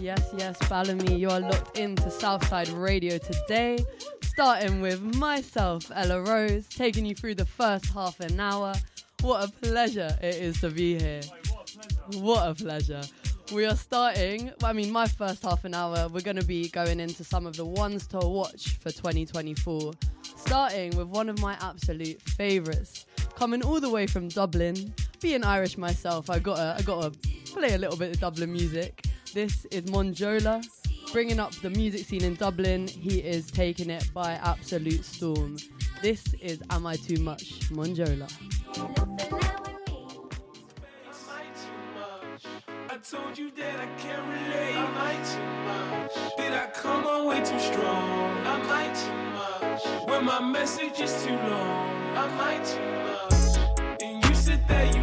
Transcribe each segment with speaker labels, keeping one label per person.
Speaker 1: Yes, yes, Balamii, you are locked into Southside Radio today. Starting with myself, Ella Rose, taking you through the first half an hour. What a pleasure it is to be here. What a pleasure. We are starting, I mean, my first half an hour, we're going to be going into some of the ones to watch for 2024. Starting with one of my absolute favourites, coming all the way from Dublin. Being Irish myself, I gotta, I gotta play a little bit of Dublin music. This is Monjola, bringing up the music scene in Dublin. He is taking it by absolute storm. This is Am I Too Much? Monjola.
Speaker 2: I told you that I can't relate. I might too much. Did I come on way too strong? I too much. When my message is too long, I might too much. And you said that you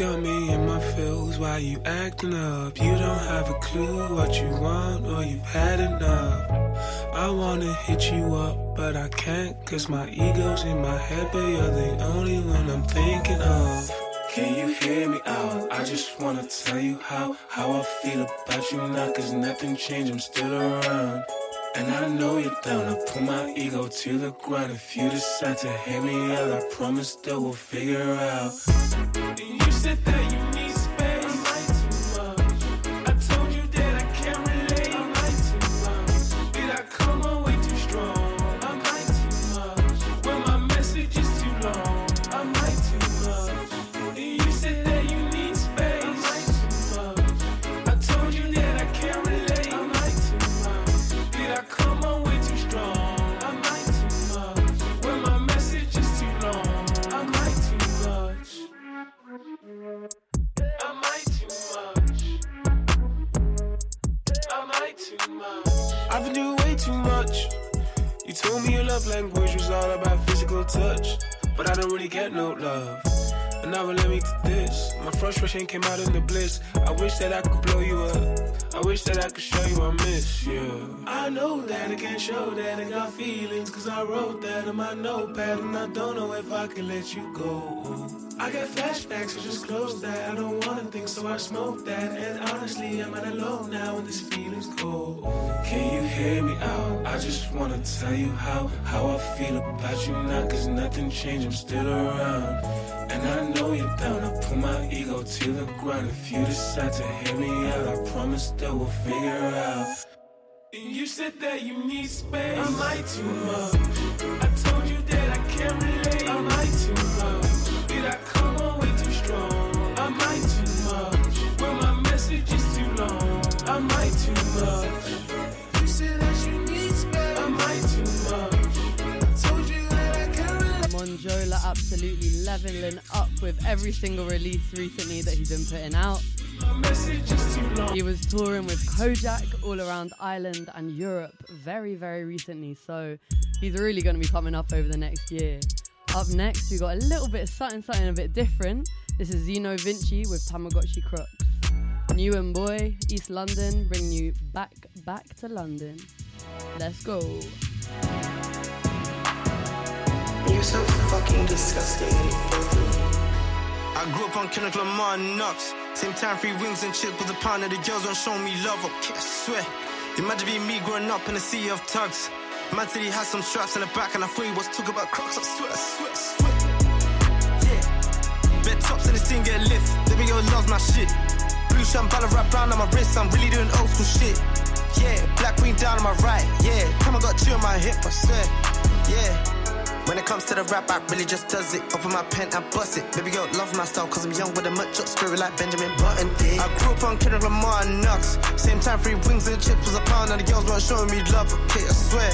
Speaker 2: got me in my feels while you acting up. You don't have a clue what you want or you've had enough. I wanna hit you up, but I can't, cause my ego's in my head, but you're the only one I'm thinking of. Can you hear me out? I just wanna tell you how, how I feel about you now, cause nothing changed, I'm still around. And I know you're down, I put my ego to the ground. If you decide to hear me out, I promise that we'll figure out. Said that you love language was all about physical touch, but I don't really get no love. Now led me to this. My frustration came out in the bliss. I wish that I could blow you up. I wish that I could show you I miss you. I know that I can't show that I got feelings, cause I wrote that on my notepad, and I don't know if I can let you go. I get flashbacks, so just close that. I don't wanna think, so I smoke that. And honestly, I'm at alone now, and this feeling's cold. Can you hear me out? I just wanna tell you how, how I feel about you now, cause nothing changed, I'm still around. And I know you're down, I put my ego to the ground. If you decide to hear me out, I promise that we'll figure out. And you said that you need space. I might too much. I told you that I can't relate. I might too
Speaker 1: Monjola absolutely leveling up with every single release recently that he's been putting out. He was touring with Kojaque all around Ireland and Europe very, very recently, so he's really going to be coming up over the next year. Up next, we got a little bit of something, something a bit different. This is Zeno Vinci with Tamagotchi Crooks. New and Boy, East London, bringing you back, back to London. Let's go.
Speaker 3: You're so fucking disgusting.
Speaker 4: I grew up on Kendrick Lamar and Knox. Same time, free wings and chips with a pound of the girls won't show me love. Okay, I swear. Imagine being me growing up in a sea of tugs. Man said he had some straps in the back, and I thought he was talking about crocs. I swear, I swear, I swear. Yeah. Bed tops in the scene get lift. Baby girl loves my shit. Blue shambala wrapped round on my wrist. I'm really doing old school shit. Yeah, black queen down on my right. Yeah, come on, got two on my hip. I swear. Yeah. When it comes to the rap, I really just does it. Open my pen and bust it. Baby girl, love my style, cause I'm young with a much up spirit like Benjamin Button did. I grew up on Kendrick Lamar and Knox. Same time, free wings and chips was a pound, and the girls weren't showing me love. Okay, I swear.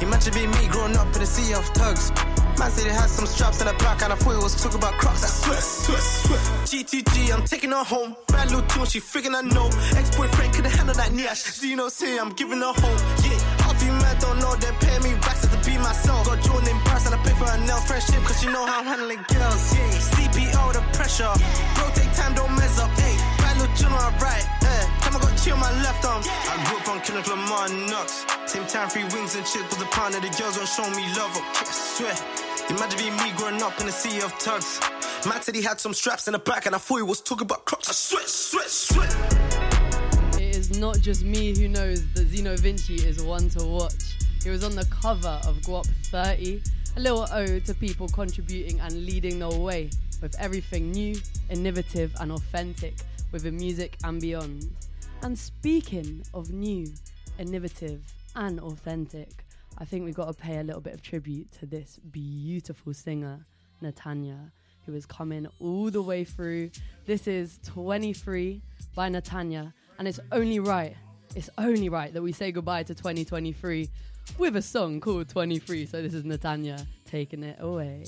Speaker 4: Imagine being me growing up in a sea of thugs. Man said he had some straps in the back, and I thought he was talking about crocs. I swear, swear, swear. GTG, I'm taking her home. Bad little tune, she friggin' I know. Ex boyfriend couldn't handle that Niash. Zeno say I'm giving her home. Yeah, half you men don't know they pay me racks to be myself. Got Jordan in Paris and I pay for her nails. Friendship, cause you know how I'm handling girls. Yeah, CPO, the pressure. Bro, take time, don't mess up. Hey, bad little tune, alright. Eh, time I got Chill my left arm. I grew up on Kendrick Lamar and Knox. Same time, free wings and chips was a partner. The girls won't show me love. I swear. Imagine being me growing up in a sea of tugs. Matt said had some straps in the back, and I thought he was talking about crocs. I sweat, sweat, sweat.
Speaker 1: It is not just me who knows that Zeno Vinci is one to watch. He was on the cover of Guap 30, a little ode to people contributing and leading the way with everything new, innovative, and authentic within music and beyond. And speaking of new, innovative, and authentic, I think we've got to pay a little bit of tribute to this beautiful singer, Natanya, who is coming all the way through. This is 23 by Natanya, and it's only right, it's only right that we say goodbye to 2023 with a song called 23. So this is Natanya taking it away.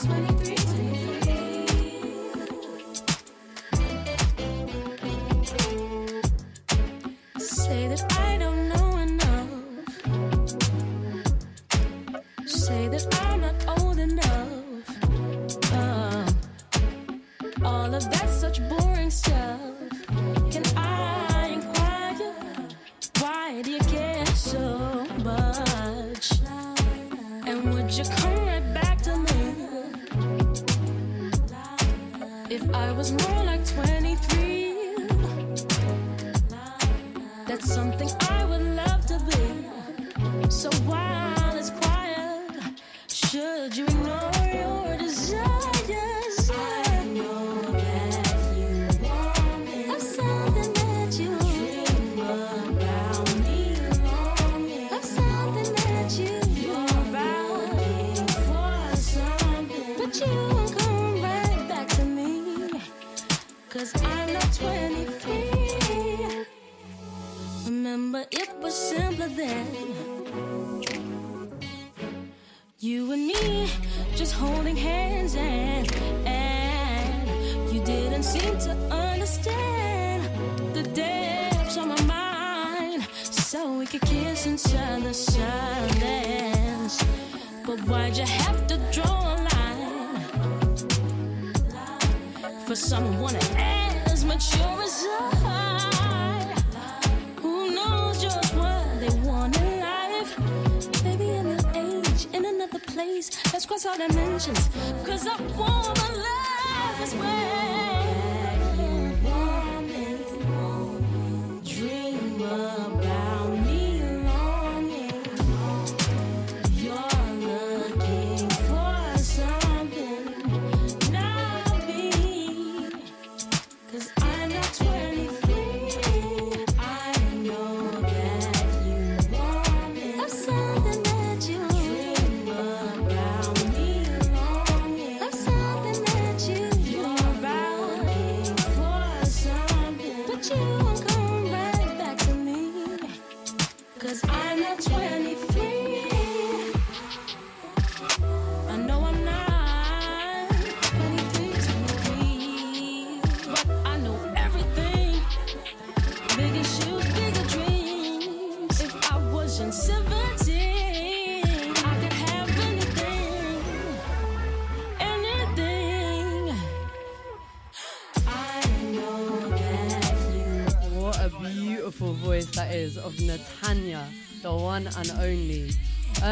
Speaker 5: 23, 23. Say that I don't know enough. Say that I'm not old enough. Uh, all of such boring stuff. So much? And would you come right back to me? If I was more like 23, that's something I would love to be. So while it's quiet, should you was simpler then. You and me just holding hands, and, and you didn't seem to understand the depths of my mind. So we could kiss inside the silence. But why'd you have to draw a line for someone as mature as I? Place. Let's cross all dimensions. Cause I wanna love this way. Dream about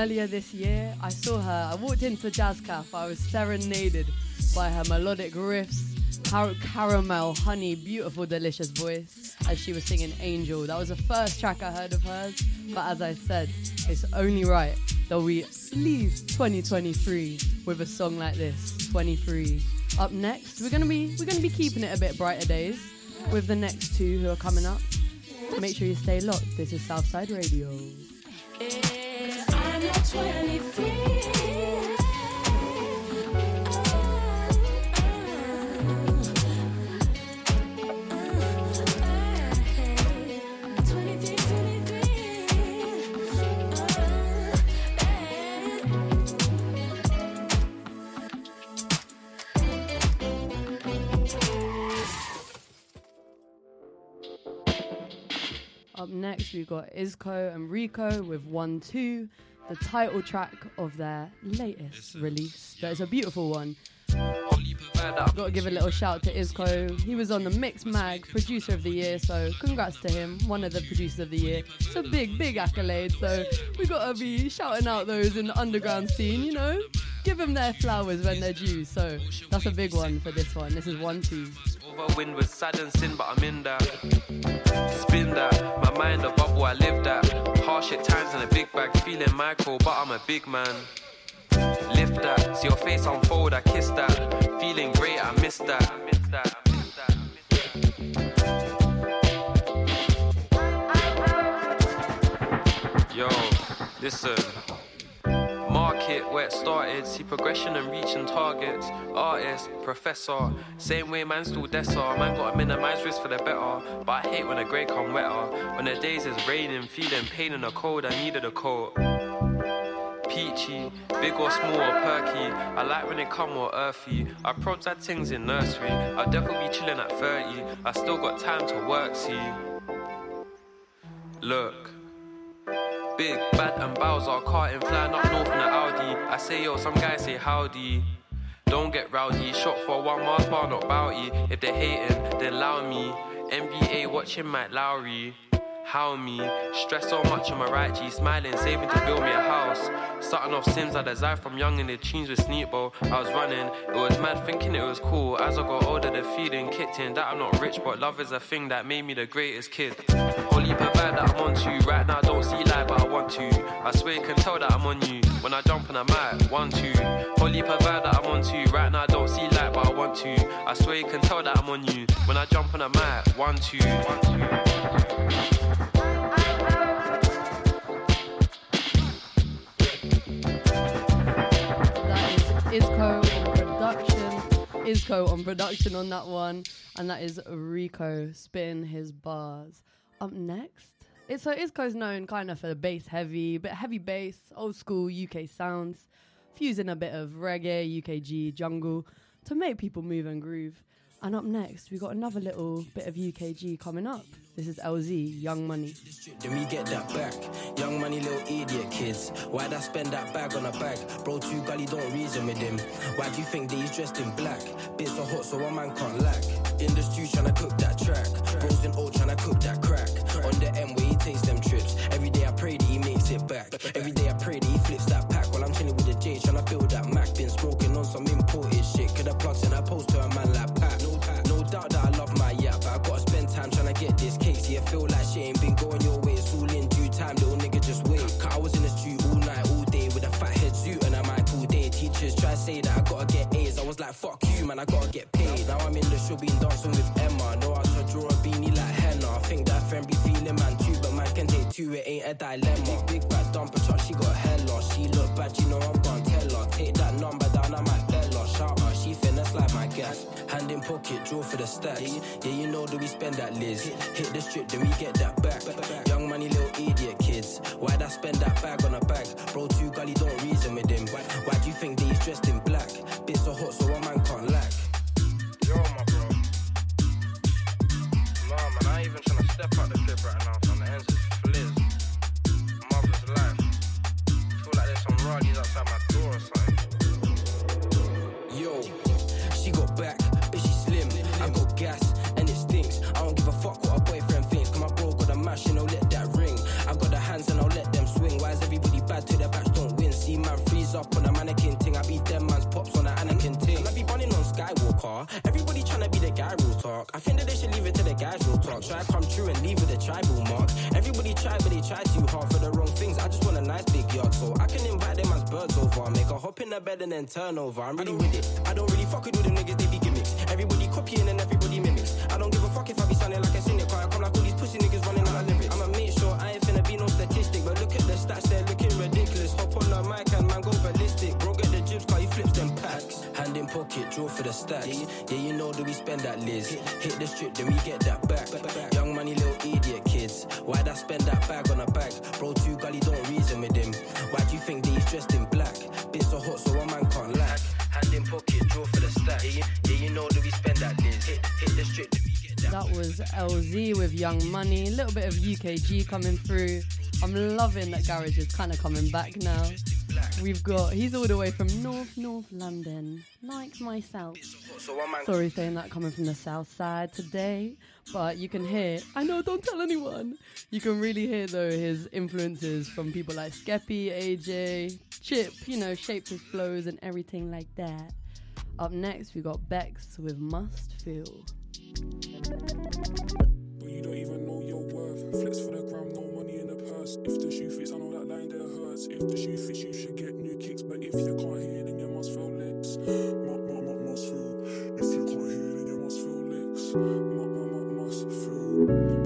Speaker 1: Earlier this year, I saw her. I walked into Jazz Cafe. I was serenaded by her melodic riffs, car- caramel, honey, beautiful, delicious voice as she was singing Angel. That was the first track I heard of hers. But as I said, it's only right that we leave 2023 with a song like this, 23. Up next, we're gonna be we're gonna be keeping it a bit brighter days with the next two who are coming up. Make sure you stay locked. This is Southside Radio.
Speaker 5: 23.
Speaker 1: Up next, we've got Isco and Rico with One Two, the title track of their latest release. That is a beautiful one.
Speaker 6: Only provider,
Speaker 1: Got to give a little shout to Isco. He was on the Mix Mag Producer of the Year, so congrats to him, one of the producers of the year. It's a big, big accolade, so we got to be shouting out those in the underground scene, you know? Give them their flowers when they're due, so that's a big one for this one. This is one, two.
Speaker 6: Over wind with sad and sin, but I'm in that. Spin that, my mind a bubble, I live that. Harsh at times in a big bag, feeling micro, but I'm a big man. Lift that, see your face unfold, I kiss that. Feeling great, I miss that. Yo, listen. Market where it started, see progression and reaching targets. Artist, professor, same way man still desser. Man gotta minimize risk for the better. But I hate when the grey come wetter. When the days is raining, feeling pain in the cold, I needed a coat. Peachy, big or small or perky. I like when they come more earthy. I prods had things in nursery. I'll definitely be chilling at 30. I still got time to work, see. Look. Big, bad and Bowser carting flying up north in the Audi. I say yo, some guys say howdy. Don't get rowdy, shot for one Mars bar, not bounty. If they hating, then allow me. NBA watching Mike Lowry. How me? Stress so much on my right G, smiling, saving to build me a house. Starting off sins I desire from young in the tunes with Sneakbo. I was running, it was mad thinking it was cool. As I got older, the feeling kicked in that I'm not rich, but love is a thing that made me the greatest kid. Holy provide that I'm on to. Right now, I don't see light, but I want to. I swear you can tell that I'm on you when I jump on a mic. One, two. Holy provide that I'm on to. Right now, I don't see light, but I want to. I swear you can tell that I'm on you when I jump on a mic. One, two. One, two.
Speaker 1: Isco on production. Isco on production on that one. And that is Rico spitting his bars. Up next. It's so Isco's known kind of for the bass heavy, but heavy bass, old school UK sounds, fusing a bit of reggae, UKG, jungle to make people move and groove. And up next, we've got another little bit of UKG coming up. This is LZ, Young Money.
Speaker 7: Then we get that back. Young money, little idiot kids. Why'd I spend that bag on a bag? Bro, too gully, don't reason with him. Why do you think that he's dressed in black? Bits are hot, so one man can't lack. In the stew, tryna cook that track. Bros in old, tryna cook that crack. On the M, where he takes them trips. Every day I pray that he makes it back. Every day I pray that he flips that pack. While I'm chilling with the J, tryna build that Mac. Been smoking on some imported shit. Could have plugged in a post to a man like Pat. No I feel like shit ain't been going your way. It's all in due time, little nigga, just wait. Cause I was in the street all night, all day with a fat head suit and a mic all day. Teachers try to say that I gotta get A's. I was like, fuck you, man, I gotta get paid. Now I'm in the show, been dancing with Emma. Know how to draw a beanie like henna. I think that friend be feeling man too, but man can take two, it ain't a dilemma. Big bad dumper truck, she got hella. She look bad, you know I'm in pocket, draw for the stats. Yeah, you know that we spend that Liz. Hit the strip, then we get that back. Young money, little idiot kids. Why'd I spend that bag on a bag? Bro, two gully, talk. I think that they should leave it to the guys real talk. Try to come true and leave with a tribal mark. Everybody try, but they try too hard for the wrong things. I just want a nice big yard, so I can invite them as birds over. Make a hop in the bed and then turn over. I'm really with it. I don't really fuck with all the niggas, they be gimmicks. Everybody copying and everybody mimics. I don't give a fuck if I be sounding like a cynic. I come like all these pussy niggas running out of lyrics. I'ma make sure I ain't finna be no statistic, but look at the stats, they're looking ridiculous. Hop on the mic and man go ballistic. Bro, pocket, draw for the stacks. Yeah, yeah, you know that we spend that Liz. Hit the strip, then we get that back. Young money, little idiot kids. Why'd I spend that bag on a bag? Bro, too gully, don't reason with him. Why do you think that he's dressed in black? Bits so hot, so one man can't lack. Hand in pocket, draw for the stacks. Yeah, yeah, you know that we spend that Liz. Hit, hit the strip, that
Speaker 1: was LZ with Young Money. A little bit of UKG coming through. I'm loving that Garage is kind of coming back now. we've got, he's all the way from North, North London, like myself. Sorry saying that coming from the south side today, but you can hear, I know, don't tell anyone. You can really hear though his influences from people like Skeppy, AJ, Chip, you know, shaped his flows and everything like that. Up next, we got Bex with Must Feel.
Speaker 8: But you don't even know your worth. Flex for the gram, no money in the purse. If the shoe fits, I know that line there hurts. If the shoe fits, you should get new kicks. But if you can't hear, then you must feel licks. Mu- mu- mu- must feel. If you can't hear, then you must feel licks. Mu- mu- mu- must feel.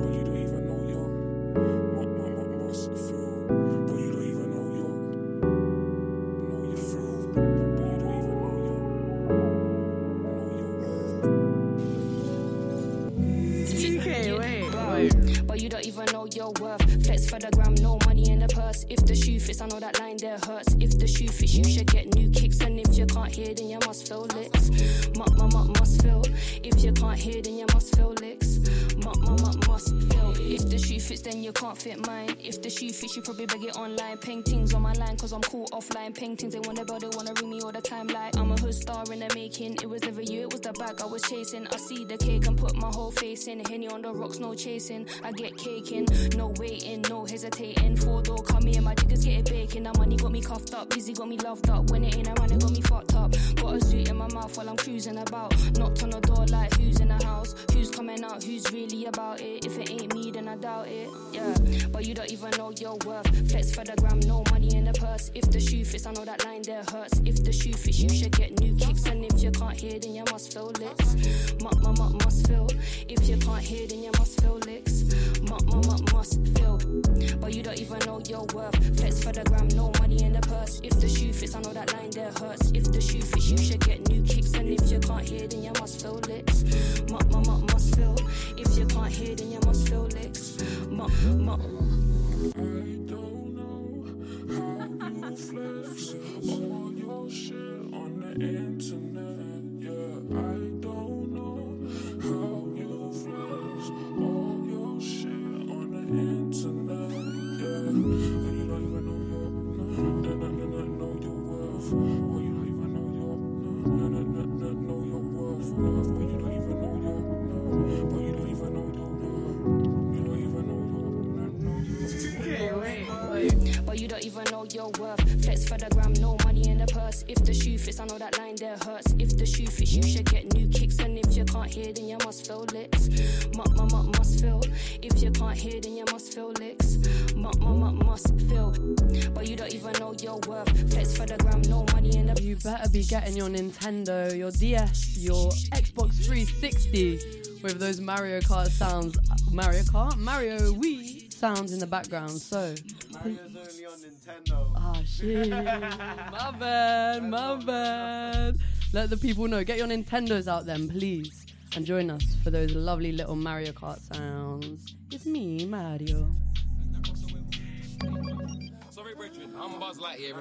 Speaker 8: But you don't even know your worth.
Speaker 9: Flex for the gram, no money in the purse. If the shoe fits, I know that line there hurts. If the shoe fits, you should get new kicks. And if you can't hear, then you must feel licks. Muck, muck, must feel. If you can't hear, then you must feel licks. Muck, muck, must feel. If the shoe fits, then you can't fit mine. If the shoe fits, you probably beg it online. Paintings on my line, cause I'm cool offline. Paintings, they wanna build, they wanna ring me all the time. Like, I'm a hood star in the making. It was never you, it was the bag I was chasing. I see the cake and put my whole face in. Henny on the rocks, no chasing. I get caking, no waiting, no hesitating. Four door come here, my diggers get it baking. That money got me cuffed up, busy got me loved up. When it ain't around, it got me fucked up. Got a suit in my mouth while I'm cruising about. Knocked on the door like who's in the house, who's coming out, who's really about it. If it ain't me, then I doubt it. Yeah, but you don't even know your worth. Flex for the gram, no money in the purse. If the shoe fits, I know that line there hurts. If the shoe fits, you should get new kicks. And if you can't hear, then you must feel licks. Muck, muck, must feel. If you can't hear, then you must feel licks. Must feel. But you don't even know your worth. Flex for the gram, no money in the purse. If the shoe fits, I know that line there hurts. If the shoe fits, you should get new kicks. And if you can't hear, then you must feel licks. Muck, muck, muck, must feel. If you can't hear, then you must feel licks. Muck, muck.
Speaker 8: I don't know how you flex all your shit on the internet. Yeah, I your worth.
Speaker 9: Flex for the gram, no money in the purse. If the shoe fits, I know that line there hurts. If the shoe fits, you should get new kicks. And if you can't hear, then you must feel licks. Muck, muck, muck, must feel. If you can't hear, then you must feel licks. Muck, muck, muck, must feel. But you don't even know your worth. Flex for the gram, no money in the
Speaker 1: You better be getting your Nintendo, your DS, your Xbox 360 with those Mario Kart sounds. Mario Kart? Mario Wii sounds in the background. So.
Speaker 10: Mario's only on Nintendo.
Speaker 1: Ah, shit. my bad, my bad. Let the people know. Get your Nintendos out then, please. And join us for those lovely little Mario Kart sounds. It's me, Mario.
Speaker 11: I'm Buzz Lightyear.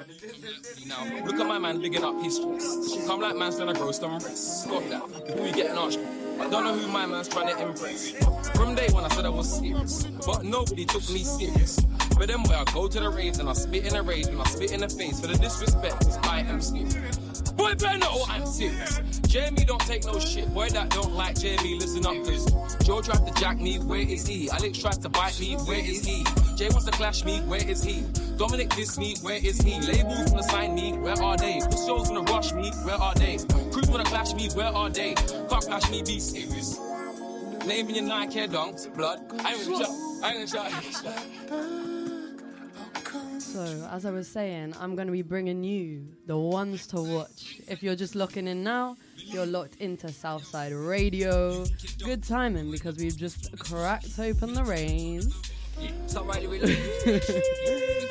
Speaker 11: You know, look at my man bigging up his stress. Come like man's gonna grow some. Stop that we get an arch. I don't know who my man's trying to impress. From day one, I said I was serious, but nobody took me serious. But then, boy, I go to the raves and I spit in the rage and I spit in the face for the disrespect. 'cause I am serious. Boy, better know I'm serious. Jamie don't take no shit. Boy, that don't like Jamie, listen up, cause Joe tried to jack me, where is he? Alex tried to bite me, where is he? Jay wants to clash me, where is he? Dominic diss me, where is he? Labels wanna sign me, where are they? The shows wanna rush me, where are they? Crews wanna clash me, where are they? Fuck clash me, be serious. Naming your Nike dunks, blood. I ain't gonna try, I ain't gonna.
Speaker 1: So, as I was saying, I'm going to be bringing you the ones to watch. If you're just locking in now, you're locked into Southside Radio. Good timing because we've just cracked open the rains.
Speaker 11: Stop right really.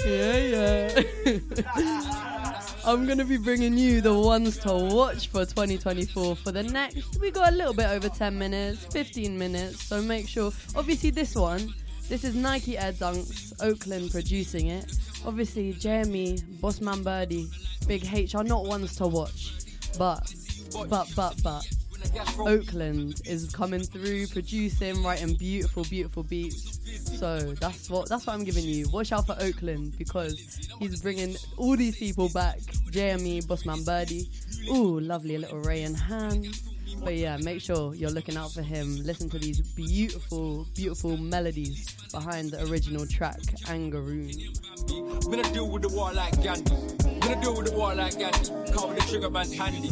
Speaker 1: yeah, yeah. I'm gonna be bringing you the ones to watch for 2024. For the next, we got a little bit over 10 minutes, 15 minutes. So make sure. Obviously, this one, this is Nike Air Dunks, Oakland producing it. Obviously, Jeremy, Bossman Birdie, Big H are not ones to watch, but, but, but, but. Oakland is coming through, producing, writing beautiful, beautiful beats. So that's what that's what I'm giving you. Watch out for Oakland because he's bringing all these people back. JME, Bossman Birdie. Ooh, lovely little Ray and hands. But yeah, make sure you're looking out for him. Listen to these beautiful, beautiful melodies behind the original track, Angaroon.
Speaker 11: Gonna deal with the war like Gandhi. Gonna deal with the war like Gandhi. With the trigger man's handy.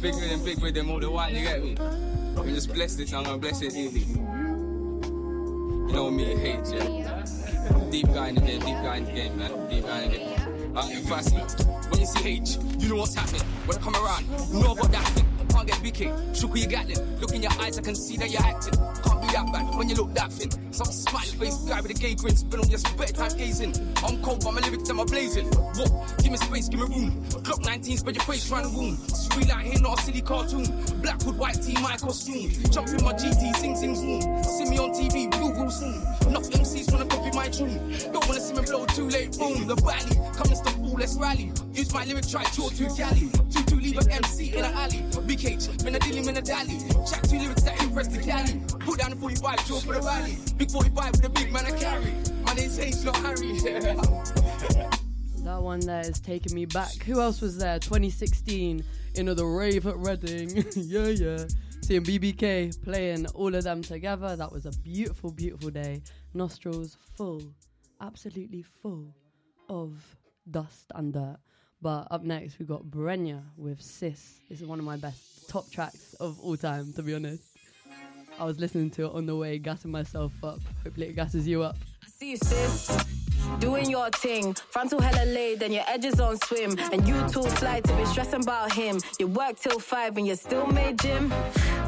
Speaker 11: Big with them, big with them, all the white, you get me? I'm just bless this, I'm gonna bless it easy. You know me, hate, yeah. Deep guy in the game, deep guy in the game, man. Deep guy in the game. Uh, when you see H, you know what's happening. When I come around, you know about that thing. Can't get BK, shook you got them. Look in your eyes, I can see that you're acting. Can't be that bad when you look that thin. Some smiley face guy with a gay grin, spin on your spit, time gazing. I'm cold, but my lyrics, them are blazing. What? Give me space, give me room. Clock 19, spread your face round the room. Street out here, not a silly cartoon. Blackwood, white tee, my costume. Jump in my GT, sing, sing, zoom. See me on TV, Google soon. Enough MCs wanna copy my tune. Don't wanna see me blow too late, boom. The valley, come and stop let's rally. Use my lyric, try draw to galley. Two, two, leave an MC in an alley. BKH, man, deal him in a dally. Chat two lyrics that impress the galley. Put down the 45, draw for the rally. Big 45 with a big man I carry. My name's H, not Harry.
Speaker 1: That one there is taking me back. Who else was there? 2016 in the rave at Reading. yeah, yeah. Seeing BBK playing all of them together. That was a beautiful, beautiful day. Nostrils full, absolutely full of dust and dirt. But up next, we've got Brenya with Sis. This is one of my best top tracks of all time, to be honest. I was listening to it on the way, gassing myself up. Hopefully, it gasses you up.
Speaker 12: I see you, sis. Doing your thing, frontal hella laid, and your edges on swim. And you too fly to be stressing about him. You work till five and you still made gym.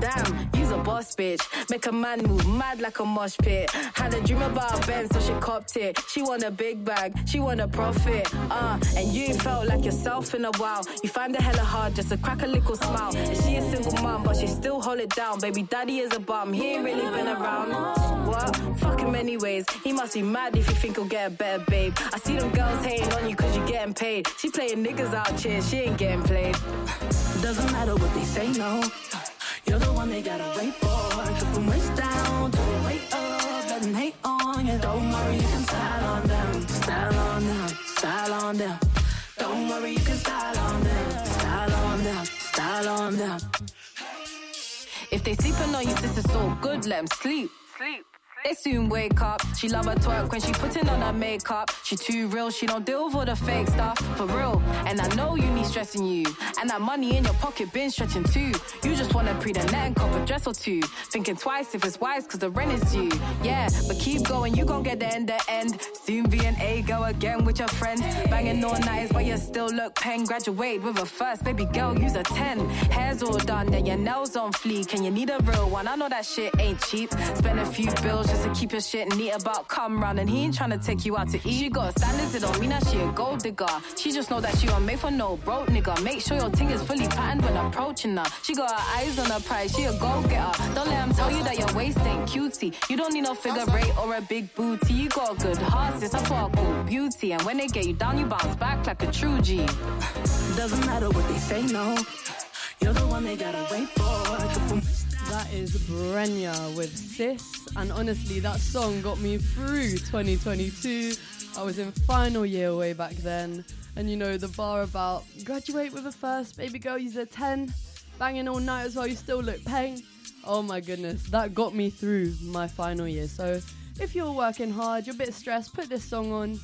Speaker 12: Damn, you's a boss bitch. Make a man move mad like a mosh pit. Had a dream about Ben, so she copped it. She want a big bag, she want a profit. Uh, and you ain't felt like yourself in a while. You find it hella hard just to crack a little smile. And she a single mom, but she still hold it down. Baby daddy is a bum, he ain't really been around. What? Fuck him anyways. He must be mad if you think he'll get a better babe. I see them girls hating on you cause you're getting paid. She playing niggas out here, she ain't getting played.
Speaker 13: Doesn't matter what they say, no. You're the one they gotta wait for. From waist down to the way up. Let them hate on you. Don't worry, you can style on them. Style on them. Style on them. Don't worry, you can style on them. Style on them. Style on them.
Speaker 12: If they sleeping on you, sister, so good, let 'em sleep. Sleep. They soon wake up. She love her twerk when she putting on her makeup. She too real, she don't deal with all the fake stuff. For real. And I know you need stressing you. And that money in your pocket been stretching too. You just wanna pre the net and cop a dress or two. Thinking twice if it's wise, cause the rent is due. Yeah, but keep going, you gon' get there in the end. Soon be an A, go again with your friends. Banging all nights, but you still look pen. Graduate with a first, baby girl, use a 10. Hair's all done, then your nails on fleek. And you need a real one. I know that shit ain't cheap. Spend a few bills just to keep your shit neat about come round. And he ain't tryna take you out to eat. She got standards, it don't mean that she a gold digger. She just know that she don't make for no broke nigga. Make sure your ting is fully patterned when approaching her. She got her eyes on her prize, she a go getter. Don't let him tell you that your waist ain't cutie. You don't need no figure eight or a big booty. You got a good heart, sis, that's what I call beauty. And when they get you down, you bounce back like a true G.
Speaker 13: Doesn't matter what they say, no. You're the one they gotta wait for.
Speaker 1: That is Brenya with Sis, and honestly, that song got me through 2022. I was in final year way back then, and you know the bar about graduate with a first, baby girl, you's a 10, banging all night as well, you still look pain. Oh my goodness, that got me through my final year. So if you're working hard, you're a bit stressed, put this song on,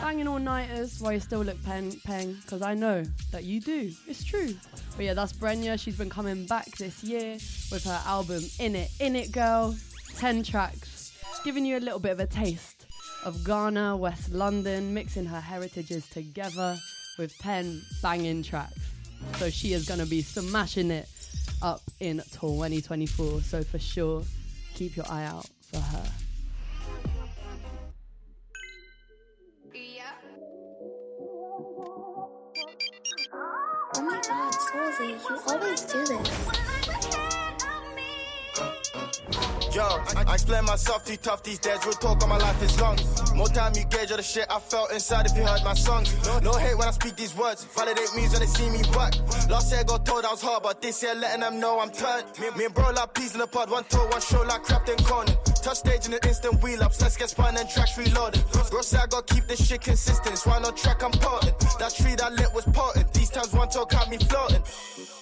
Speaker 1: banging all nighters while you still look pen peng, because I know that you do. It's true. But yeah, that's Brenya. She's been coming back this year with her album In It, In It Girl. 10 tracks, giving you a little bit of a taste of Ghana, West London, mixing her heritages together with 10 banging tracks. So she is going to be smashing it up in 2024. So for sure, keep your eye out for her.
Speaker 14: God, you always do this.
Speaker 4: Yo, I, I explain myself too tough these days. Real talk on my life is long. More time you gauge all the shit I felt inside if you heard my songs. No, hate when I speak these words. Validate me when they see me work. Last year I got told I was hard, but this year letting them know I'm turned. Me, and bro like peas in the pod. One tour, one show like Captain Conan. Touch stage in an instant wheel ups. Let's get spun and tracks reloaded. Bro say I gotta keep this shit consistent. So I no track I'm potent. That tree that lit was potent. These times one talk had me floating.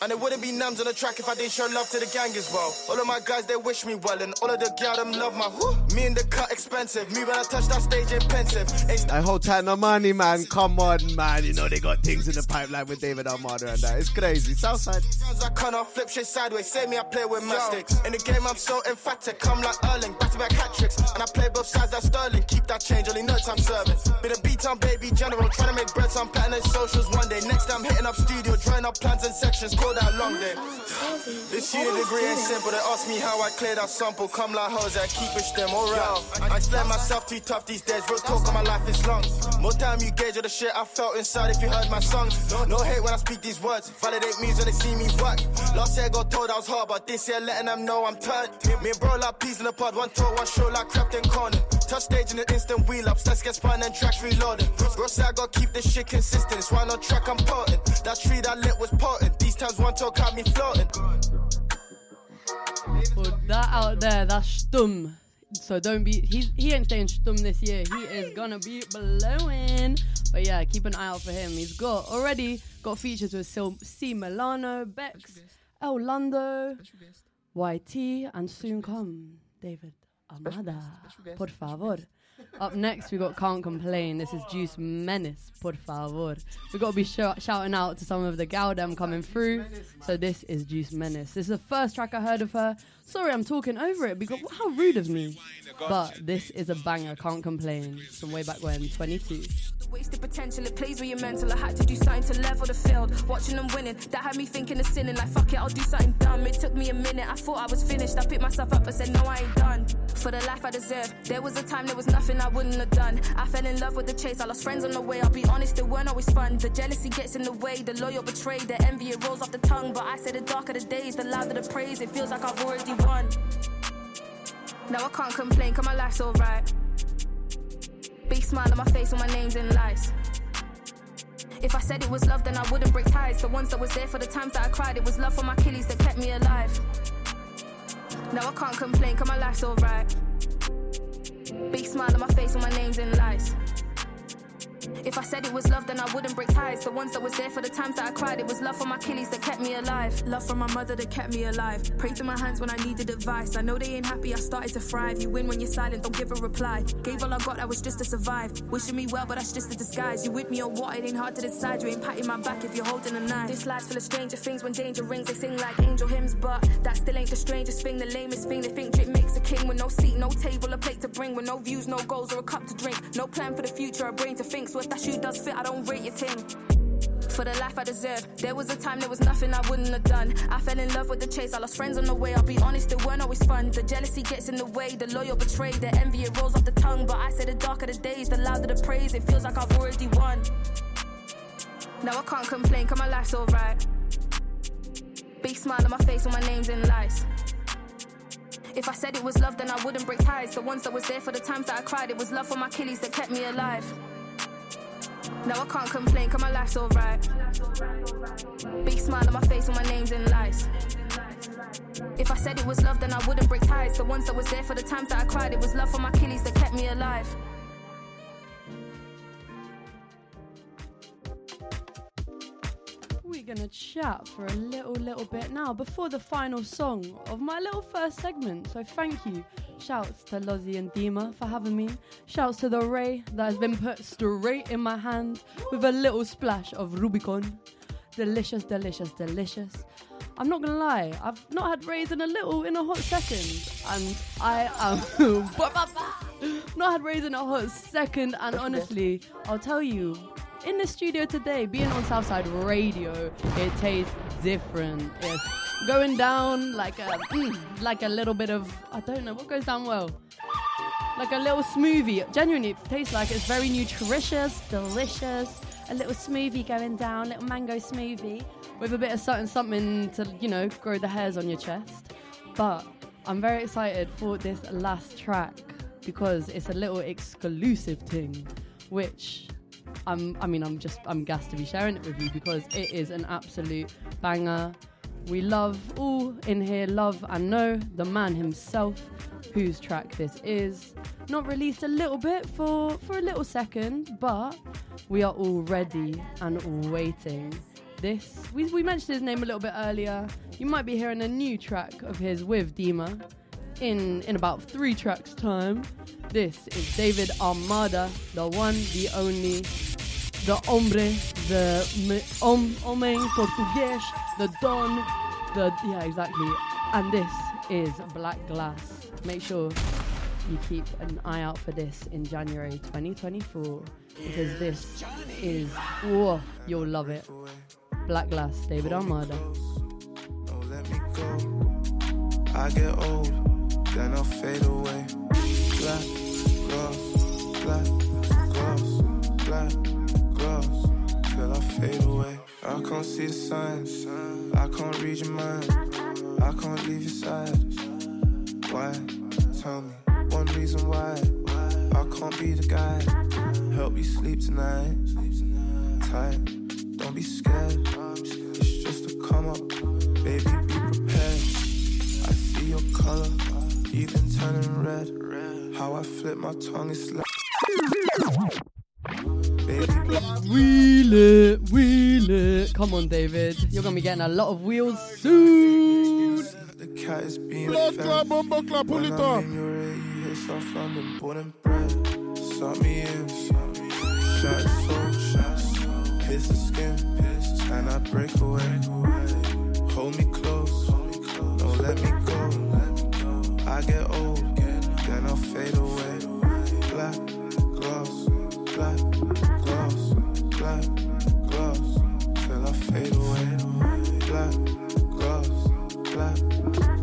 Speaker 4: And it wouldn't be numbs on the track if I didn't show love to the gang as well. All of my guys, they wish me well, and all of the gal them love my whoo. Me and the cut expensive. Me when I touch that stage ain't pensive. Ain't
Speaker 10: I hold tight no money, man. Come on, man. You know they got things in the pipeline with David Armada and that. It's crazy. Southside.
Speaker 4: Sounds I cannot flip shit sideways. Say me, I play with mastics. In the game, I'm so emphatic. Come like Erling, back to back tricks. And I play both sides, that's sterling. Keep that change, only notes I'm serving. Been a beat on baby general, trying to make bread, some pattern socials one day. Next time, I'm hitting up studio, drawing up plans and sections. Call that long day. This uni degree ain't simple. They ask me how I clear that sample. Come like Jose, I keep it stem, alright. I, I explain myself too tough these days. Real talk on my life is long. More time you gauge all the shit I felt inside if you heard my songs. No, hate when I speak these words. Validate me when they see me work. Last year I got told I was hard, but this year letting them know I'm turned. Me, and bro like peas in the pod. One tour, one show like Captain Conan. Touch stage in an instant wheel ups. Let's get spun and tracks reloaded. Bro I gotta keep this shit consistent. So I no track I'm potent. That tree that lit was potent. These times one talk had me floating.
Speaker 1: Put that out there, that's Stum. So don't be he's he ain't staying Stum this year. He is gonna be blowing. But yeah, keep an eye out for him. He's got already got features with Sil- C Milano, Bex, El Lando, YT, and soon come David Amada. Por favor. Up next, we got Can't Complain. This is Juice Menace. Por favor. We got to be shou- shouting out to some of the gal them coming through. So this is Juice Menace. This is the first track I heard of her. Sorry, I'm talking over it because how rude of me. But this is a banger. Can't complain. From way back when, 22.
Speaker 15: Wasted potential, it plays with your mental. I had to do something to level the field. Watching them winning, that had me thinking of sinning. Like, fuck it, I'll do something dumb. It took me a minute, I thought I was finished. I picked myself up and said, No, I ain't done. For the life I deserve, there was a time there was nothing I wouldn't have done. I fell in love with the chase, I lost friends on the way. I'll be honest, it weren't always fun. The jealousy gets in the way, the loyal betrayed, the envy, it rolls off the tongue. But I say the darker the days, the louder the praise. It feels like I've already Now I can't complain, cause my life's alright. Big smile on my face when my name's in lights. If I said it was love, then I wouldn't break ties. The ones that was there for the times that I cried, it was love for my Achilles that kept me alive. Now I can't complain, cause my life's alright. Big smile on my face when my name's in lights. If I said it was love, then I wouldn't break ties. The ones that was there for the times that I cried, it was love for my Achilles that kept me alive. Love from my mother that kept me alive. Pray to my hands when I needed advice. I know they ain't happy, I started to thrive. You win when you're silent, don't give a reply. Gave all I got, that was just to survive. Wishing me well, but that's just a disguise. You with me or what? It ain't hard to decide. You ain't patting my back if you're holding a knife. This life's full of stranger things. When danger rings, they sing like angel hymns, but that still ain't the strangest thing. The lamest thing, they think drip makes a king with no seat, no table, a plate to bring, with no views, no goals, or a cup to drink. No plan for the future, a brain to think. So if that shoe does fit, I don't rate your ting. For the life I deserve, there was a time there was nothing I wouldn't have done. I fell in love with the chase, I lost friends on the way. I'll be honest, it weren't always fun. The jealousy gets in the way, the loyal betrayed, the envy it rolls off the tongue. But I say the darker the days, the louder the praise. It feels like I've already won. Now I can't complain, cause my life's alright. Big smile on my face when my name's in lights. If I said it was love, then I wouldn't break ties. The ones that was there for the times that I cried, it was love for my Achilles that kept me alive. Now I can't complain, cause my life's alright. Big smile on my face when my name's in lights. If I said it was love, then I wouldn't break ties. The ones that was there for the times that I cried, it was love for my Achilles that kept me alive.
Speaker 1: We're gonna chat for a little, little bit now before the final song of my little first segment. So thank you. Shouts to Lozzy and Deema for having me. Shouts to the Wray that has been put straight in my hand with a little splash of Rubicon. Delicious, delicious, delicious. I'm not gonna lie, I've not had Wrays in a little in a hot second, and I am not had Wrays in a hot second. And honestly, I'll tell you, in the studio today, being on Southside Radio, it tastes different. It's going down like a mm, like a little bit of I don't know what goes down well. Like a little smoothie. Genuinely, it tastes like it's very nutritious, delicious. A little smoothie going down, little mango smoothie with a bit of something, something to you know grow the hairs on your chest. But I'm very excited for this last track because it's a little exclusive thing, which I'm, I mean, I'm just, I'm gassed to be sharing it with you because it is an absolute banger. We love all in here, love and know the man himself, whose track this is. Not released a little bit for for a little second, but we are all ready and all waiting. This we, we mentioned his name a little bit earlier. You might be hearing a new track of his with Deema in in about three tracks time. This is David Armada, the one, the only, the hombre, the m- hom- homem português, the don, the yeah exactly. And this is Black Glass. Make sure you keep an eye out for this in January 2024 because this is whoa, you'll love it. Black Glass, David Armada.
Speaker 16: I get old, then I'll fade away. Black glass, black glass, black glass, till I fade away. I can't see the signs, I can't read your mind, I can't leave your side. Why? Tell me one reason why I can't be the guy. Help you sleep tonight. Tight, don't be scared. It's just a come up, baby. Be prepared. I see your color, you've been turning red. How I flip my tongue is like.
Speaker 1: Wheel it, wheel it. Come on, David. You're gonna be getting a lot of wheels soon.
Speaker 16: The cat is being
Speaker 17: Blood
Speaker 16: fed.
Speaker 17: clap, bomba clap, pull it
Speaker 16: When
Speaker 17: up.
Speaker 16: I'm in your ear, you hear South London, born and bred. Suck me in, shut soul, shut Pierce the skin, and I break away. Hold me close, hold me close. don't let me go. I get old, then I'll fade away. Black glass, black glass, black glass, till I fade away. Black glass, black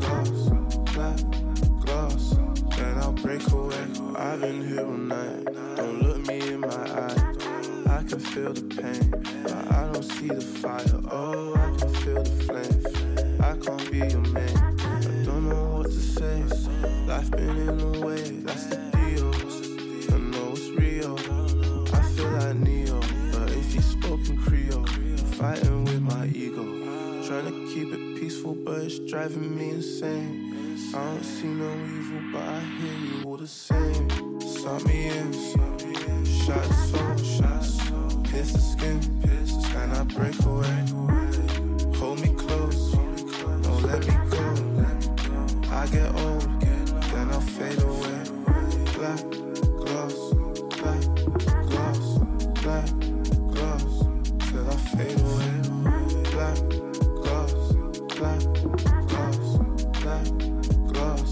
Speaker 16: glass, black glass, then I'll break away. I've been here all night, don't look me in my eye. I can feel the pain, but I don't see the fire. Oh, I can feel the flame. I can't be your man. To say. Life been in the way, that's the deal. I know it's real. I feel like Neo, but if you in Creole, fighting with my ego. Trying to keep it peaceful, but it's driving me insane. I don't see no evil, but I hear you all the same. Suck me in, shot soul, shots, pierce the skin, and I break away. Hold me close, don't let me go. I get old, then I'll fade away. Black glass, black glass, black glass, till I fade away. Black glass, black glass, black glass,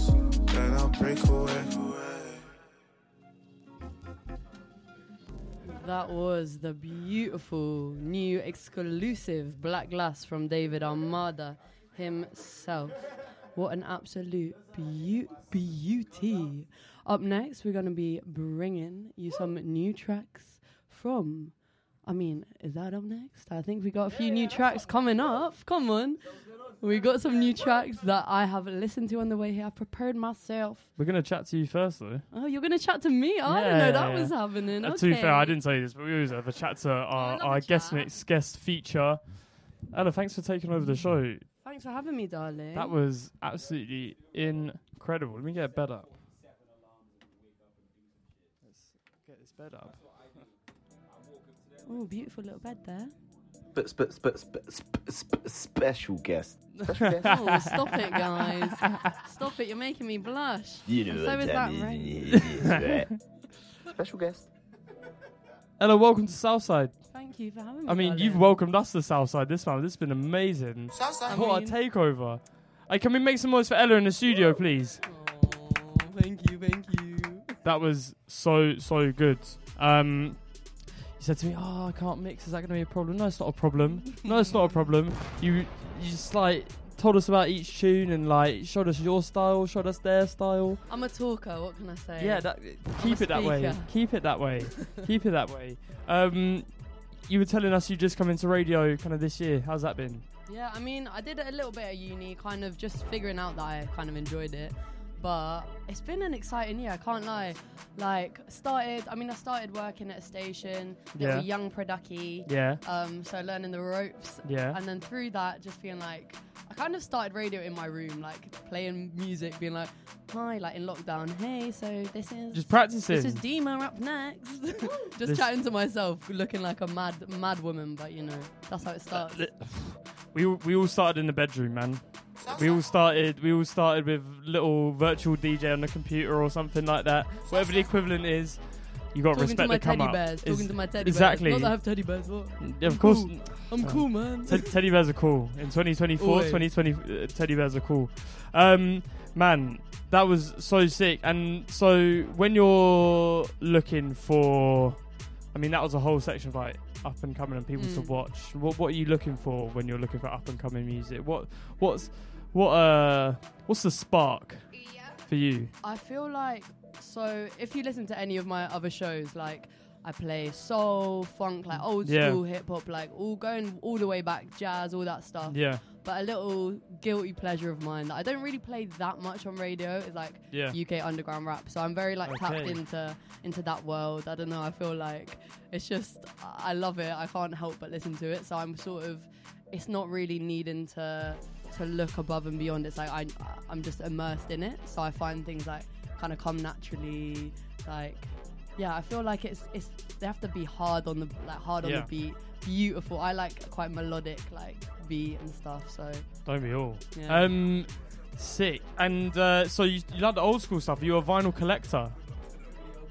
Speaker 16: then I'll break away.
Speaker 1: That was the beautiful new exclusive Black Glass from David Armada himself. What an absolute beau- beauty. Up next, we're going to be bringing you some new tracks from. I mean, is that up next? I think we got a few new tracks coming up. Come on. We got some new tracks that I have listened to on the way here. I've prepared myself.
Speaker 18: We're gonna chat to you first, though.
Speaker 1: Oh, you're going to chat to me? I didn't know that was happening.
Speaker 18: Uh,
Speaker 1: okay.
Speaker 18: To be fair, I didn't tell you this, but we always have a chat to our, our guest mix, guest feature. Ella, thanks for taking over the show.
Speaker 1: Thanks for having me, darling.
Speaker 18: That was absolutely incredible. Let me get a bed up. Let's get this bed up.
Speaker 1: Oh, beautiful little bed there.
Speaker 19: Sp- sp- sp- sp- sp- sp- special guest. Special guest.
Speaker 1: oh, stop it, guys. stop it. You're making me blush.
Speaker 19: You know
Speaker 1: And so
Speaker 19: what
Speaker 1: is that
Speaker 19: time
Speaker 1: rain.
Speaker 19: it is, right? Special guest.
Speaker 18: Hello, welcome to Southside.
Speaker 1: Thank you for having me.
Speaker 18: I mean,
Speaker 1: darling.
Speaker 18: you've welcomed us to Southside this time. This has been amazing.
Speaker 1: Southside.
Speaker 18: What
Speaker 1: I
Speaker 18: a
Speaker 1: mean-
Speaker 18: takeover. Hey, can we make some noise for Ella in the studio, please?
Speaker 1: Thank you, thank you.
Speaker 18: That was so so good. Um, you said to me, "Oh, I can't mix. Is that going to be a problem?" No, it's not a problem. no, it's not a problem. You you just like told us about each tune and like showed us your style, showed us their style.
Speaker 1: I'm a talker. What can I say?
Speaker 18: Yeah, that,
Speaker 1: I'm
Speaker 18: keep
Speaker 1: a
Speaker 18: it that way. Keep it that way. keep it that way. You were telling us you just come into radio kind of this year. How's that been?
Speaker 1: Yeah, I mean, I did a little bit at uni, kind of just figuring out that I kind of enjoyed it. But it's been an exciting year, I can't lie. Like, started, I mean, I started working at a station,
Speaker 18: Yeah.
Speaker 1: young producky.
Speaker 18: Yeah.
Speaker 1: Um, so learning the ropes.
Speaker 18: Yeah.
Speaker 1: And then through that, just feeling like, I kind of started radio in my room, like playing music, being like, hi, like in lockdown, hey, so this is.
Speaker 18: Just practicing.
Speaker 1: This is Deema up next. just
Speaker 18: This-
Speaker 1: chatting to myself, looking like a mad, mad woman, but you know, that's how it starts.
Speaker 18: We we all started in the bedroom, man. We all started. We all started with little virtual DJ on the computer or something like that. Whatever the equivalent is, you got to
Speaker 1: Talking to
Speaker 18: respect
Speaker 1: my
Speaker 18: the come
Speaker 1: teddy
Speaker 18: up.
Speaker 1: bears.
Speaker 18: Is-
Speaker 1: Talking to my teddy
Speaker 18: exactly.
Speaker 1: bears. Not that I have teddy bears. What?
Speaker 18: Yeah, of course.
Speaker 1: cool. I'm
Speaker 18: Uh,
Speaker 1: cool, man.
Speaker 18: Ted- teddy bears are cool. In 2024,
Speaker 1: Oi.
Speaker 18: 2020, uh, teddy bears are cool. Um, man, that was so sick. And so when you're looking for, I mean, that was a whole section like up and coming and people to
Speaker 1: Mm.
Speaker 18: watch. What What are you looking for when you're looking for up and coming music? What What's what uh What's the spark for you?
Speaker 1: I feel like so if you listen to any of my other shows, like I play soul, funk, like old
Speaker 18: Yeah.
Speaker 1: school hip hop, like all going all the way back, jazz, all that stuff.
Speaker 18: Yeah.
Speaker 1: But a little guilty pleasure of mine that I don't really play that much on radio is like
Speaker 18: Yeah.
Speaker 1: UK underground rap. So I'm very like tapped into into that world. I don't know. I feel like it's just I love it. I can't help but listen to it. So I'm sort of it's not really needing to to look above and beyond. It's like I I'm just immersed in it. So I find things like kind of come naturally. Like yeah, I feel like it's it's they have to be hard on the like hard on
Speaker 18: Yeah.
Speaker 1: the beat. Beautiful. I like quite melodic like beat and stuff. So
Speaker 18: Don't we all?
Speaker 1: Yeah.
Speaker 18: Um, sick. And uh, so you, you like the old school stuff? You're a vinyl collector.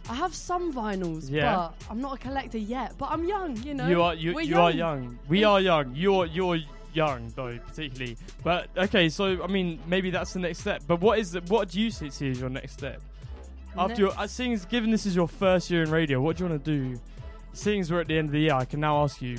Speaker 1: I have some vinyls,
Speaker 18: Yeah.
Speaker 1: but I'm not a collector yet. But I'm young, you know.
Speaker 18: You are you,
Speaker 1: We're
Speaker 18: you are young. We are young. You're you're young though, particularly. But okay, so I mean, maybe that's the next step. But what is the, what do you see as your next step? After your, uh, seeing as given this is your first year in radio, what do you want to do? Seeing as we're at the end of the year, I can now ask you,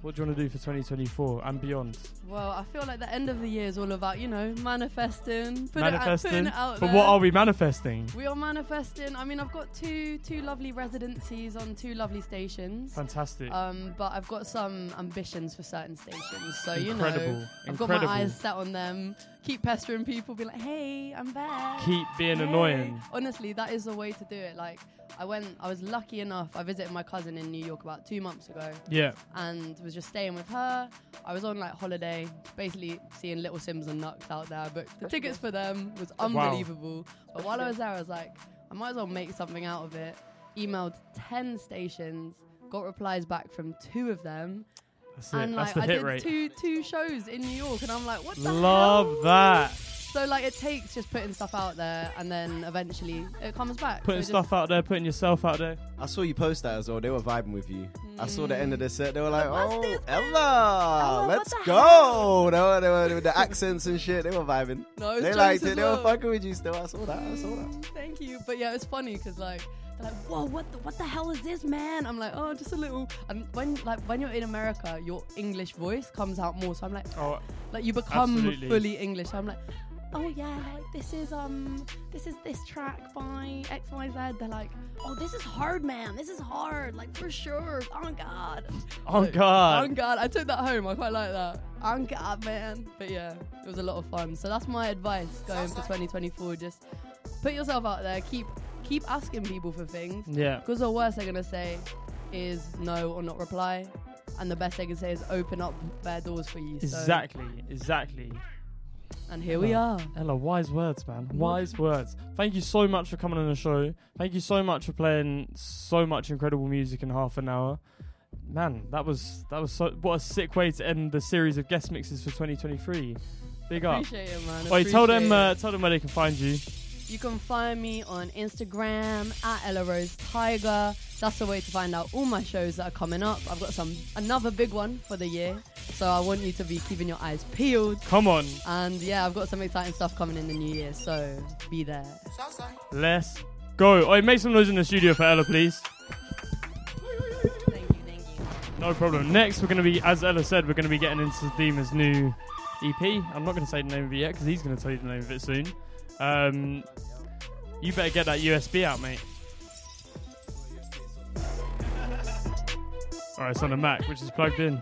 Speaker 18: what do you want to do for 2024 and beyond?
Speaker 1: Well, I feel like the end of the year is all about, you know, manifesting, put
Speaker 18: manifesting.
Speaker 1: It out, putting it out
Speaker 18: but
Speaker 1: there.
Speaker 18: what are we manifesting?
Speaker 1: We are manifesting. I mean, I've got two two lovely residencies on two lovely stations.
Speaker 18: Fantastic.
Speaker 1: Um, but I've got some ambitions for certain stations. So you know, I've got my eyes set on them. Keep pestering people. Be like, hey, I'm back.
Speaker 18: Keep being
Speaker 1: Hey.
Speaker 18: annoying.
Speaker 1: Honestly, that is the way to do it. Like, I went. I was lucky enough. I visited my cousin in New York about two months ago.
Speaker 18: Yeah.
Speaker 1: And was just staying with her. I was on like holiday, basically seeing Little Simz and Knucks out there. But the tickets for them was
Speaker 18: Wow.
Speaker 1: unbelievable. But while I was there, I was like, I might as well make something out of it. Emailed ten stations, got replies back from two of them.
Speaker 18: That's it.
Speaker 1: and
Speaker 18: That's
Speaker 1: like I did
Speaker 18: rate.
Speaker 1: two two shows in New York, and I'm like, what the
Speaker 18: Love
Speaker 1: hell?
Speaker 18: that.
Speaker 1: So like it takes just putting stuff out there, and then eventually it comes back.
Speaker 18: Putting
Speaker 1: So
Speaker 18: stuff out there, putting yourself out there.
Speaker 10: I saw you post that as well. They were vibing with you. I saw the end of the set. They were like,
Speaker 1: What's
Speaker 10: "Oh,
Speaker 1: this,
Speaker 10: Ella,
Speaker 1: what
Speaker 10: let's
Speaker 1: the
Speaker 10: go!" They were, they were with the accents and shit. They were vibing.
Speaker 1: No, it
Speaker 10: they
Speaker 1: jokes
Speaker 10: liked
Speaker 1: as
Speaker 10: it. They were fucking with you still. I saw that. I saw that.
Speaker 1: Thank you. But yeah, it's funny because like they're like, whoa, what the, what the hell is this, man? I'm like, oh, just a little. And when like when you're in America, your English voice comes out more. So I'm like,
Speaker 18: Oh,
Speaker 1: like you become
Speaker 18: absolutely.
Speaker 1: fully English. So I'm like, oh yeah, like this is um this is this track by X Y Z. They're like, oh, this is hard, man. This is hard, like for sure. On God.
Speaker 18: On
Speaker 1: Like,
Speaker 18: God.
Speaker 1: On God. I took that home. I quite like that. On God, man. But yeah, it was a lot of fun. So that's my advice going for 2024. Just put yourself out there. Keep keep asking people for things.
Speaker 18: Yeah.
Speaker 1: Because the worst they're gonna say is no or not reply, and the best they can say is open up their doors for you. So-
Speaker 18: Exactly, exactly.
Speaker 1: And here we are.
Speaker 18: Ella, wise words, man. Wise words. Thank you so much for coming on the show. Thank you so much for playing so much incredible music in half an hour. Man, that was that was so what a sick way to end the series of guest mixes for 2023. Big up.
Speaker 1: Appreciate it, man.
Speaker 18: Wait, tell them uh, tell them where they can find you.
Speaker 1: You can find me on Instagram at Ella Rose Tiger. That's the way to find out all my shows that are coming up. I've got some another big one for the year, so I want you to be keeping your eyes peeled.
Speaker 18: Come on.
Speaker 1: And yeah, I've got some exciting stuff coming in the new year, so be there.
Speaker 18: Let's go. Oi, make some noise in the studio for Ella, please. No problem. Next, we're going to be, as Ella said, we're going to be getting into Deema's new EP. I'm not going to say the name of it yet because he's going to tell you the name of it soon. Um, you better get that USB out, mate. Alright, it's on a Mac, which is plugged in.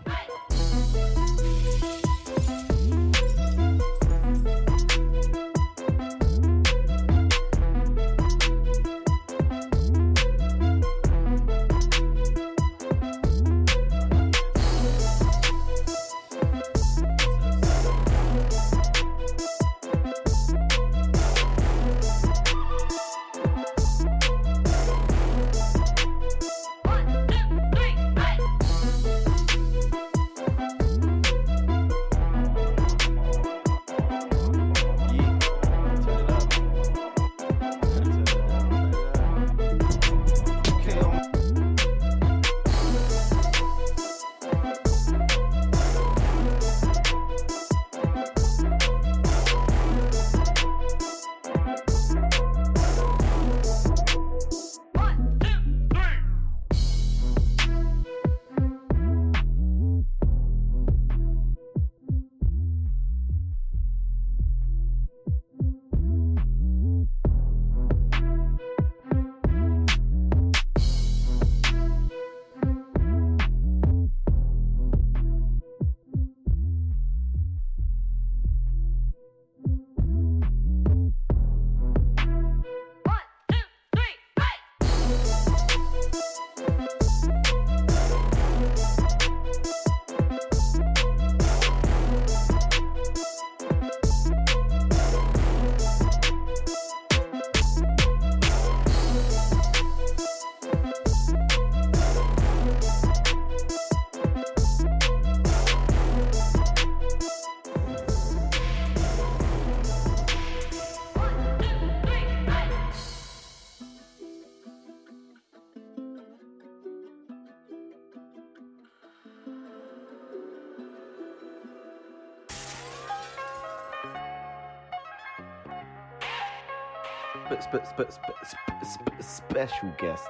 Speaker 19: Sp- sp- sp- sp- sp- sp- special guest.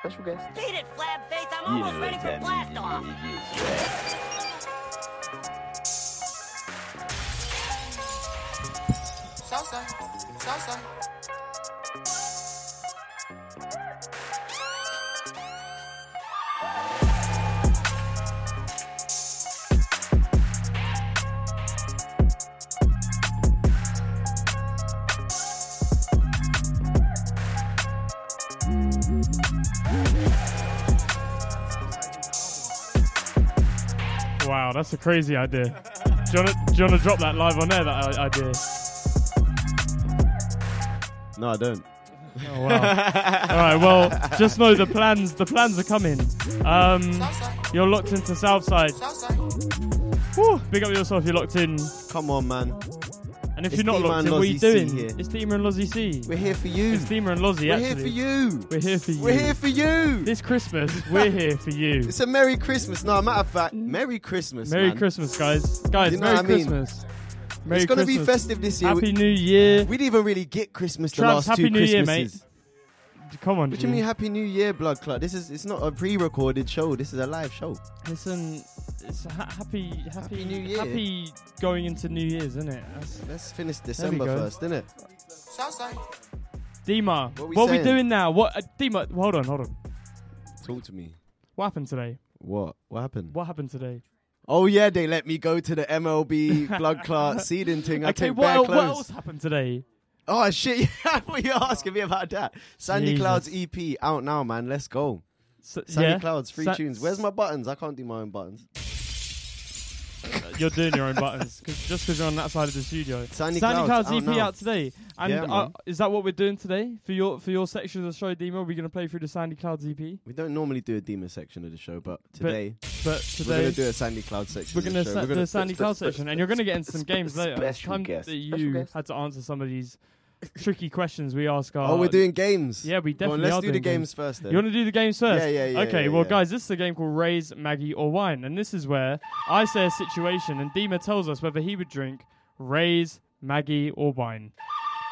Speaker 19: Special guest.
Speaker 17: Beat it, flab face. I'm almost ready for blast off.
Speaker 20: Salsa, salsa.
Speaker 18: That's a crazy idea. Do you want to do you wanna drop that live on air? That idea.
Speaker 10: No, I don't.
Speaker 18: Oh wow! All right, well, just know the plans. The plans are coming. Um, you're locked into Southside. Woo, big up yourself. You're locked in.
Speaker 10: Come on, man.
Speaker 18: And if
Speaker 10: It's
Speaker 18: you're not locked in, what are you doing?
Speaker 10: here.
Speaker 18: It's Deema and Lozzy C.
Speaker 10: We're here for you.
Speaker 18: It's Deema and Lozzy.
Speaker 10: We're
Speaker 18: actually.
Speaker 10: here for you.
Speaker 18: We're here for you.
Speaker 10: We're here for you.
Speaker 18: This Christmas, we're here for you.
Speaker 10: It's a Merry Christmas. No, matter of fact, Merry Christmas.
Speaker 18: Merry
Speaker 10: man.
Speaker 18: Christmas, guys. Guys,
Speaker 10: You know
Speaker 18: Merry
Speaker 10: I mean?
Speaker 18: Christmas. Merry
Speaker 10: it's gonna be festive this year.
Speaker 18: Happy New Year.
Speaker 10: We didn't even really get Christmas the last
Speaker 18: Happy
Speaker 10: two
Speaker 18: New Year,
Speaker 10: Christmases.
Speaker 18: mate. Come on,
Speaker 10: What do you mean Happy New Year, Blood Club? This is it's not a pre-recorded show. This is a live show.
Speaker 18: Listen, it's ha- happy, happy,
Speaker 10: New Year.
Speaker 18: Happy going into New Year's, isn't it? That's,
Speaker 10: Let's finish December
Speaker 18: go.
Speaker 10: first, innit?
Speaker 20: Southside.
Speaker 18: Deema,
Speaker 10: What
Speaker 18: what,
Speaker 10: we
Speaker 18: are we
Speaker 10: saying?
Speaker 18: doing now? What, uh, Deema? Hold on, hold on.
Speaker 10: Talk to me.
Speaker 18: What happened today?
Speaker 10: What? What happened?
Speaker 18: What happened today?
Speaker 10: Oh yeah, they let me go to the MLB Blood Clot seeding thing. I
Speaker 18: okay,
Speaker 10: take
Speaker 18: what,
Speaker 10: bare
Speaker 18: el- what
Speaker 10: clothes.
Speaker 18: else happened today?
Speaker 10: Oh shit! I thought you were asking me about that. Sandy
Speaker 18: Jesus.
Speaker 10: Clouds EP out now, man. Let's go.
Speaker 18: So-
Speaker 10: Sandy
Speaker 18: yeah?
Speaker 10: Clouds, free
Speaker 18: Sa-
Speaker 10: tunes. Where's my buttons? I can't do my own buttons.
Speaker 18: You're doing your own buttons 'cause- just because you're on that side of the studio.
Speaker 10: Sandy Clouds,
Speaker 18: Clouds
Speaker 10: out
Speaker 18: EP
Speaker 10: now.
Speaker 18: out today, and
Speaker 10: Yeah,
Speaker 18: uh, is that what we're doing today for your for your section of the show, Deema? Are we gonna play through the Sandy Clouds EP?
Speaker 10: We don't normally do a demon section of the show, but today,
Speaker 18: but today we're
Speaker 10: gonna do a Sandy Cloud section.
Speaker 18: We're gonna
Speaker 10: the show.
Speaker 18: sa-
Speaker 10: We're
Speaker 18: do a Sandy Cloud section, and you're gonna get into some games later. Time
Speaker 19: guest.
Speaker 18: that you had to answer some of these tricky questions we ask our.
Speaker 10: Oh, we're doing games.
Speaker 18: Yeah, we definitely
Speaker 10: let's
Speaker 18: are
Speaker 10: do the
Speaker 18: doing
Speaker 10: games first then.
Speaker 18: You want to do the games first?
Speaker 10: Yeah, yeah, yeah,
Speaker 18: Okay,
Speaker 10: yeah,
Speaker 18: well,
Speaker 10: yeah.
Speaker 18: guys, this is a game called Wrays, Maggie, or Wine, and this is where I say a situation, and Deema tells us whether he would drink Wrays, Maggie, or wine.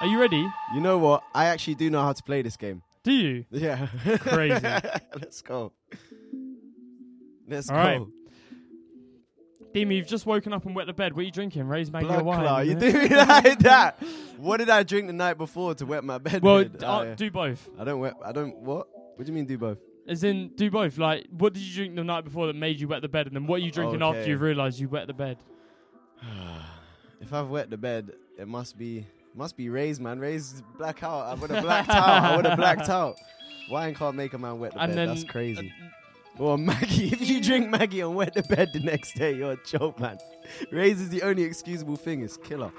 Speaker 18: Are you ready?
Speaker 10: You know what? I actually do know how to play this game.
Speaker 18: Do you?
Speaker 10: Yeah.
Speaker 18: Crazy.
Speaker 10: Let's go. Let's
Speaker 18: All
Speaker 10: go.
Speaker 18: right. Deema, you've just woken up and wet the bed. What are you drinking? Wrays, Maggie,
Speaker 10: Blood
Speaker 18: wine?
Speaker 10: clot. You do me like that. What did I drink the night before to wet my bed?
Speaker 18: Well, d-
Speaker 10: Oh,
Speaker 18: uh,
Speaker 10: yeah.
Speaker 18: do both.
Speaker 10: I don't wet. I don't. What? What do you mean do both?
Speaker 18: As in, do both. Like, what did you drink the night before that made you wet the bed, and then what are you drinking after
Speaker 10: Okay.
Speaker 18: you realised you wet the bed?
Speaker 10: If I've wet the bed, it must be must be Wray's man. Wray's black out. I would have blacked out. I would have blacked out. Wine can't make a man wet the
Speaker 18: And
Speaker 10: bed. That's crazy. Or Maggie. If you drink Maggie and wet the bed the next day, you're a joke, man. Wrays is the only excusable thing. It's killer.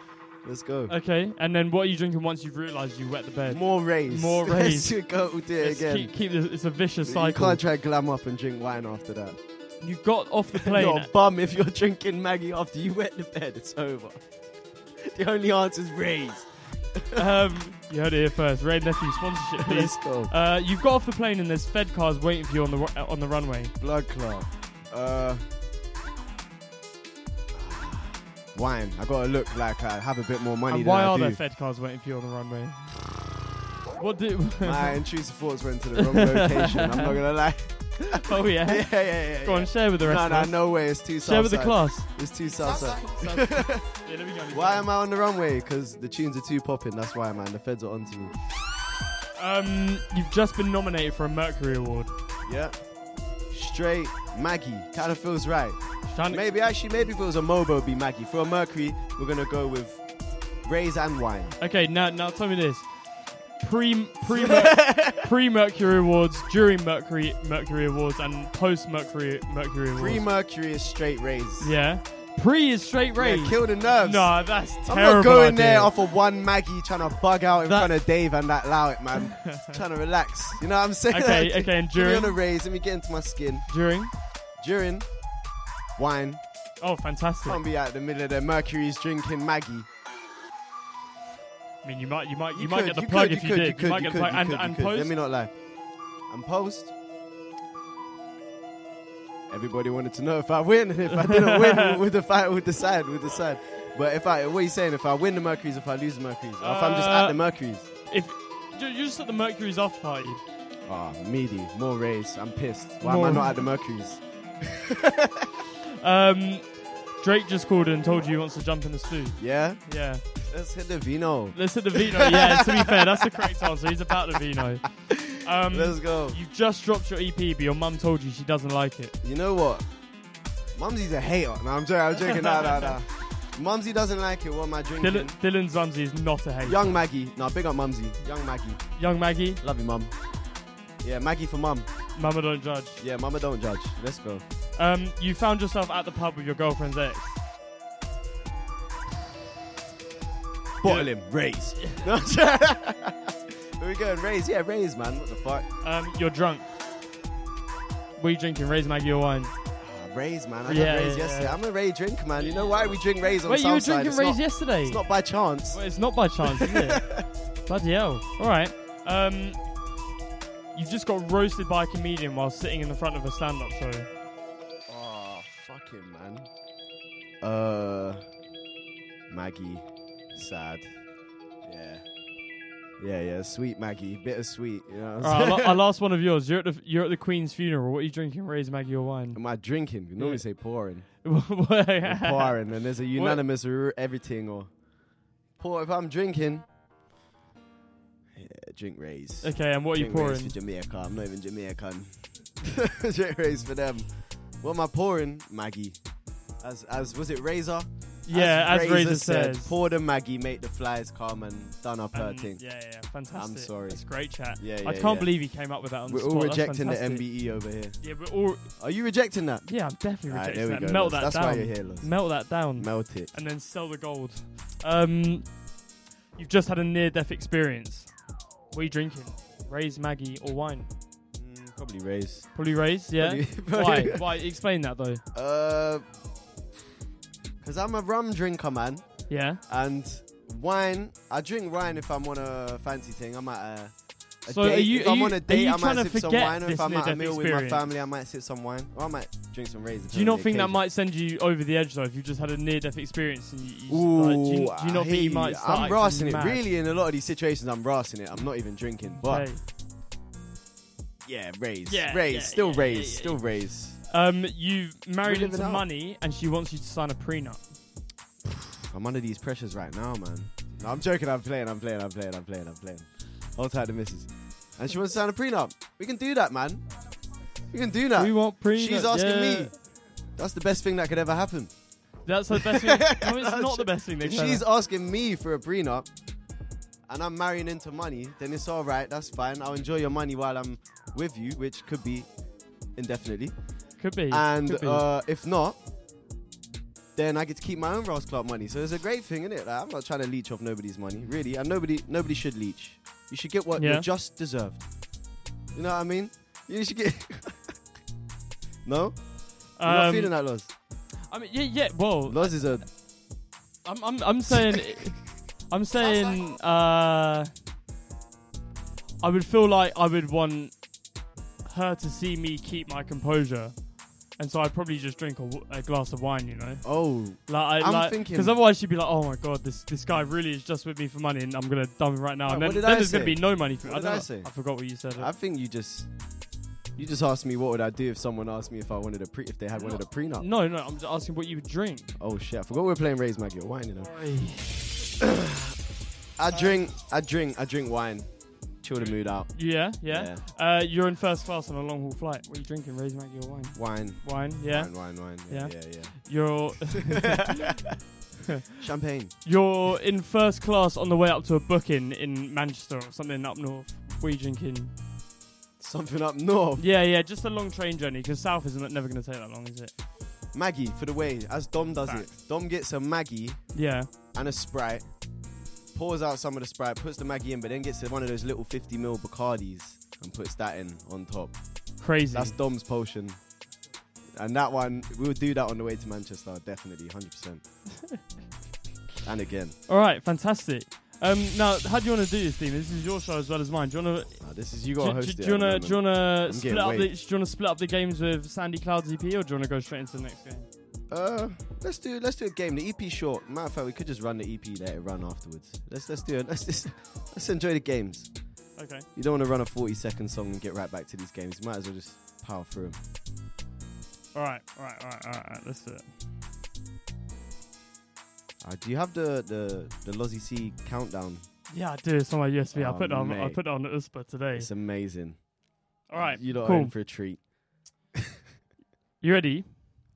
Speaker 10: Let's go.
Speaker 18: Okay, and then what are you drinking once you've realised you wet the bed?
Speaker 10: More Wrays.
Speaker 18: More Wrays.
Speaker 10: Let's go do it
Speaker 18: Let's
Speaker 10: again.
Speaker 18: Keep, keep this, it's a vicious
Speaker 10: You
Speaker 18: cycle.
Speaker 10: You can't try glam up and drink wine after that.
Speaker 18: You've got off the plane.
Speaker 10: You're a bum if you're drinking Maggie after you wet the bed. It's over. The only answer is Wrays.
Speaker 18: um, you heard it here first. Red Nephew sponsorship, please.
Speaker 10: Let's go.
Speaker 18: Uh, you've got off the plane and there's Fed cars waiting for you on the ru- on the runway.
Speaker 10: Blood clot. Uh, wine. I gotta look like I have a bit more money
Speaker 18: And
Speaker 10: than
Speaker 18: why
Speaker 10: I
Speaker 18: are
Speaker 10: do.
Speaker 18: there Fed cars waiting for you on the runway? What do?
Speaker 10: My intrusive thoughts went to the wrong location. I'm not gonna lie.
Speaker 18: Oh yeah.
Speaker 10: yeah, yeah, yeah.
Speaker 18: Go on, share with the rest
Speaker 10: no,
Speaker 18: of
Speaker 10: no,
Speaker 18: us.
Speaker 10: no way. It's too
Speaker 18: Share with the class.
Speaker 10: It's too Southside.
Speaker 18: Yeah, let me go.
Speaker 10: why am I on the runway? Because the tunes are too popping. That's why, man. The feds are onto me.
Speaker 18: Um, you've just been nominated for a Mercury Award.
Speaker 10: Yeah. Straight Maggie. Kind of feels right.
Speaker 18: Shan-
Speaker 10: Maybe actually, maybe if it was a Mobo, it'd be Maggie. For a Mercury, we're gonna go with Wrays and wine.
Speaker 18: Okay, now now tell me this. Pre pre pre Mercury Awards, during Mercury Mercury Awards, and post Mercury Mercury Awards.
Speaker 10: Pre Mercury is straight Wrays.
Speaker 18: yeah. Pre is straight
Speaker 10: Yeah,
Speaker 18: Wrays.
Speaker 10: kill the nerves.
Speaker 18: No, that's terrible.
Speaker 10: I'm not going
Speaker 18: idea.
Speaker 10: there off of one Maggie trying to bug out in
Speaker 18: That-
Speaker 10: front of Dave and that allow man. trying to relax. You know what I'm saying?
Speaker 18: Okay, okay, and
Speaker 10: Give me
Speaker 18: during-
Speaker 10: on the Wrays, let me get into my skin.
Speaker 18: During.
Speaker 10: During wine.
Speaker 18: Oh, fantastic.
Speaker 10: Can't be out in the middle of the Mercury's drinking Maggie.
Speaker 18: I mean, you might you might you,
Speaker 10: You
Speaker 18: might
Speaker 10: could,
Speaker 18: get the plug
Speaker 10: could,
Speaker 18: if
Speaker 10: you could,
Speaker 18: did.
Speaker 10: you could,
Speaker 18: might
Speaker 10: you
Speaker 18: get
Speaker 10: could,
Speaker 18: the plug and and post.
Speaker 10: Let me not lie. And post. Everybody wanted to know if I win. If I didn't win, with the fight would decide? Would decide. But if I, what are you saying? If I win the Mercury's, if I lose the Mercury's, or if I'm just at
Speaker 18: Uh,
Speaker 10: the Mercury's?
Speaker 18: If you- you're just at the Mercury's off party.
Speaker 10: Ah, meaty, more Wrays. I'm pissed. Why am I not at the Mercury's?
Speaker 18: Um, Drake just called and told you he wants to jump in the stew.
Speaker 10: Yeah.
Speaker 18: Yeah.
Speaker 10: Let's hit the vino.
Speaker 18: Let's hit the vino. Yeah, to be fair, that's the correct answer. He's about the vino. Um,
Speaker 10: Let's go.
Speaker 18: You've just dropped your EP, but your mum told you she doesn't like it.
Speaker 10: You know what? Mumsy's a hater. No, I'm joking. I'm joking. Nah, nah, nah. Mumsy doesn't like it. What am I drinking?
Speaker 18: Dylan, Dylan's mumsy is not a hater.
Speaker 10: Young Maggie. No, big up Mumsy. Young Maggie.
Speaker 18: Young Maggie.
Speaker 10: Love you, Mum. Yeah, Maggie for Mum.
Speaker 18: Mama don't judge.
Speaker 10: Yeah, Mama don't judge. Let's go.
Speaker 18: Um, you found yourself at the pub with your girlfriend's ex.
Speaker 10: Bottle him. Wrays. No, Where we going? Wrays. Yeah, Wrays, man. What the fuck?
Speaker 18: Um, you're drunk. What are you drinking? Wrays Maggie or wine?
Speaker 10: Ah, Wrays, man. I
Speaker 18: Yeah,
Speaker 10: had Wrays
Speaker 18: yeah,
Speaker 10: yesterday.
Speaker 18: yeah.
Speaker 10: I'm a Wray drinker, man. You know why we drink Wrays on
Speaker 18: Wait, you were
Speaker 10: Southside?
Speaker 18: drinking
Speaker 10: It's
Speaker 18: Wrays
Speaker 10: not-
Speaker 18: yesterday?
Speaker 10: It's not by chance.
Speaker 18: Well, it's not by chance, is it? Bloody hell. All right. Um, you've just got roasted by a comedian while sitting in the front of a stand-up show.
Speaker 10: Oh, fucking man. Uh, Maggie, sad. Yeah, yeah, yeah. Sweet Maggie, bittersweet. You know. What
Speaker 18: All right? I'll one of yours. You're at the you're at the Queen's funeral. What are you drinking? Wrays Maggie or wine?
Speaker 10: Am I drinking? We normally
Speaker 18: Yeah.
Speaker 10: say pouring. Pouring, and there's a unanimous r- everything or pour. If I'm drinking, drink Wrays.
Speaker 18: Okay, and what are you
Speaker 10: Drink Wrays
Speaker 18: pouring?
Speaker 10: for Jamaica? I'm not even Jamaican. drink Wrays for them. What am I pouring? Maggie. As as was it Razor?
Speaker 18: Yeah, as Razor says.
Speaker 10: Pour the Maggie, make the flies come, and done up her thing.
Speaker 18: Yeah, yeah, fantastic.
Speaker 10: I'm sorry.
Speaker 18: That's great chat.
Speaker 10: Yeah, yeah I
Speaker 18: can't
Speaker 10: yeah.
Speaker 18: believe he came up with that on
Speaker 10: We're
Speaker 18: the
Speaker 10: all
Speaker 18: spot. That's
Speaker 10: rejecting the. MBE over here.
Speaker 18: Yeah, we're all.
Speaker 10: Are you rejecting that?
Speaker 18: Yeah, I'm definitely
Speaker 10: Alright,
Speaker 18: rejecting
Speaker 10: there we
Speaker 18: that.
Speaker 10: go,
Speaker 18: Melt
Speaker 10: Loz.
Speaker 18: that
Speaker 10: That's
Speaker 18: down.
Speaker 10: why you're here, Loz.
Speaker 18: Melt that down.
Speaker 10: Melt it.
Speaker 18: And then sell the gold. Um, you've just had a near-death experience. What are you drinking? Wrays Maggie or wine?
Speaker 10: Probably Wrays.
Speaker 18: Probably Wrays. Yeah.
Speaker 10: Probably-
Speaker 18: Why? Why? Explain that though.
Speaker 10: Uh, cause I'm a rum drinker, man.
Speaker 18: Yeah.
Speaker 10: And wine, I drink wine if I'm on a fancy thing. I'm at a. a
Speaker 18: So
Speaker 10: date.
Speaker 18: are you-
Speaker 10: if
Speaker 18: are
Speaker 10: I'm
Speaker 18: you-
Speaker 10: on a date, I
Speaker 18: trying
Speaker 10: might sip some wine. Or if I'm at a meal with my family, I might sip some wine. Or I might drink some Wrays.
Speaker 18: Do you not think that might send you over the edge though if you just had a near-death experience and you, you
Speaker 10: Ooh,
Speaker 18: like, do, you, do you not think you might start
Speaker 10: I'm
Speaker 18: acting
Speaker 10: brassing it.
Speaker 18: mad?
Speaker 10: Really, in a lot of these situations, I'm brassing it. I'm not even drinking. But yeah, Wrays.
Speaker 18: Yeah,
Speaker 10: Wrays.
Speaker 18: yeah,
Speaker 10: still
Speaker 18: yeah, yeah,
Speaker 10: Still Wrays.
Speaker 18: Um, you married into money and she wants you to sign a prenup.
Speaker 10: I'm under these pressures right now, man. No, I'm joking. I'm playing. I'm playing. I'm playing. I'm playing. I'm playing. Hold tight, the missus. And she wants to sign a prenup. We can do that, man. We can do that.
Speaker 18: We want prenup,
Speaker 10: She's asking
Speaker 18: yeah.
Speaker 10: me. That's the best thing that could ever happen.
Speaker 18: That's the best thing. No, it's not the best thing.
Speaker 10: If
Speaker 18: They've
Speaker 10: she's asking me for a prenup and I'm marrying into money, then it's all right. That's fine. I'll enjoy your money while I'm with you, which could be indefinitely.
Speaker 18: Could be.
Speaker 10: And
Speaker 18: could be.
Speaker 10: Uh, if not, then I get to keep my own Ross Club money. So it's a great thing, isn't it? Like, I'm not trying to leech off nobody's money, really. And nobody, nobody should leech. You should get what
Speaker 18: Yeah.
Speaker 10: you're just deserved. You know what I mean? You should get. no. You're not
Speaker 18: Um,
Speaker 10: feeling that, Loz.
Speaker 18: I mean, yeah, yeah. Well,
Speaker 10: Loz is a.
Speaker 18: I'm, I'm, I'm saying, I'm saying, uh, I would feel like I would want her to see me keep my composure, and so I'd probably just drink a glass of wine, you know.
Speaker 10: Oh,
Speaker 18: Like, I,
Speaker 10: I'm
Speaker 18: like,
Speaker 10: thinking-
Speaker 18: because otherwise she'd be like, "Oh my god, this this guy really is just with me for money, and I'm gonna dump him right now."
Speaker 10: Right,
Speaker 18: and then, then
Speaker 10: I
Speaker 18: there's gonna be no money for
Speaker 10: What
Speaker 18: I
Speaker 10: did
Speaker 18: don't
Speaker 10: I
Speaker 18: know.
Speaker 10: say?
Speaker 18: I forgot what you said.
Speaker 10: I think you just. You just asked me what would I do if someone asked me if I wanted a pre if they had wanted a prenup.
Speaker 18: no, no, I'm just asking what you would drink.
Speaker 10: Oh shit! I forgot we were playing Wrays Maggie or wine. You know. I drink. I drink. I drink wine. Chill the mood out.
Speaker 18: Yeah, yeah. Uh, you're in first class on a long haul flight. What are you drinking? Wrays Maggie or wine?
Speaker 10: Wine.
Speaker 18: Wine. Yeah.
Speaker 10: Wine. Wine. Wine. Yeah. Yeah. yeah,
Speaker 18: You're.
Speaker 10: Champagne.
Speaker 18: You're in first class on the way up to a booking in Manchester or something up north. What are you drinking?
Speaker 10: Something up north.
Speaker 18: Yeah, yeah, just a long train journey because south isn't never going to take that long, is it?
Speaker 10: Maggie for the way as Dom does it. Dom gets a Maggie.
Speaker 18: Yeah.
Speaker 10: And a Sprite. Pours out some of the Sprite, puts the Maggie in, but then gets one of those little 50 mil Bacardis and puts that in on top.
Speaker 18: Crazy.
Speaker 10: That's Dom's potion. And that one, we would do that on the way to Manchester, definitely, 100%. and again.
Speaker 18: All right, fantastic. Um, now, how do you want to do this, Dean? This is your show as well as mine. Do you want to?
Speaker 10: Nah, this is you gotta host
Speaker 18: do,
Speaker 10: it
Speaker 18: do you want to? Do you want to split up the? Do you want to split up the games with Sandy Clouds EP, or do you want to go straight into the next game?
Speaker 10: Uh, let's do let's do a game. The EP short. Matter of fact, we could just run the EP, let it run afterwards. Let's let's do it. Let's just let's enjoy the games.
Speaker 18: Okay.
Speaker 10: You don't want to run a 40 second song and get right back to these games. You might as well just power through them.
Speaker 18: All right, all right, all right, all right. all right, Let's do it.
Speaker 10: Uh, do you have the the the Lozzy C countdown?
Speaker 18: Yeah, I do. It's on my USB. I
Speaker 10: Oh,
Speaker 18: put it on. I put it on the USPA today.
Speaker 10: It's amazing.
Speaker 18: All right,
Speaker 10: you lot
Speaker 18: cool.
Speaker 10: in for a treat.
Speaker 18: You ready?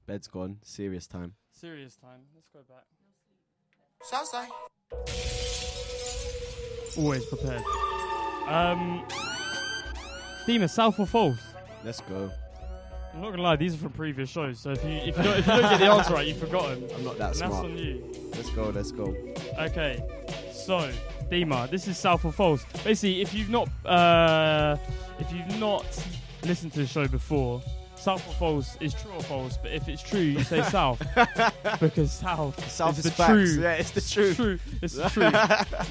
Speaker 10: Bed's gone. Serious time.
Speaker 18: Serious time. Let's go back.
Speaker 20: Southside.
Speaker 18: Always prepared. Um, Deema, South or false?
Speaker 10: Let's go.
Speaker 18: I'm not gonna lie, these are from previous shows. So if you if you don't, if you don't get the answer right, you've forgotten.
Speaker 10: I'm not that
Speaker 18: and
Speaker 10: smart.
Speaker 18: That's on you.
Speaker 10: Let's go. Let's go.
Speaker 18: Okay, so Deema, this is South or false. Basically, if you've not uh, if you've not listened to the show before, South or false is true or false. But if it's true, you say South because South
Speaker 10: South
Speaker 18: is
Speaker 10: is
Speaker 18: the
Speaker 10: facts.
Speaker 18: true.
Speaker 10: Yeah, it's the truth.
Speaker 18: True. It's the truth.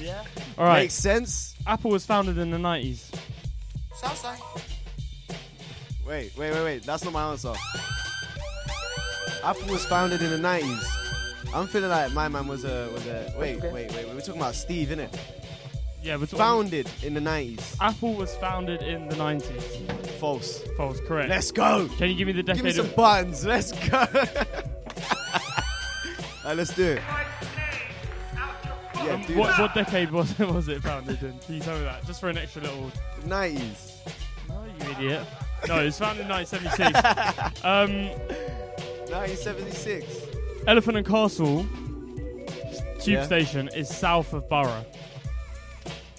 Speaker 18: yeah. All right.
Speaker 10: Makes sense.
Speaker 18: Apple was founded in the 90s.
Speaker 20: Southside.
Speaker 10: Wait, wait, wait, wait. That's not my answer. Apple was founded in the 90s. I'm feeling like my man was a was a wait, wait, wait. We're talking about Steve, innit?
Speaker 18: Yeah, we're
Speaker 10: founded in the 90s.
Speaker 18: Apple was founded in the 90s.
Speaker 10: False.
Speaker 18: False, correct.
Speaker 10: Let's go.
Speaker 18: Can you give me the decade
Speaker 10: Give me some
Speaker 18: of
Speaker 10: buttons. Let's go. Alright, let's do it. Yeah,
Speaker 18: Um,
Speaker 10: do
Speaker 18: what, what decade was it, was it founded in? Can you tell me that? Just for an extra little.
Speaker 10: 90s.
Speaker 18: No, you idiot. No, it was founded in 1976. um,
Speaker 10: 1976.
Speaker 18: Elephant and Castle Tube
Speaker 10: Yeah.
Speaker 18: Station is south of Borough.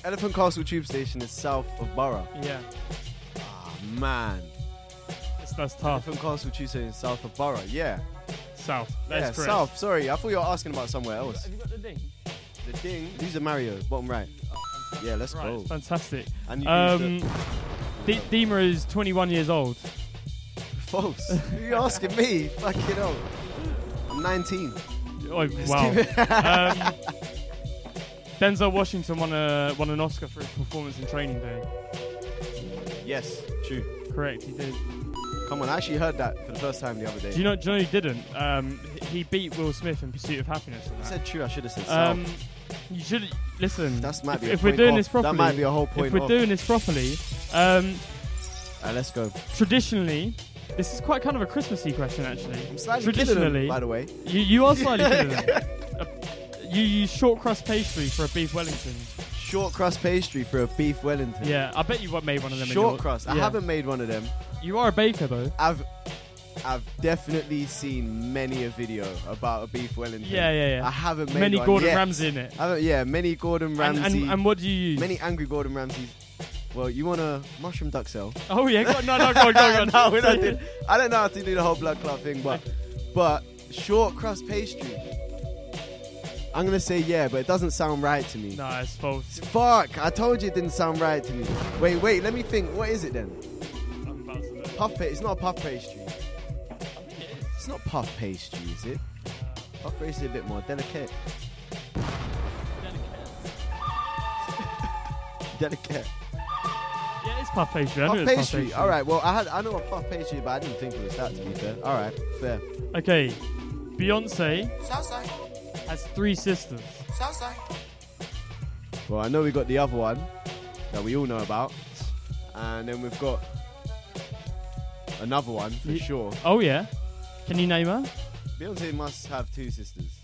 Speaker 10: Elephant Castle Tube Station is south of Borough.
Speaker 18: Yeah.
Speaker 10: Ah, man.
Speaker 18: That's, that's tough.
Speaker 10: Elephant Castle Tube Station is south of Borough. Yeah.
Speaker 18: South.
Speaker 10: yeah,
Speaker 18: correct.
Speaker 10: south. Sorry, I thought you were asking about somewhere else.
Speaker 18: Have you got the ding?
Speaker 10: The ding. These are Mario, bottom right. Yeah, let's
Speaker 18: Right,
Speaker 10: go.
Speaker 18: fantastic.
Speaker 10: And you
Speaker 18: Um,
Speaker 10: used
Speaker 18: D- Deema is 21 years old.
Speaker 10: False. Who you asking me? Fucking hell. I'm 19.
Speaker 18: Oh, wow. um, Denzel Washington won a won an Oscar for his performance in Training Day.
Speaker 10: Yes, true.
Speaker 18: Correct, he did.
Speaker 10: Come on, I actually heard that for the first time the other day.
Speaker 18: Do you know? Do you know he didn't? Um, he beat Will Smith in Pursuit of Happiness.
Speaker 10: I said true. I should have said
Speaker 18: Um, you should listen.
Speaker 10: That's might
Speaker 18: if,
Speaker 10: be
Speaker 18: if we're doing
Speaker 10: off.
Speaker 18: this properly,
Speaker 10: That might be a whole point
Speaker 18: If we're
Speaker 10: off.
Speaker 18: doing this properly, um,
Speaker 10: Alright, let's go.
Speaker 18: traditionally, this is quite kind of a Christmassy question, actually.
Speaker 10: I'm slightly
Speaker 18: traditionally,
Speaker 10: them, by the way.
Speaker 18: you you are slightly You use short crust pastry for a beef Wellington.
Speaker 10: Short crust pastry for a beef Wellington.
Speaker 18: Yeah, I bet you what made one of them. in
Speaker 10: Short
Speaker 18: your-
Speaker 10: crust. I
Speaker 18: yeah.
Speaker 10: haven't made one of them.
Speaker 18: You are a baker though.
Speaker 10: I've I've definitely seen many a video about a beef Wellington.
Speaker 18: Yeah, yeah, yeah.
Speaker 10: I haven't made
Speaker 18: Many
Speaker 10: one
Speaker 18: Gordon
Speaker 10: yet.
Speaker 18: Ramsay in it.
Speaker 10: I haven't- yeah, many Gordon
Speaker 18: And,
Speaker 10: Ramsay.
Speaker 18: and, and what do you use?
Speaker 10: many angry Gordon Ramsays. Well, you want a mushroom duxelles?
Speaker 18: Oh yeah, go, no, no, go, on, go, on, go. on.
Speaker 10: no, we're not doing- I don't know how to do the whole blood clot thing, but but short crust pastry. I'm gonna say yeah, but it doesn't sound right to me.
Speaker 18: No, it's false.
Speaker 10: Fuck! I told you it didn't sound right to me. Wait, wait, let me think. What is it then?
Speaker 18: I'm about to look.
Speaker 10: Puff pastry. It's not a puff pastry. It's not puff pastry, is it? Puff pastry is a bit more delicate. delicate.
Speaker 18: Yeah, it's puff pastry. I
Speaker 10: Puff
Speaker 18: knew it's
Speaker 10: pastry.
Speaker 18: puff pastry.
Speaker 10: All right. Well, I had I know a puff pastry, but I didn't think it was that. To be fair. All right. Fair.
Speaker 18: Okay, Beyonce
Speaker 20: Southside.
Speaker 18: Has three sisters.
Speaker 20: Southside.
Speaker 10: Well, I know we got the other one that we all know about, and then we've got another one for
Speaker 18: Ye-
Speaker 10: sure.
Speaker 18: Oh yeah, can you name her?
Speaker 10: Beyonce must have two sisters.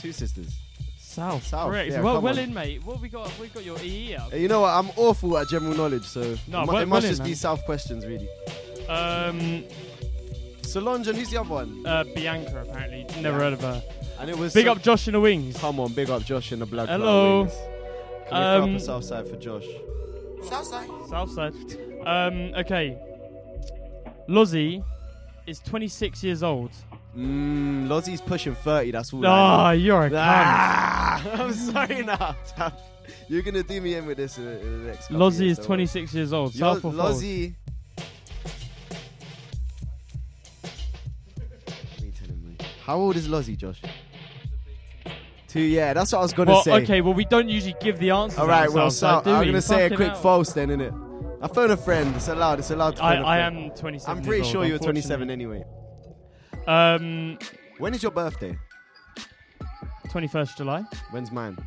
Speaker 10: Two sisters.
Speaker 18: South.
Speaker 10: South,
Speaker 18: Correct.
Speaker 10: yeah,
Speaker 18: well,
Speaker 10: come
Speaker 18: well
Speaker 10: on.
Speaker 18: in, mate. What have we got? We've got your EE up.
Speaker 10: Hey, You know what? I'm awful at general knowledge, so
Speaker 18: No,
Speaker 10: it, mu-
Speaker 18: well-
Speaker 10: it must
Speaker 18: well in,
Speaker 10: just be
Speaker 18: man.
Speaker 10: South questions, really.
Speaker 18: Um,
Speaker 10: Solange, and who's the other one?
Speaker 18: uh, Bianca apparently. Never heard of her.
Speaker 10: And it was
Speaker 18: Big
Speaker 10: so-
Speaker 18: up Josh in the wings.
Speaker 10: Come on, big up Josh in the blood. Clot
Speaker 18: Hello.
Speaker 10: Wings. Can we throw
Speaker 18: Um,
Speaker 10: up a south side for Josh?
Speaker 20: South Southside.
Speaker 18: Southside. Um, okay. Lozzy is 26 years old.
Speaker 10: Mmm, Lozzy's pushing 30, that's all I
Speaker 18: Ah,
Speaker 10: know.
Speaker 18: you're a cunt.
Speaker 10: Ah, I'm sorry now. You're going to do me in with this in, the- in the next couple
Speaker 18: Lozzy
Speaker 10: years,
Speaker 18: is
Speaker 10: don't worry.
Speaker 18: 26 years old.
Speaker 10: Yo-
Speaker 18: South or false?
Speaker 10: Lozzy. What are you telling me? How old is Lozzy, Josh? Two, yeah, that's what I was gonna
Speaker 18: Well,
Speaker 10: say.
Speaker 18: okay, well we don't usually give the answers.
Speaker 10: All right, well, so, I'm
Speaker 18: we?
Speaker 10: gonna say a quick
Speaker 18: hell.
Speaker 10: false then, innit? I phone a friend. It's allowed. It's allowed to
Speaker 18: I- I am 27
Speaker 10: I'm pretty
Speaker 18: years
Speaker 10: sure
Speaker 18: old,
Speaker 10: you're 27 anyway.
Speaker 18: Um,
Speaker 10: When is your birthday?
Speaker 18: 21st July.
Speaker 10: When's mine?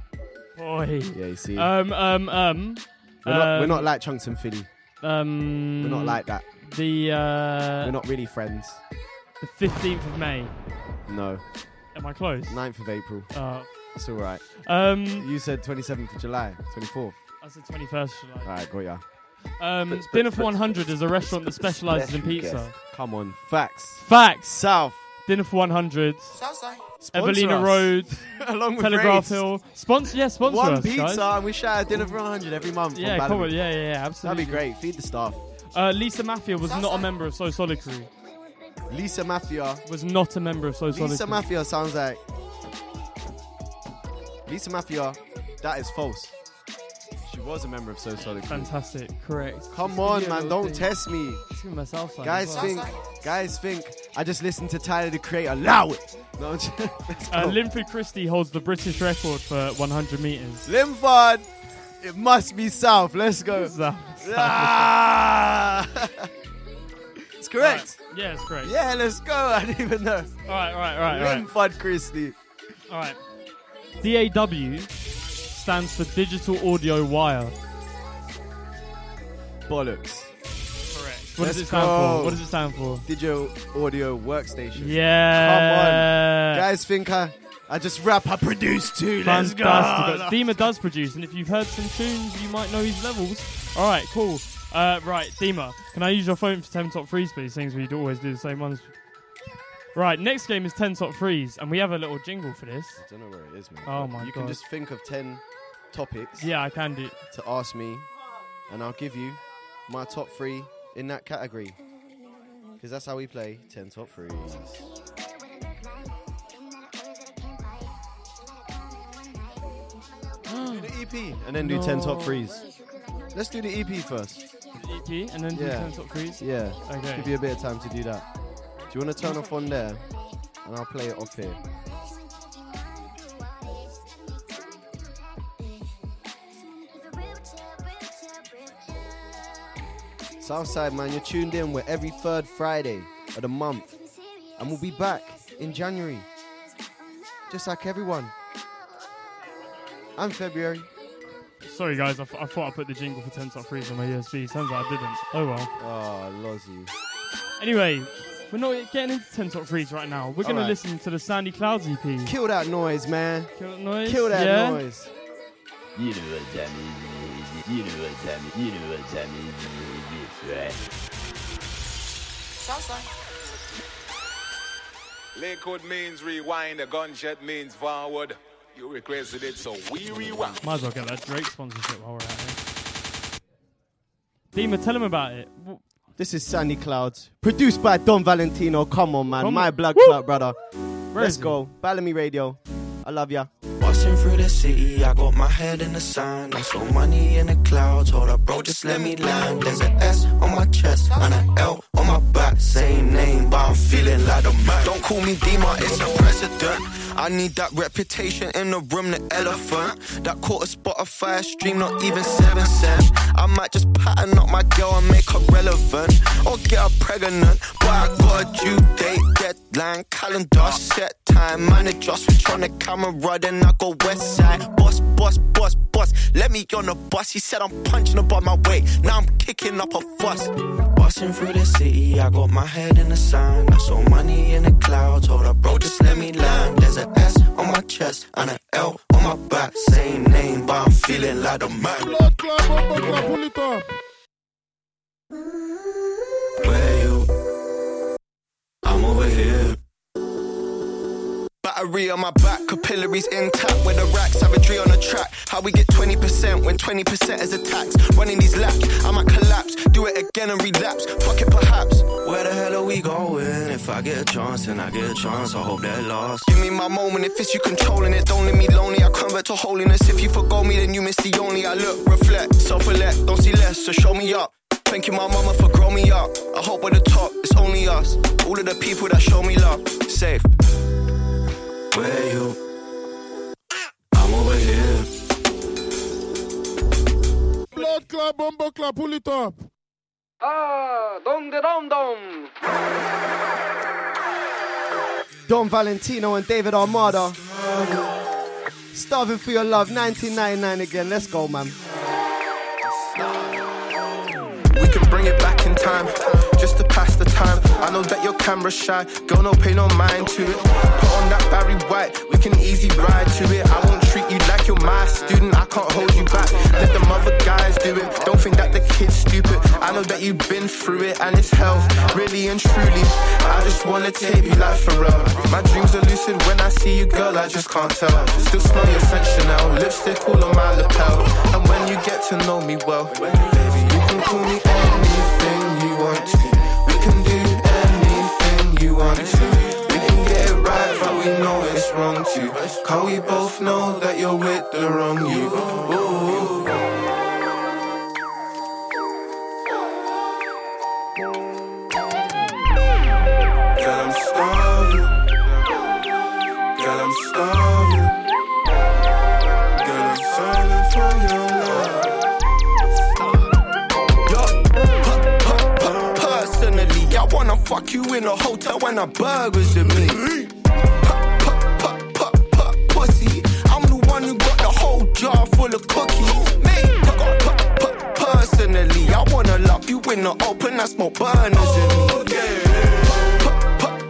Speaker 18: Boy.
Speaker 10: Yeah, you see.
Speaker 18: Um, um, um.
Speaker 10: we're, not, we're
Speaker 18: um,
Speaker 10: not like Chunkz and Filly.
Speaker 18: Um,
Speaker 10: We're not like that.
Speaker 18: The uh,
Speaker 10: We're not really friends.
Speaker 18: the 15th of May.
Speaker 10: No.
Speaker 18: Am I close?
Speaker 10: 9th of April.
Speaker 18: Uh,
Speaker 10: It's all right.
Speaker 18: Um,
Speaker 10: you said 27th of July, 24th.
Speaker 18: I said 21st July.
Speaker 10: All right, got ya.
Speaker 18: Um,
Speaker 10: But- but-
Speaker 18: Dinner for
Speaker 10: but-
Speaker 18: 100 is a restaurant that specializes in
Speaker 10: Special
Speaker 18: pizza.
Speaker 10: guest. Come on, facts.
Speaker 18: Facts.
Speaker 10: South.
Speaker 18: Dinner for 100.
Speaker 20: Southside.
Speaker 10: Sponsor
Speaker 18: Evelina
Speaker 10: us.
Speaker 18: Road.
Speaker 10: Along with
Speaker 18: Telegraph
Speaker 10: Raids.
Speaker 18: Hill. Sponsor, yeah, sponsor
Speaker 10: One
Speaker 18: us,
Speaker 10: pizza,
Speaker 18: guys.
Speaker 10: and we shout out dinner for 100 every month.
Speaker 18: Yeah,
Speaker 10: from
Speaker 18: come on, yeah, yeah, yeah, absolutely.
Speaker 10: That'd be great. Feed the staff.
Speaker 18: Uh, Lisa Maffia was not a member of So Solid Crew.
Speaker 10: Lisa Maffia.
Speaker 18: Was not a member of So Solid
Speaker 10: Lisa
Speaker 18: Crew.
Speaker 10: Maffia sounds like. Lisa Maffia, that is false. She was a member of So Solid Crew.
Speaker 18: Fantastic, correct.
Speaker 10: Come on,
Speaker 18: give you a
Speaker 10: man, don't test me.
Speaker 18: Myself some
Speaker 10: Guys think, guys think I just listened to Tyler the Creator. Allow it. No, let's
Speaker 18: Uh. Linford Christie holds the British record for 100 meters.
Speaker 10: Limford, it must be south. Let's go.
Speaker 18: South.
Speaker 10: Ah! it's correct.
Speaker 18: Right. Yeah, it's correct.
Speaker 10: Yeah, let's go. I didn't even know.
Speaker 18: All right, all right, all right, all right.
Speaker 10: Limford Christie.
Speaker 18: All right. DAW stands for Digital Audio Wire.
Speaker 10: Bollocks.
Speaker 18: Correct. What
Speaker 10: Let's
Speaker 18: does it stand
Speaker 10: go.
Speaker 18: for? What does it stand for?
Speaker 10: Digital audio workstation.
Speaker 18: Yeah.
Speaker 10: Come on. Guys think I, I just rap, I produce too. Let's go.
Speaker 18: Fantastic. Deema does produce, and if you've heard some tunes, you might know his levels. All right, cool. Uh, right, Deema, can I use your phone for 10 top threes, please? Things we always do the same ones. Right, next game is 10 top threes, and we have a little jingle for this.
Speaker 10: I don't know where it is, man.
Speaker 18: Oh my
Speaker 10: You
Speaker 18: God.
Speaker 10: can just think of 10 topics.
Speaker 18: Yeah, I can do.
Speaker 10: To ask me, and I'll give you my top three in that category. Because that's how we play 10 top threes. do the EP and then do 10 top
Speaker 18: No.
Speaker 10: threes. Let's do the EP first.
Speaker 18: EP and then do
Speaker 10: Yeah.
Speaker 18: 10 top threes?
Speaker 10: Yeah.
Speaker 18: Okay.
Speaker 10: Give you a bit of time to do that. Do you want to turn off on there? And I'll play it off here. Southside, man, you're tuned in. We're every third Friday of the month. And we'll be back in January. Just like everyone. And February.
Speaker 18: Sorry, guys, I, I thought I put the jingle for 10 top threes on my USB. Sounds like I didn't. Oh well.
Speaker 10: Ah, oh, Lozzy.
Speaker 18: Anyway, we're not getting into 10 top threes right now. We're going to listen to the Sandy Clouds EP.
Speaker 10: Kill that noise, man.
Speaker 18: Kill that noise?
Speaker 10: Kill that
Speaker 18: yeah?
Speaker 10: noise.
Speaker 21: You know what that means. You know what that means. You know what that means. Right.
Speaker 20: Southside.
Speaker 22: Lakewood means rewind, a gunshot means forward. You requested it, so we rewind.
Speaker 18: Might as well get that Drake sponsorship while we're at it. Deema, tell him about it. W-
Speaker 10: This is Sandy Clouds, produced by Don Valentino. Come on, man.
Speaker 18: Come
Speaker 10: My
Speaker 18: on.
Speaker 10: blood
Speaker 18: Woo!
Speaker 10: clot brother.
Speaker 18: Where
Speaker 10: Let's go. Balamii Radio. I love ya.
Speaker 23: Busting through the city, I got my head in the sand. I saw money in the clouds. Hold up, bro, just let me land. There's an S on my chest and an L on my back. Same name, but I'm feeling like a man. Don't call me Deema, it's a precedent. I need that reputation in the room, the elephant. That caught a Spotify stream, not even seven cent. I might just pattern up my girl and make her relevant. Or get her pregnant. But I got a due date, deadline, calendar, set time. Man, adjust switch on the camera, then I go west side. Boss, boss, boss, boss. Let me on the bus. He said I'm punching above my weight. Now I'm kicking up a fuss. Busting through the city, I got my head in the sand. I saw money in the clouds. Hold up, bro, just let me land. There's an S on my chest and an L on my back. Same name, but I'm feeling like a man. Where you? I'm over here. Battery on my back, capillaries intact. With the rack, savagery on the track. How we get 20% when 20% is a tax. Running these laps, I might collapse. Do it again and relapse. Fuck it, perhaps. Where the hell are we going? If I get a chance, and I get a chance. I hope they're lost. Give me my moment. If it's you controlling it, don't let me lonely. I convert to holiness. If you forgo me, then you miss the only. I look, reflect, self-elect. Don't see less, so show me up. Thank you, my mama, for growing me up. I hope at the top, it's only us. All of the people that show me love. Safe. Where you?
Speaker 24: I'm over here. Blood club, bumbo club, pull it up.
Speaker 25: Ah, dom de dom dom.
Speaker 10: Don Valentino and David Armada. Starving for your love, 1999 again. Let's go, man.
Speaker 23: We can bring it back in time, just to pass the time. I know that you're camera shy, girl, no pay no mind to it. Put on that Barry White, we can easy ride to it. I won't treat you like you're my student, I can't hold you back. Let them other guys do it. Don't think that the kid's stupid. I know that you've been through it and it's hell, really and truly. I just wanna tape you like Pharrell. My dreams are lucid when I see you, girl, I just can't tell. Still smell your scent Chanel, lipstick all on my lapel. And when you get to know me well, call me anything you want to. We can do anything you want to. We can get it right, but we know it's wrong too. Cause we both know that you're with the wrong you. Fuck you in a hotel when a burgers with me. Pu- pu- pu- pu- pu- Pussy, I'm the one who got the whole jar full of cookies. Me, personally, I wanna lock you in the open, I smoke burners in me. Oh,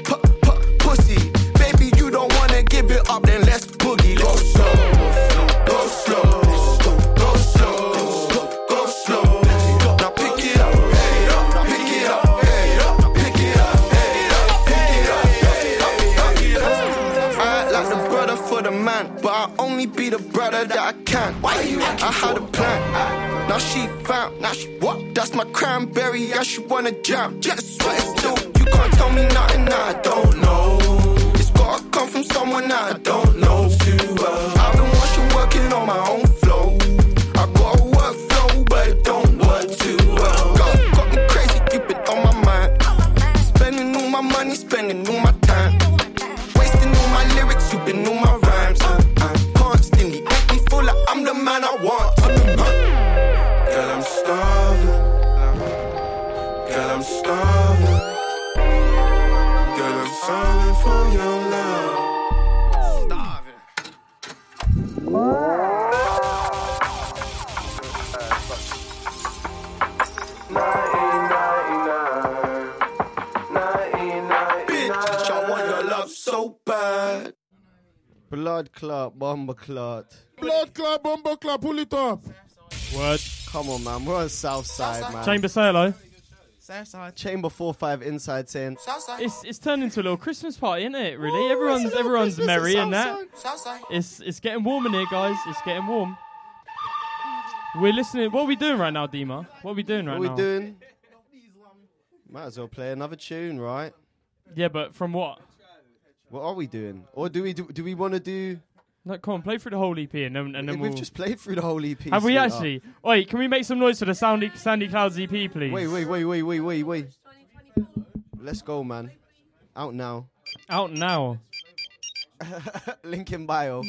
Speaker 23: pu- Pussy, baby, you don't wanna give it up, then let's boogie. Go slow, the that I can. Why you? I had a plan. Now she found, now she what? That's my cranberry, yeah, she wanna jam. Just it's still, you can't tell me nothing I don't know. It's gotta come from someone I don't know too well.
Speaker 10: Blood clot, bomber clot.
Speaker 24: Blood clap, bomba clap, pull it up.
Speaker 18: Word.
Speaker 10: Come on, man. We're on South Side, man.
Speaker 18: Chamber, say hello.
Speaker 10: Southside. Chamber 4-5 inside saying.
Speaker 18: It's it's turned into a little Christmas party, isn't it? Really, everyone's everyone's merry and that. It's it's getting warm in here, guys. It's getting warm. We're listening. What are we doing right now, Deema? What are we doing right
Speaker 10: What
Speaker 18: now?
Speaker 10: we doing? Might as well play another tune, right?
Speaker 18: Yeah, but from what?
Speaker 10: What are we doing? Or do we do, do we want to do?
Speaker 18: No, come on, play through the whole EP and then and then
Speaker 10: We've
Speaker 18: we'll.
Speaker 10: just played through the whole EP.
Speaker 18: Have we
Speaker 10: sweetheart.
Speaker 18: actually? Wait, can we make some noise for the Sandy Sandy Clouds EP, please?
Speaker 10: Wait, wait, wait, wait, wait, wait, wait. Let's go, man. Out now.
Speaker 18: Out now.
Speaker 10: Link in bio.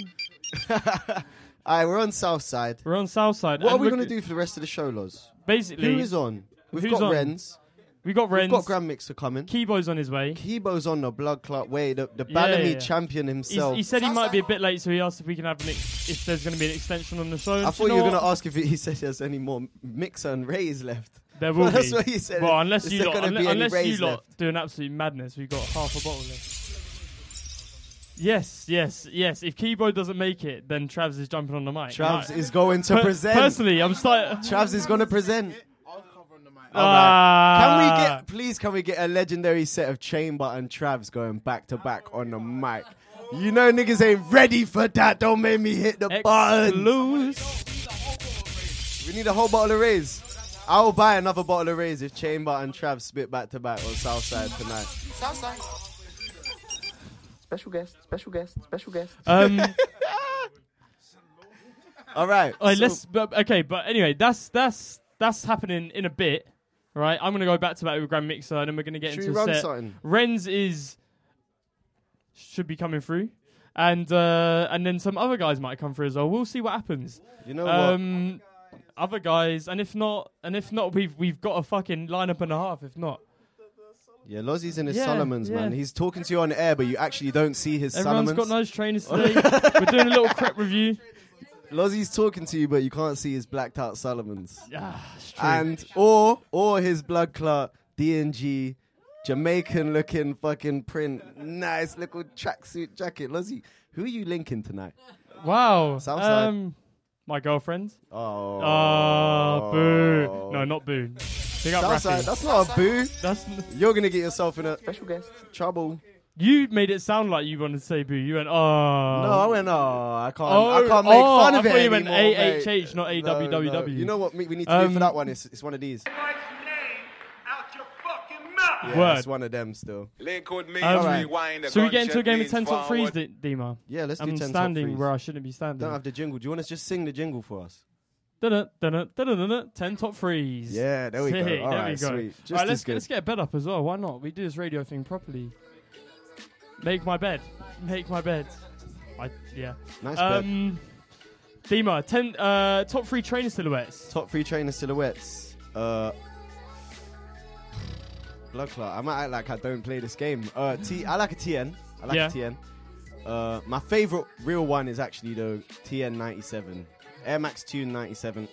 Speaker 10: Alright, we're on South Side.
Speaker 18: We're on South Side.
Speaker 10: What
Speaker 18: and
Speaker 10: are we going to do for the rest of the show, Loz?
Speaker 18: Basically,
Speaker 10: Who is on? We've got
Speaker 18: on?
Speaker 10: Renz.
Speaker 18: We got
Speaker 10: We've got Grand Mixer coming.
Speaker 18: Kibo's on his way.
Speaker 10: Kibo's on the blood clot way. The, the
Speaker 18: Yeah, yeah,
Speaker 10: champion
Speaker 18: He's-
Speaker 10: himself.
Speaker 18: he said he might be a bit late, so he asked if we can have an ex- if there's going to be an extension on the show.
Speaker 10: I
Speaker 18: Do
Speaker 10: thought
Speaker 18: you know
Speaker 10: were going to
Speaker 18: what?
Speaker 10: ask if he, he said there's any more Mixer and Wrays left.
Speaker 18: There will
Speaker 10: That's
Speaker 18: be.
Speaker 10: what he said.
Speaker 18: Well, unless
Speaker 10: Is
Speaker 18: you
Speaker 10: there
Speaker 18: lot,
Speaker 10: gonna
Speaker 18: unle-
Speaker 10: be any
Speaker 18: unless you lot
Speaker 10: left?
Speaker 18: do an absolute madness, we've got half a bottle left. Yes, yes, yes. If Kibo doesn't make it, then Travis is jumping on the mic.
Speaker 10: Travs
Speaker 18: Right.
Speaker 10: is going to
Speaker 18: Per-
Speaker 10: present.
Speaker 18: Personally, I'm starting.
Speaker 10: Travs is going to present.
Speaker 18: Ah.
Speaker 10: Alright. Can we get, please, can we get a legendary set of Chamber and Travs going back to back on the mic? You know niggas ain't ready for that. Don't make me hit the button. Lose. We need a whole bottle of Wrays. I will buy another bottle of Wrays if Chamber and Trav spit back to back on Southside tonight.
Speaker 20: Southside.
Speaker 19: Special guest, special guest, special guest.
Speaker 18: Um,
Speaker 10: All right.
Speaker 18: Alright,
Speaker 10: so-
Speaker 18: let's. But, okay, but anyway, that's that's that's happening in a bit, right? I'm gonna go back to back with Grand Mixer, and then we're gonna get
Speaker 10: Should
Speaker 18: into
Speaker 10: we run
Speaker 18: set.
Speaker 10: something?
Speaker 18: Renz is should be coming through, and uh, and then some other guys might come through as well. We'll see what happens.
Speaker 10: You know what?
Speaker 18: um, other guys, and if not, and if not, we've we've got a fucking lineup and a half. If not,
Speaker 10: Yeah, Lozzy's in his
Speaker 18: Yeah,
Speaker 10: Salomons, man.
Speaker 18: yeah.
Speaker 10: He's talking to you on air, but you actually don't see his
Speaker 18: everyone's
Speaker 10: Salomons.
Speaker 18: got nice trainers today. We're doing a little crep review.
Speaker 10: Lozzy's talking to you, but you can't see his blacked out Salomons.
Speaker 18: Yeah,
Speaker 10: and or or his blood clot DNG Jamaican looking fucking print, nice little tracksuit jacket. Lozzie, who are you linking tonight?
Speaker 18: Wow.
Speaker 10: Southside.
Speaker 18: Um, my girlfriend.
Speaker 10: Oh.
Speaker 18: Oh, boo. No, not boo. Big up
Speaker 10: Southside,
Speaker 18: Rafi.
Speaker 10: that's not a boo.
Speaker 18: That's
Speaker 10: You're gonna get yourself in a special guest trouble.
Speaker 18: You made it sound like you wanted to say boo. You went, oh.
Speaker 10: no, I went. Oh, I can't.
Speaker 18: Oh,
Speaker 10: I can't make
Speaker 18: oh,
Speaker 10: fun
Speaker 18: I
Speaker 10: of it
Speaker 18: thought you meant
Speaker 10: anymore,
Speaker 18: AHH,
Speaker 10: mate.
Speaker 18: not
Speaker 10: No, no. You know what we we need to do
Speaker 18: Um,
Speaker 10: for that one? It's, it's one of these. Yeah,
Speaker 18: Word.
Speaker 10: it's one of them still.
Speaker 22: Lick wood means
Speaker 18: Um,
Speaker 22: rewind. the
Speaker 18: so we get into a game of 10 top threes. D- Deema.
Speaker 10: Yeah, let's do top freeze.
Speaker 18: I'm
Speaker 10: 10 top
Speaker 18: standing
Speaker 10: threes.
Speaker 18: where I shouldn't be standing.
Speaker 10: Don't have the jingle. Do you want to just sing the jingle for us?
Speaker 18: Dun-dun, dun-dun, dun-dun, dun-dun, 10 top threes.
Speaker 10: Yeah, there we go.
Speaker 18: Sick,
Speaker 10: All
Speaker 18: there
Speaker 10: right,
Speaker 18: we go.
Speaker 10: sweet. Just
Speaker 18: All right, let's,
Speaker 10: good.
Speaker 18: let's get a bed up as well. Why not? We do this radio thing properly. Make my bed. Make my bed. I, yeah.
Speaker 10: Nice bed.
Speaker 18: um, Deema, 10, uh, top three trainer silhouettes.
Speaker 10: Top three trainer silhouettes. Uh, blood clot. I might act like I don't play this game. Uh, T. I like a TN. I like
Speaker 18: Yeah.
Speaker 10: a TN. Uh, my favorite real one is actually the TN 97, Air Max Tune 97.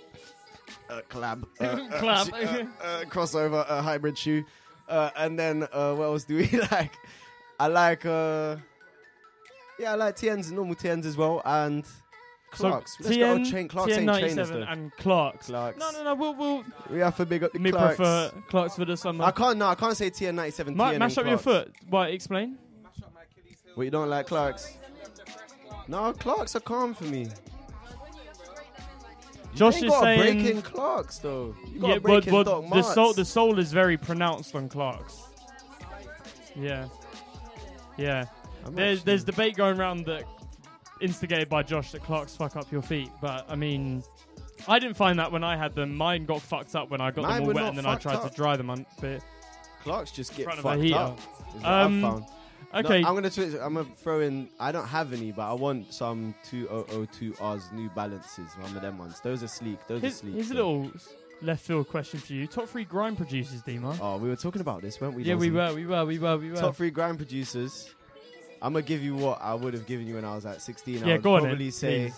Speaker 10: Uh, collab, uh, uh,
Speaker 18: Collab.
Speaker 10: uh, uh, crossover, uh, hybrid shoe, uh, and then uh, what else do we like? I like, uh, yeah, I like TNs, normal TNs as well, and Clarks.
Speaker 18: So
Speaker 10: Let's go
Speaker 18: TN,
Speaker 10: chain, Clarks ain't trainers
Speaker 18: TN97
Speaker 10: though.
Speaker 18: and Clarks.
Speaker 10: Clarks.
Speaker 18: No, no, no. We'll, we'll
Speaker 10: We have to big up the
Speaker 18: me
Speaker 10: Clarks.
Speaker 18: prefer Clarks for the summer.
Speaker 10: I can't. No, I can't say TN ninety seven.
Speaker 18: Ma-
Speaker 10: TN
Speaker 18: mash up your foot. Why? Explain.
Speaker 10: What you don't like Clarks? No, Clarks are calm for me.
Speaker 18: Josh is saying.
Speaker 10: break in Clarks though. You
Speaker 18: yeah, but, but the soul, the soul is very pronounced on Clarks. Yeah, yeah.
Speaker 10: I'm
Speaker 18: There's
Speaker 10: actually-
Speaker 18: there's debate going around that instigated by Josh that Clarks fuck up your feet, but I mean, I didn't find that when I had them. Mine got fucked up when I got
Speaker 10: Mine
Speaker 18: them all wet,
Speaker 10: not
Speaker 18: and then I
Speaker 10: fucked
Speaker 18: tried
Speaker 10: up.
Speaker 18: to dry them on bit.
Speaker 10: Clarks just get
Speaker 18: front of
Speaker 10: fucked
Speaker 18: heater.
Speaker 10: up. is what
Speaker 18: Um,
Speaker 10: I've found.
Speaker 18: okay.
Speaker 10: No, I'm gonna switch. I'm gonna throw in. I don't have any, but I want some 2002Rs New Balances. One of them ones. Those are sleek. Those are
Speaker 18: Here's,
Speaker 10: sleek.
Speaker 18: here's a
Speaker 10: though.
Speaker 18: little s- left field question for you. Top three grime producers, Deema.
Speaker 10: Oh, we were talking about this, weren't we?
Speaker 18: yeah, we were, we were, we were, we were.
Speaker 10: Top three grime producers. I'm gonna give you what I would have given you when I was at 16. I
Speaker 18: Yeah,
Speaker 10: would
Speaker 18: go on then,
Speaker 10: probably say,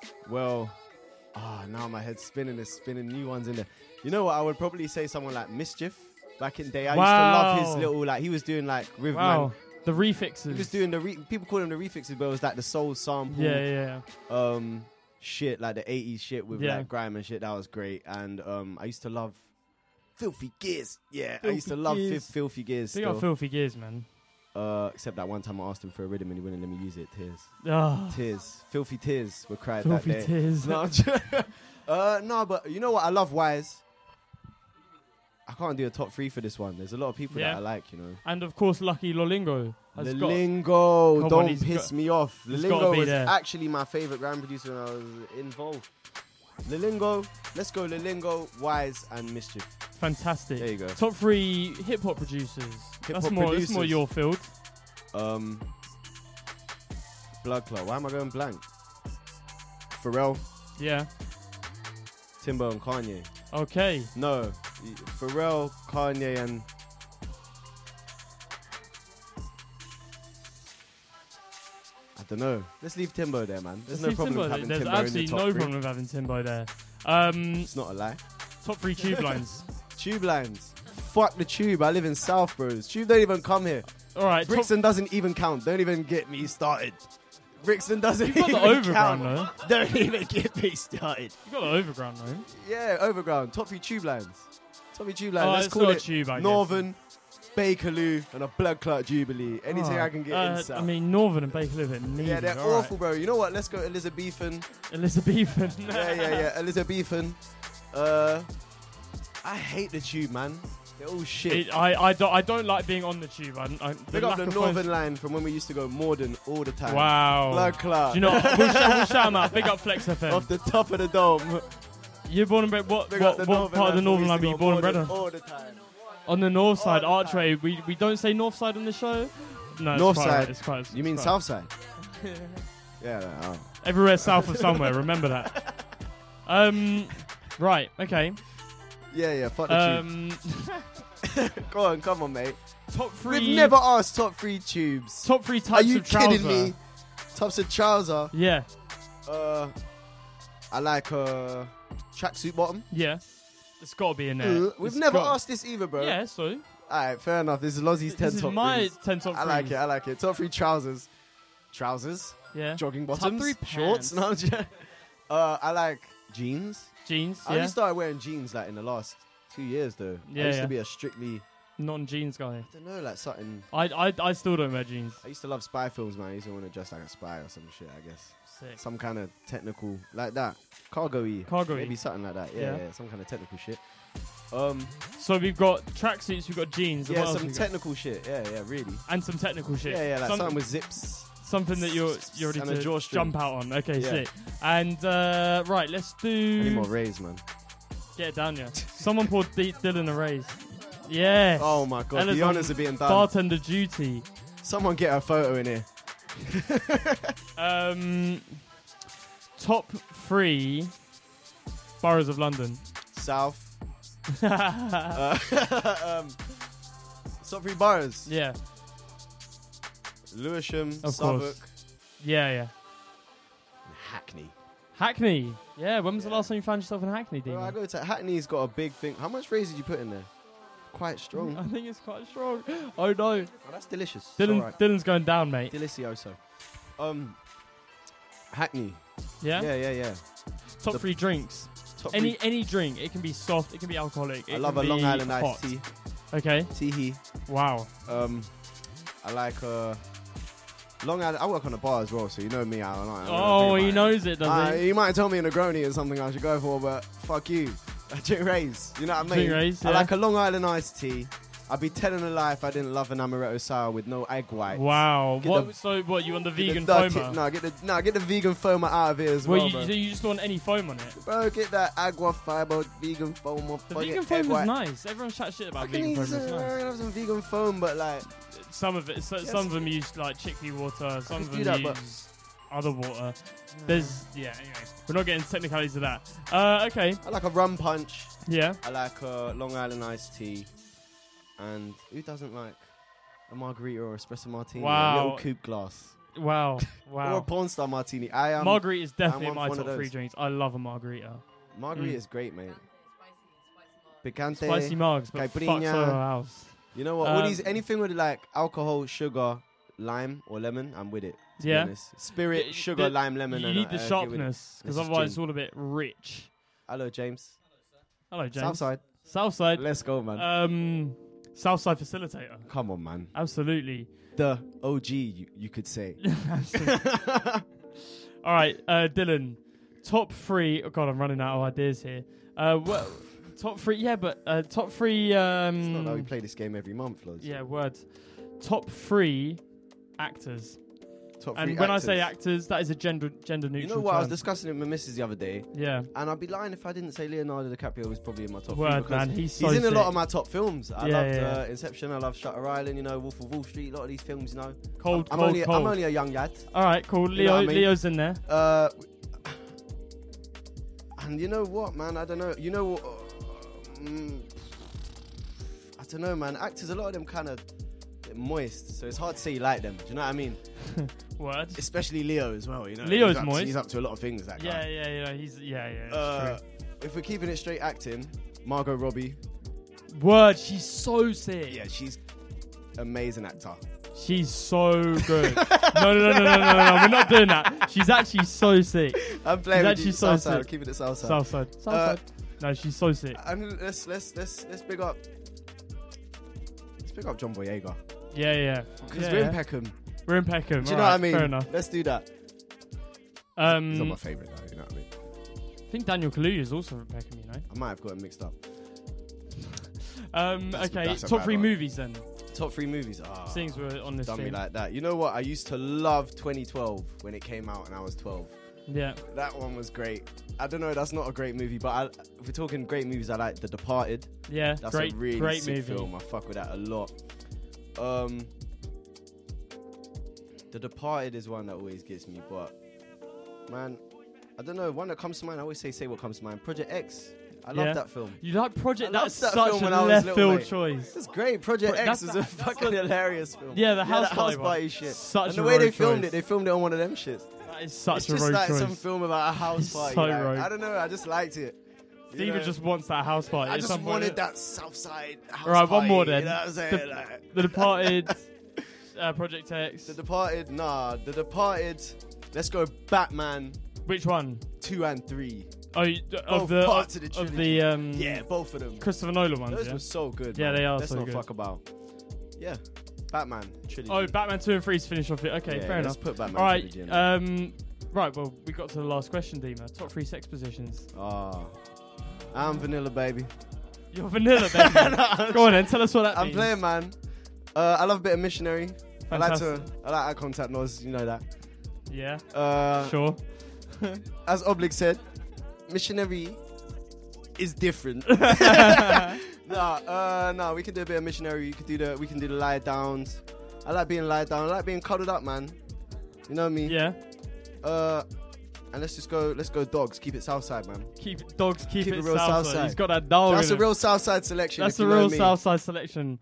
Speaker 18: please.
Speaker 10: well, ah, now my head's spinning. There's spinning new ones in there. You know what? I would probably say someone like Mischief. Back in the day, I used to love his little like he was doing like Riv
Speaker 18: Wow, the refixes.
Speaker 10: He was doing the re- people call him the refixes, but it was like the soul sample.
Speaker 18: Yeah, yeah,
Speaker 10: Um, shit like the 80s shit with
Speaker 18: Yeah.
Speaker 10: like grime and shit. That was great. And um, I used to love Filthy Gears. Yeah, I used to love Fi-
Speaker 18: Gears.
Speaker 10: Filthy Gears.
Speaker 18: Big
Speaker 10: still.
Speaker 18: Filthy Gears, man.
Speaker 10: Uh, except that one time I asked him for a rhythm and he wouldn't let me use it. Tears.
Speaker 18: Ah.
Speaker 10: Tears. Filthy tears were cried
Speaker 18: Filthy
Speaker 10: that day.
Speaker 18: tears.
Speaker 10: No, I'm uh, no, but you know what? I love Wise. I can't do a top three for this one. There's a lot of people
Speaker 18: Yeah.
Speaker 10: that I like, you know.
Speaker 18: And of course, Lucky Lolingo. Has got- Come on,
Speaker 10: don't
Speaker 18: he's
Speaker 10: piss
Speaker 18: got-
Speaker 10: me off.
Speaker 18: he's gotta
Speaker 10: Lolingo
Speaker 18: be
Speaker 10: was
Speaker 18: there.
Speaker 10: actually my favorite grand producer when I was involved. Lolingo, let's go Lolingo, Wise, and Mischief.
Speaker 18: Fantastic.
Speaker 10: There you go.
Speaker 18: Top three hip hop producers. that's
Speaker 10: Hip-hop
Speaker 18: more. That's more
Speaker 10: producers.
Speaker 18: your field.
Speaker 10: Um, Blood Clot. Why am I going blank? Pharrell,
Speaker 18: Yeah.
Speaker 10: Timbo, and Kanye.
Speaker 18: Okay.
Speaker 10: No, Pharrell, Kanye, and don't know. Let's leave Timbo there, man. There's
Speaker 18: Let's
Speaker 10: no
Speaker 18: leave
Speaker 10: problem
Speaker 18: Timbo
Speaker 10: with
Speaker 18: there.
Speaker 10: having
Speaker 18: There's
Speaker 10: Timbo in the
Speaker 18: absolutely
Speaker 10: top
Speaker 18: no
Speaker 10: three.
Speaker 18: problem with having Timbo there. Um,
Speaker 10: It's not a lie.
Speaker 18: top three tube lines.
Speaker 10: Tube lines. Fuck the tube. I live in South, bros. Tube don't even come here.
Speaker 18: All right. top-
Speaker 10: Brixton doesn't even count. Don't even get me started. Brixton doesn't
Speaker 18: You've got the
Speaker 10: even
Speaker 18: overground,
Speaker 10: count. Don't even get me started.
Speaker 18: You got the overground though.
Speaker 10: Yeah, overground. Top three tube lines. Top three tube lines.
Speaker 18: Oh,
Speaker 10: Let's
Speaker 18: it's
Speaker 10: call
Speaker 18: not a
Speaker 10: it
Speaker 18: tube, I guess.
Speaker 10: Northern, Bakerloo, and a blood clot jubilee. Anything
Speaker 18: Oh,
Speaker 10: I can get
Speaker 18: uh,
Speaker 10: in South.
Speaker 18: I mean, Northern and Bakerloo are
Speaker 10: yeah, they're
Speaker 18: all right.
Speaker 10: awful, bro. You know what? Let's go Elizabethan.
Speaker 18: Elizabethan.
Speaker 10: yeah, yeah, yeah. Elizabethan. Uh, I hate the tube, man. They're all shit.
Speaker 18: It, I, I, don't, I don't like being on the tube. I, I,
Speaker 10: Big up
Speaker 18: lack
Speaker 10: the Northern line from when we used to go Morden all the time.
Speaker 18: Wow.
Speaker 10: Blood clot.
Speaker 18: Do you know what? We'll, shout, we'll shout out. Big up Flex FM.
Speaker 10: Off the top of the dome.
Speaker 18: You're born and bred. What,
Speaker 10: Big
Speaker 18: what, what part of the Northern line were you born and bred on?
Speaker 10: All the time.
Speaker 18: On the north side, Archway. We, we don't say north side on the show. No, it's
Speaker 10: North
Speaker 18: quite
Speaker 10: side.
Speaker 18: right, It's quite, it's
Speaker 10: you mean
Speaker 18: quite-
Speaker 10: south side? yeah. no, oh.
Speaker 18: Everywhere south of somewhere. Remember that. Um, Right. Okay.
Speaker 10: Yeah, yeah. Fuck the tubes.
Speaker 18: Um,
Speaker 10: Go on, come on, mate.
Speaker 18: top three.
Speaker 10: We've never asked top three tubes.
Speaker 18: Top three
Speaker 10: Are
Speaker 18: types
Speaker 10: you
Speaker 18: of trouser.
Speaker 10: kidding me? Tops of trouser.
Speaker 18: Yeah.
Speaker 10: Uh, I like uh tracksuit bottom.
Speaker 18: Yeah. It's got to be in there.
Speaker 10: Uh, we've
Speaker 18: It's
Speaker 10: never
Speaker 18: got-
Speaker 10: asked this either, bro.
Speaker 18: Yeah. So.
Speaker 10: Alright, fair enough. This is Lozzy's ten
Speaker 18: This is
Speaker 10: top
Speaker 18: my
Speaker 10: threes.
Speaker 18: 10 top
Speaker 10: I like
Speaker 18: threes.
Speaker 10: it. I like it. Top three trousers. Trousers.
Speaker 18: Yeah.
Speaker 10: Jogging
Speaker 18: Top
Speaker 10: bottoms.
Speaker 18: three
Speaker 10: shorts. No, I'm joking. uh, I like jeans.
Speaker 18: Jeans.
Speaker 10: I
Speaker 18: yeah.
Speaker 10: only started wearing jeans like in the last two years, though.
Speaker 18: Yeah, I
Speaker 10: used
Speaker 18: yeah.
Speaker 10: to be a strictly,
Speaker 18: Non-jeans guy.
Speaker 10: I don't know, like something.
Speaker 18: I, I I still don't wear jeans.
Speaker 10: I used to love spy films, man. I used to want to dress like a spy or some shit. I guess.
Speaker 18: Sick.
Speaker 10: Some kind of technical like that, cargo-y,
Speaker 18: Cargo-y.
Speaker 10: maybe something like that. Yeah,
Speaker 18: Yeah.
Speaker 10: yeah, some kind of technical shit. Um,
Speaker 18: So we've got tracksuits, we've got jeans,
Speaker 10: yeah, some
Speaker 18: we got?
Speaker 10: technical shit. Yeah, yeah, really.
Speaker 18: and some technical shit.
Speaker 10: Yeah, yeah, like
Speaker 18: Some-
Speaker 10: something with zips.
Speaker 18: something that you're you're ready to jump out on. Okay,
Speaker 10: Yeah.
Speaker 18: sick. And uh, right, let's do.
Speaker 10: Any more Wrays, man?
Speaker 18: Get it down, yeah. Someone poured D- Dylan a Wrays. Yes.
Speaker 10: Oh my god,
Speaker 18: Ella's
Speaker 10: the
Speaker 18: on
Speaker 10: honours are being done.
Speaker 18: Bartender duty.
Speaker 10: Someone get a photo in here.
Speaker 18: Um, top three boroughs of London.
Speaker 10: South. uh, um, top three boroughs.
Speaker 18: Yeah,
Speaker 10: Lewisham,
Speaker 18: of
Speaker 10: Southwark.
Speaker 18: Yeah, yeah.
Speaker 10: Hackney.
Speaker 18: Hackney. Yeah, when was the last time you found yourself in Hackney, Dean?
Speaker 10: Bro, I go to Hackney's got a big thing. How much Wrays did you put in there? Quite strong.
Speaker 18: I think it's quite strong. Oh no.
Speaker 10: Oh, that's delicious. It's
Speaker 18: Dylan,
Speaker 10: alright.
Speaker 18: Dylan's going down, mate.
Speaker 10: Delicioso. Um, Hackney.
Speaker 18: Yeah?
Speaker 10: Yeah, yeah, yeah.
Speaker 18: Top
Speaker 10: The
Speaker 18: three drinks.
Speaker 10: top
Speaker 18: any
Speaker 10: three-
Speaker 18: any drink. It can be soft. It can be alcoholic.
Speaker 10: I
Speaker 18: it
Speaker 10: love
Speaker 18: can
Speaker 10: a Long
Speaker 18: be
Speaker 10: Island
Speaker 18: hot.
Speaker 10: iced tea.
Speaker 18: Okay.
Speaker 10: Teehee.
Speaker 18: Wow.
Speaker 10: Um, I like uh, Long Island. I work on a bar as well, so you know me. I don't know. I don't
Speaker 18: Oh, he
Speaker 10: about
Speaker 18: knows it, does
Speaker 10: Uh,
Speaker 18: he?
Speaker 10: You might tell me a Negroni or something I should go for, but fuck you. I drink Wrays. You know what I mean?
Speaker 18: Drink Wrays,
Speaker 10: I
Speaker 18: yeah.
Speaker 10: like a Long Island iced tea. I'd be telling a lie if I didn't love an amaretto sour with no egg white.
Speaker 18: Wow.
Speaker 10: Get
Speaker 18: What?
Speaker 10: the-
Speaker 18: so what? You want the
Speaker 10: Get
Speaker 18: vegan
Speaker 10: the dirty-? No, get the no, get the vegan foamer out of here as
Speaker 18: well,
Speaker 10: well,
Speaker 18: you,
Speaker 10: bro.
Speaker 18: so you just want any foam on it.
Speaker 10: Bro, get that aquafaba vegan foam.
Speaker 18: The vegan foam is nice. Everyone chat shit about
Speaker 10: I can
Speaker 18: vegan
Speaker 10: use
Speaker 18: foam. It's
Speaker 10: uh,
Speaker 18: nice.
Speaker 10: have some vegan foam, but like
Speaker 18: Some of it, so, some of them use like chickpea water. Some of
Speaker 10: could
Speaker 18: them
Speaker 10: do that,
Speaker 18: use
Speaker 10: but-
Speaker 18: other water. There's yeah. Anyway, we're not getting technicalities of that. Uh, okay.
Speaker 10: I like a rum punch.
Speaker 18: Yeah.
Speaker 10: I like a Long Island iced tea. And who doesn't like a margarita or espresso martini? A
Speaker 18: Wow.
Speaker 10: little coupe glass.
Speaker 18: Wow. Wow.
Speaker 10: or a
Speaker 18: Wow.
Speaker 10: porn star martini. I am.
Speaker 18: margarita is
Speaker 10: I'm
Speaker 18: definitely
Speaker 10: one
Speaker 18: my
Speaker 10: one
Speaker 18: top three
Speaker 10: those.
Speaker 18: drinks. I love a margarita.
Speaker 10: Margarita
Speaker 18: Mm.
Speaker 10: is great, mate. Picante.
Speaker 18: Spicy mugs, but fuck
Speaker 10: caipirinha.
Speaker 18: Soho House.
Speaker 10: You know what? All
Speaker 18: Um,
Speaker 10: these anything with like alcohol, sugar, lime, or lemon, I'm with it. to be
Speaker 18: Yeah.
Speaker 10: honest. Spirit, sugar, lime, lemon.
Speaker 18: You
Speaker 10: and,
Speaker 18: need the
Speaker 10: get with it.
Speaker 18: sharpness because
Speaker 10: is
Speaker 18: otherwise it's
Speaker 10: gin.
Speaker 18: all a bit rich.
Speaker 10: Hello, James.
Speaker 18: Hello, James.
Speaker 10: Southside.
Speaker 18: Southside.
Speaker 10: Let's go, man.
Speaker 18: Um, Southside facilitator.
Speaker 10: Come on, man.
Speaker 18: Absolutely.
Speaker 10: The OG, you, you could say.
Speaker 18: All right, uh, Dylan. Top three. Oh God, I'm running out of ideas here. Uh, well, top three. Yeah, but uh, top three. Um,
Speaker 10: It's not that we play this game every month, Loz.
Speaker 18: Yeah, words. Top three actors.
Speaker 10: Top
Speaker 18: and
Speaker 10: three
Speaker 18: when I say
Speaker 10: actors.
Speaker 18: actors, that is a gender gender neutral.
Speaker 10: You know what? I was discussing it with my missus the other day.
Speaker 18: Yeah.
Speaker 10: And I'd be lying if I didn't say Leonardo DiCaprio was probably in my top
Speaker 18: Word, man, he's so
Speaker 10: in a lot of my top films. I
Speaker 18: Yeah,
Speaker 10: loved
Speaker 18: yeah,
Speaker 10: Uh. Inception. I love Shutter Island. You know, Wolf of Wall Street. A lot of these films. You know.
Speaker 18: Cold,
Speaker 10: I'm
Speaker 18: cold,
Speaker 10: only
Speaker 18: cold.
Speaker 10: I'm only a young lad.
Speaker 18: All right, cool.
Speaker 10: You
Speaker 18: Leo,
Speaker 10: know I mean?
Speaker 18: Leo's in there.
Speaker 10: Uh, and you know what, man? I don't know. You know what? mm, I don't know, man. Actors, a lot of them kind of moist, so it's hard to say you like them. Do you know what I mean?
Speaker 18: Word.
Speaker 10: Especially Leo as well. You know,
Speaker 18: Leo's
Speaker 10: he's up,
Speaker 18: moist.
Speaker 10: He's up to a lot of things. That
Speaker 18: Yeah,
Speaker 10: guy.
Speaker 18: yeah, yeah. He's yeah, yeah.
Speaker 10: Uh, if we're keeping it straight acting, Margot Robbie.
Speaker 18: Word. She's so sick.
Speaker 10: Yeah, she's amazing actor.
Speaker 18: She's so good. no, no, no, no, no, no, no, no. We're not doing that. She's actually so sick.
Speaker 10: I'm playing
Speaker 18: she's
Speaker 10: with
Speaker 18: actually
Speaker 10: you.
Speaker 18: so
Speaker 10: Southside,
Speaker 18: sick.
Speaker 10: keeping it Southside.
Speaker 18: Southside.
Speaker 10: Uh,
Speaker 18: Southside. no, she's so sick.
Speaker 10: And let's let's let's let's big up. Let's big up John Boyega.
Speaker 18: Yeah, yeah.
Speaker 10: Because
Speaker 18: yeah,
Speaker 10: we're in. Peckham.
Speaker 18: We're in Peckham.
Speaker 10: Do you know what I mean?
Speaker 18: Fair enough.
Speaker 10: Let's do that.
Speaker 18: Um,
Speaker 10: He's not my favourite though. You know what I mean?
Speaker 18: I think Daniel Kaluuya is also from Peckham. You know.
Speaker 10: I might have got it mixed up.
Speaker 18: Um,
Speaker 10: That's-
Speaker 18: okay,
Speaker 10: that's
Speaker 18: top three
Speaker 10: one.
Speaker 18: movies then.
Speaker 10: Top three movies. Ah,
Speaker 18: Seeing as we're on this thing.
Speaker 10: like that. You know what? I used to love 2012 when it came out and I was 12.
Speaker 18: Yeah.
Speaker 10: That one was great. I don't know. That's not a great movie, but I, if we're talking great movies, I like The Departed.
Speaker 18: Yeah,
Speaker 10: that's
Speaker 18: great-
Speaker 10: a really
Speaker 18: great
Speaker 10: sick
Speaker 18: movie.
Speaker 10: film. I fuck with that a lot. Um, The Departed is one that always gets me, but man, I don't know. One that comes to mind. I always say, say what comes to mind. Project X. I love that film.
Speaker 18: You like Project?
Speaker 10: I
Speaker 18: That's
Speaker 10: that
Speaker 18: such
Speaker 10: film
Speaker 18: a left field
Speaker 10: mate.
Speaker 18: choice.
Speaker 10: It's great. Project X is a fucking hilarious film.
Speaker 18: Yeah, the house
Speaker 10: house
Speaker 18: party
Speaker 10: shit.
Speaker 18: Such
Speaker 10: and the way they filmed
Speaker 18: choice.
Speaker 10: it, they filmed it on one of them shits.
Speaker 18: That is such
Speaker 10: it's
Speaker 18: a
Speaker 10: just
Speaker 18: rogue
Speaker 10: like
Speaker 18: choice.
Speaker 10: some film about a house party.
Speaker 18: so
Speaker 10: like. I don't know. I just liked it.
Speaker 18: Steven
Speaker 10: know?
Speaker 18: just wants that house party.
Speaker 10: I just wanted that Southside house
Speaker 18: All right, one more then.
Speaker 10: You know what I'm?
Speaker 18: The,
Speaker 10: Like-
Speaker 18: The Departed, uh, Project X.
Speaker 10: The Departed, nah. The Departed. Let's go Batman.
Speaker 18: Which one?
Speaker 10: Two and three.
Speaker 18: Oh, you,
Speaker 10: Both
Speaker 18: of the
Speaker 10: parts
Speaker 18: of,
Speaker 10: the
Speaker 18: of the um,
Speaker 10: Yeah, both of them.
Speaker 18: Christopher Nolan ones.
Speaker 10: Those
Speaker 18: yeah?
Speaker 10: were so good.
Speaker 18: Yeah,
Speaker 10: man.
Speaker 18: they are
Speaker 10: Let's
Speaker 18: so
Speaker 10: not
Speaker 18: good.
Speaker 10: fuck about. Yeah, Batman trilogy.
Speaker 18: Oh, Batman two and three to finish off it. Okay,
Speaker 10: Yeah,
Speaker 18: fair
Speaker 10: let's
Speaker 18: enough.
Speaker 10: put Batman
Speaker 18: All right, um, right. Well, we got to the last question, Deema. Top three sex positions.
Speaker 10: Ah, I'm vanilla, baby.
Speaker 18: You're vanilla, baby. Go on then, tell us what that
Speaker 10: I'm
Speaker 18: means.
Speaker 10: playing, man. Uh, I love a bit of missionary. I like to.
Speaker 18: Fantastic.
Speaker 10: I like eye contact noise. You know that.
Speaker 18: Yeah.
Speaker 10: Uh,
Speaker 18: Sure.
Speaker 10: as Oblig said, missionary is different. nah, uh, nah, we can do a bit of missionary. You can do the, we can do the lie downs. I like being lied down. I like being cuddled up, man. You know me.
Speaker 18: Yeah.
Speaker 10: Uh, and let's just go. Let's go dogs. Keep it Southside, man.
Speaker 18: Keep it, dogs. Keep,
Speaker 10: Keep
Speaker 18: it,
Speaker 10: it real
Speaker 18: Southside.
Speaker 10: Southside.
Speaker 18: He's got that dog.
Speaker 10: That's
Speaker 18: in
Speaker 10: a
Speaker 18: it.
Speaker 10: real Southside selection.
Speaker 18: That's
Speaker 10: if
Speaker 18: a
Speaker 10: you know
Speaker 18: real
Speaker 10: me.
Speaker 18: Southside selection.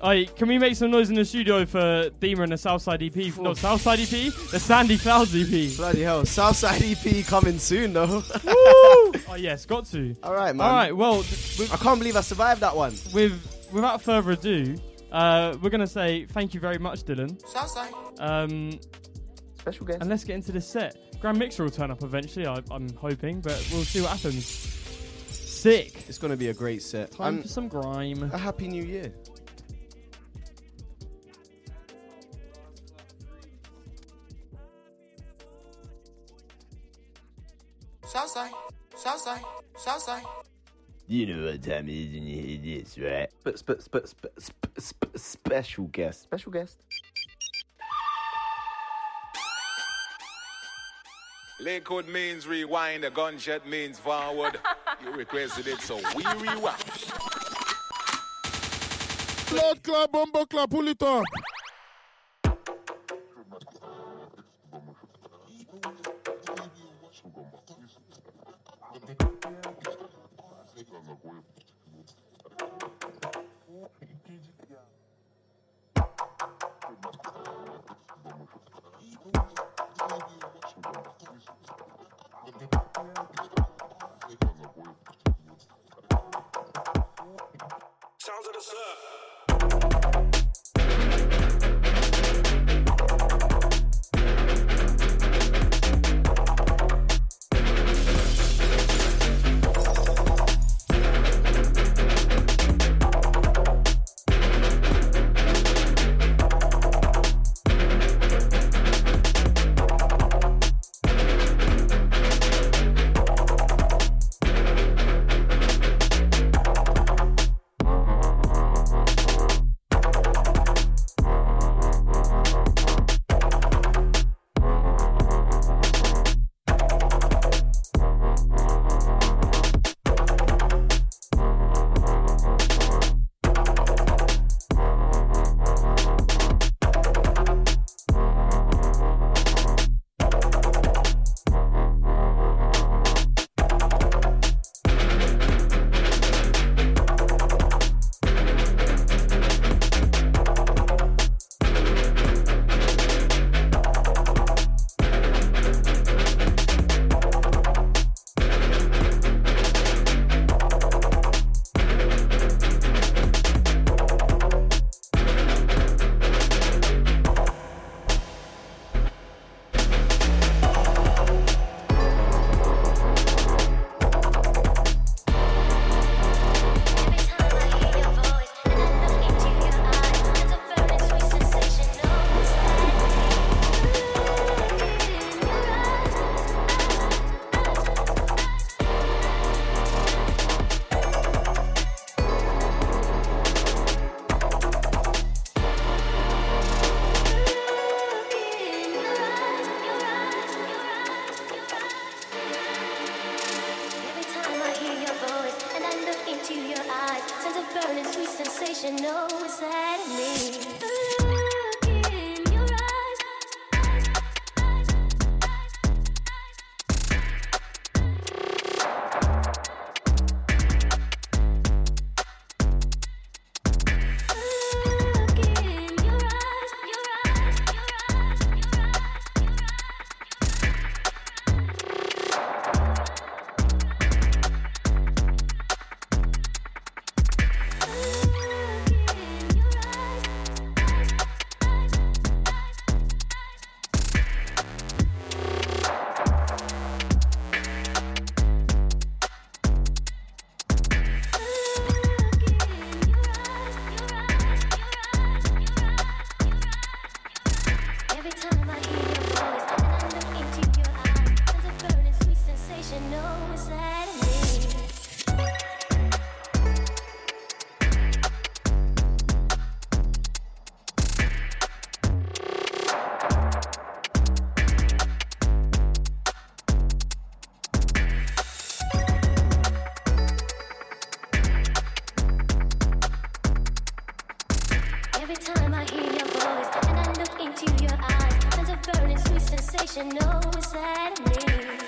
Speaker 18: Alright, can we make some noise in the studio for Deema and the Southside EP? No, Southside EP? The Sandy Clouds EP.
Speaker 10: Bloody hell, Southside EP coming soon though.
Speaker 18: Woo! Oh yes, got to.
Speaker 10: All right, man.
Speaker 18: All right, well, th-
Speaker 10: I can't believe I survived that one.
Speaker 18: with without further ado, uh, we're gonna say thank you very much, Dylan.
Speaker 26: Southside.
Speaker 18: Um,
Speaker 19: Special guest.
Speaker 18: and let's get into this set. Grand Mixer will turn up eventually. I, I'm hoping, but we'll see what happens. Sick.
Speaker 10: It's gonna be a great set.
Speaker 18: Time
Speaker 10: And
Speaker 18: for some grime.
Speaker 10: a happy new year.
Speaker 26: Southside. Southside. Southside.
Speaker 21: You know what time it is when you hear this, right?
Speaker 19: Sp- sp- sp- sp- sp- sp- special guest. Special guest.
Speaker 22: Lick wood means rewind, a gunshot means forward. you requested it, so we rewind.
Speaker 27: Blood club, bomber club, pull it up.
Speaker 5: Sounds of the sun.
Speaker 28: you know inside of
Speaker 24: me.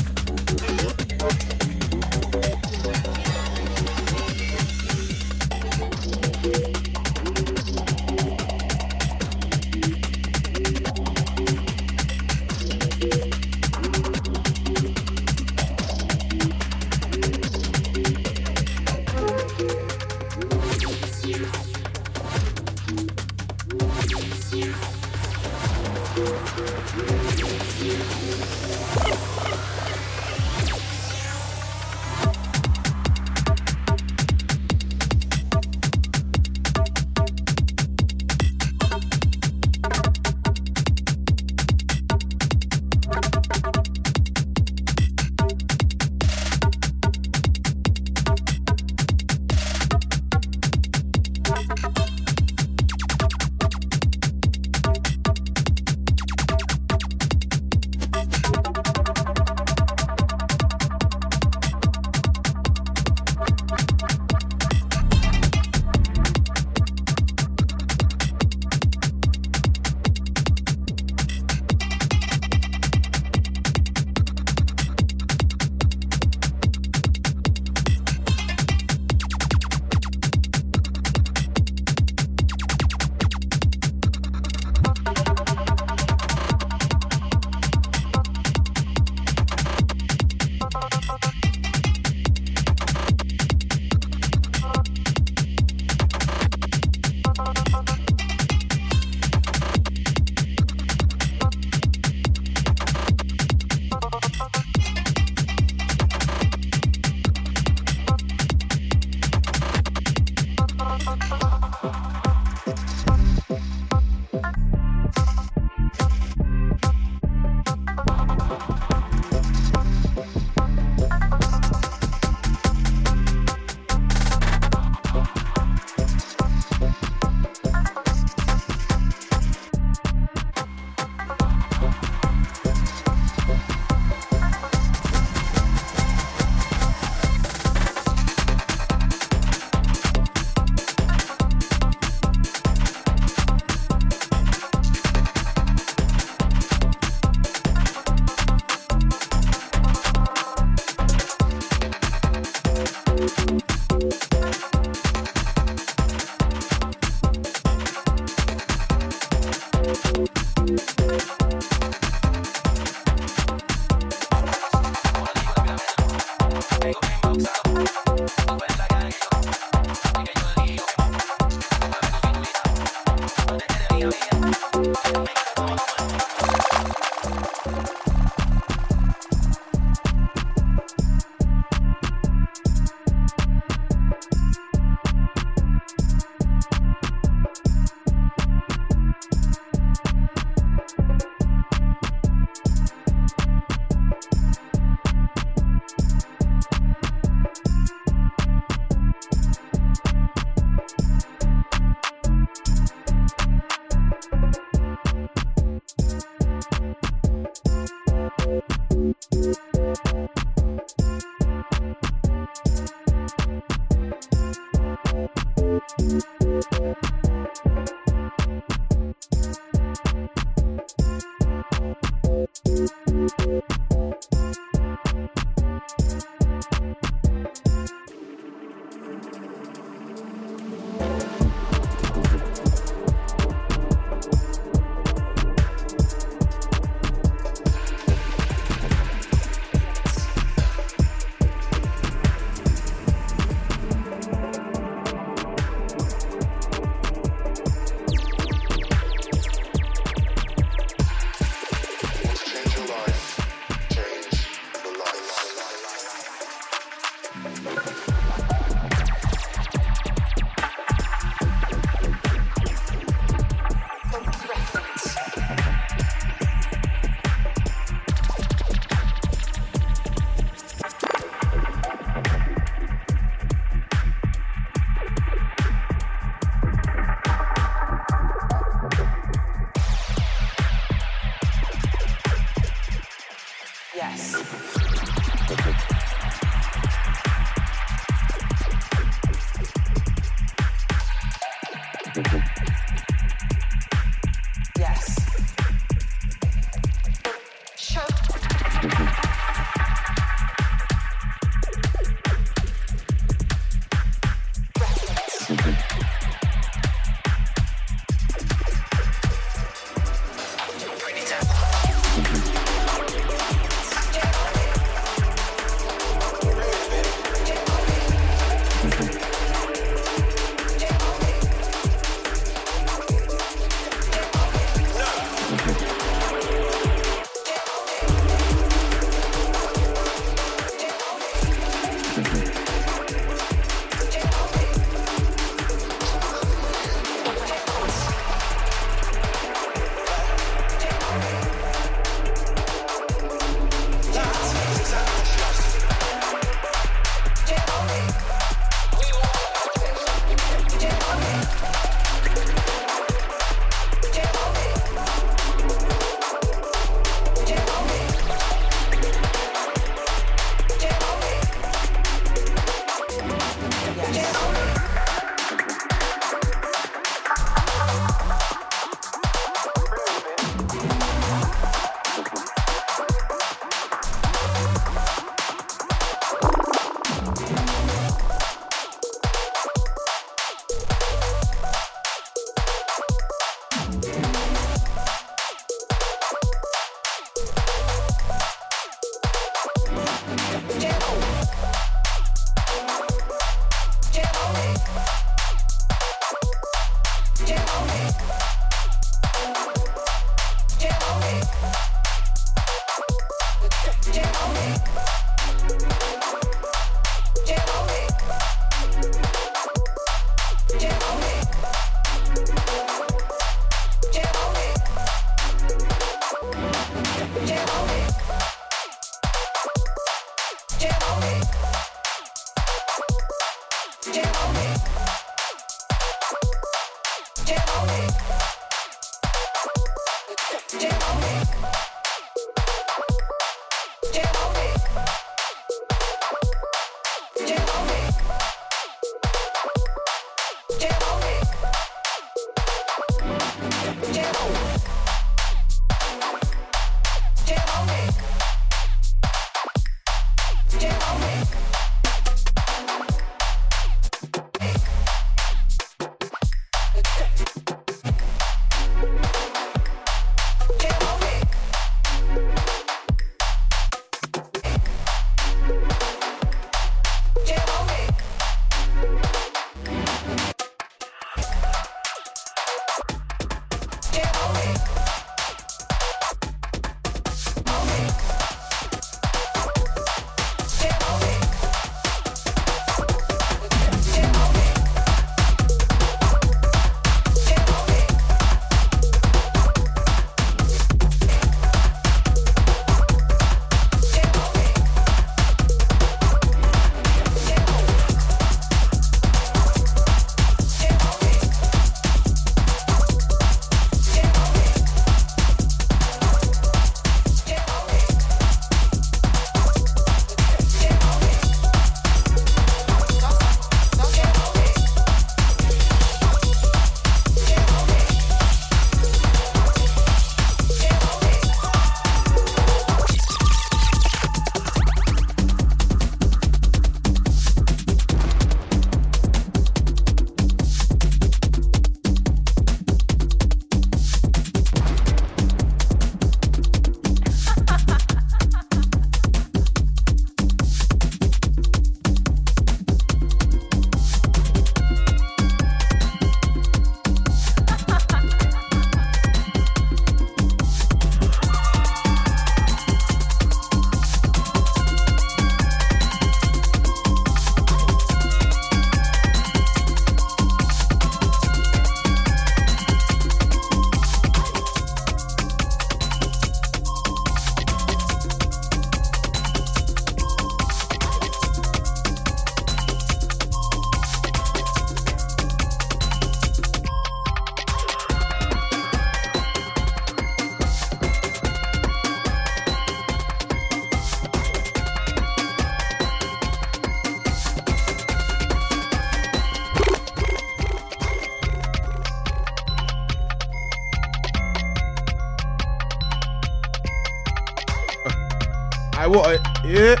Speaker 24: Yeah.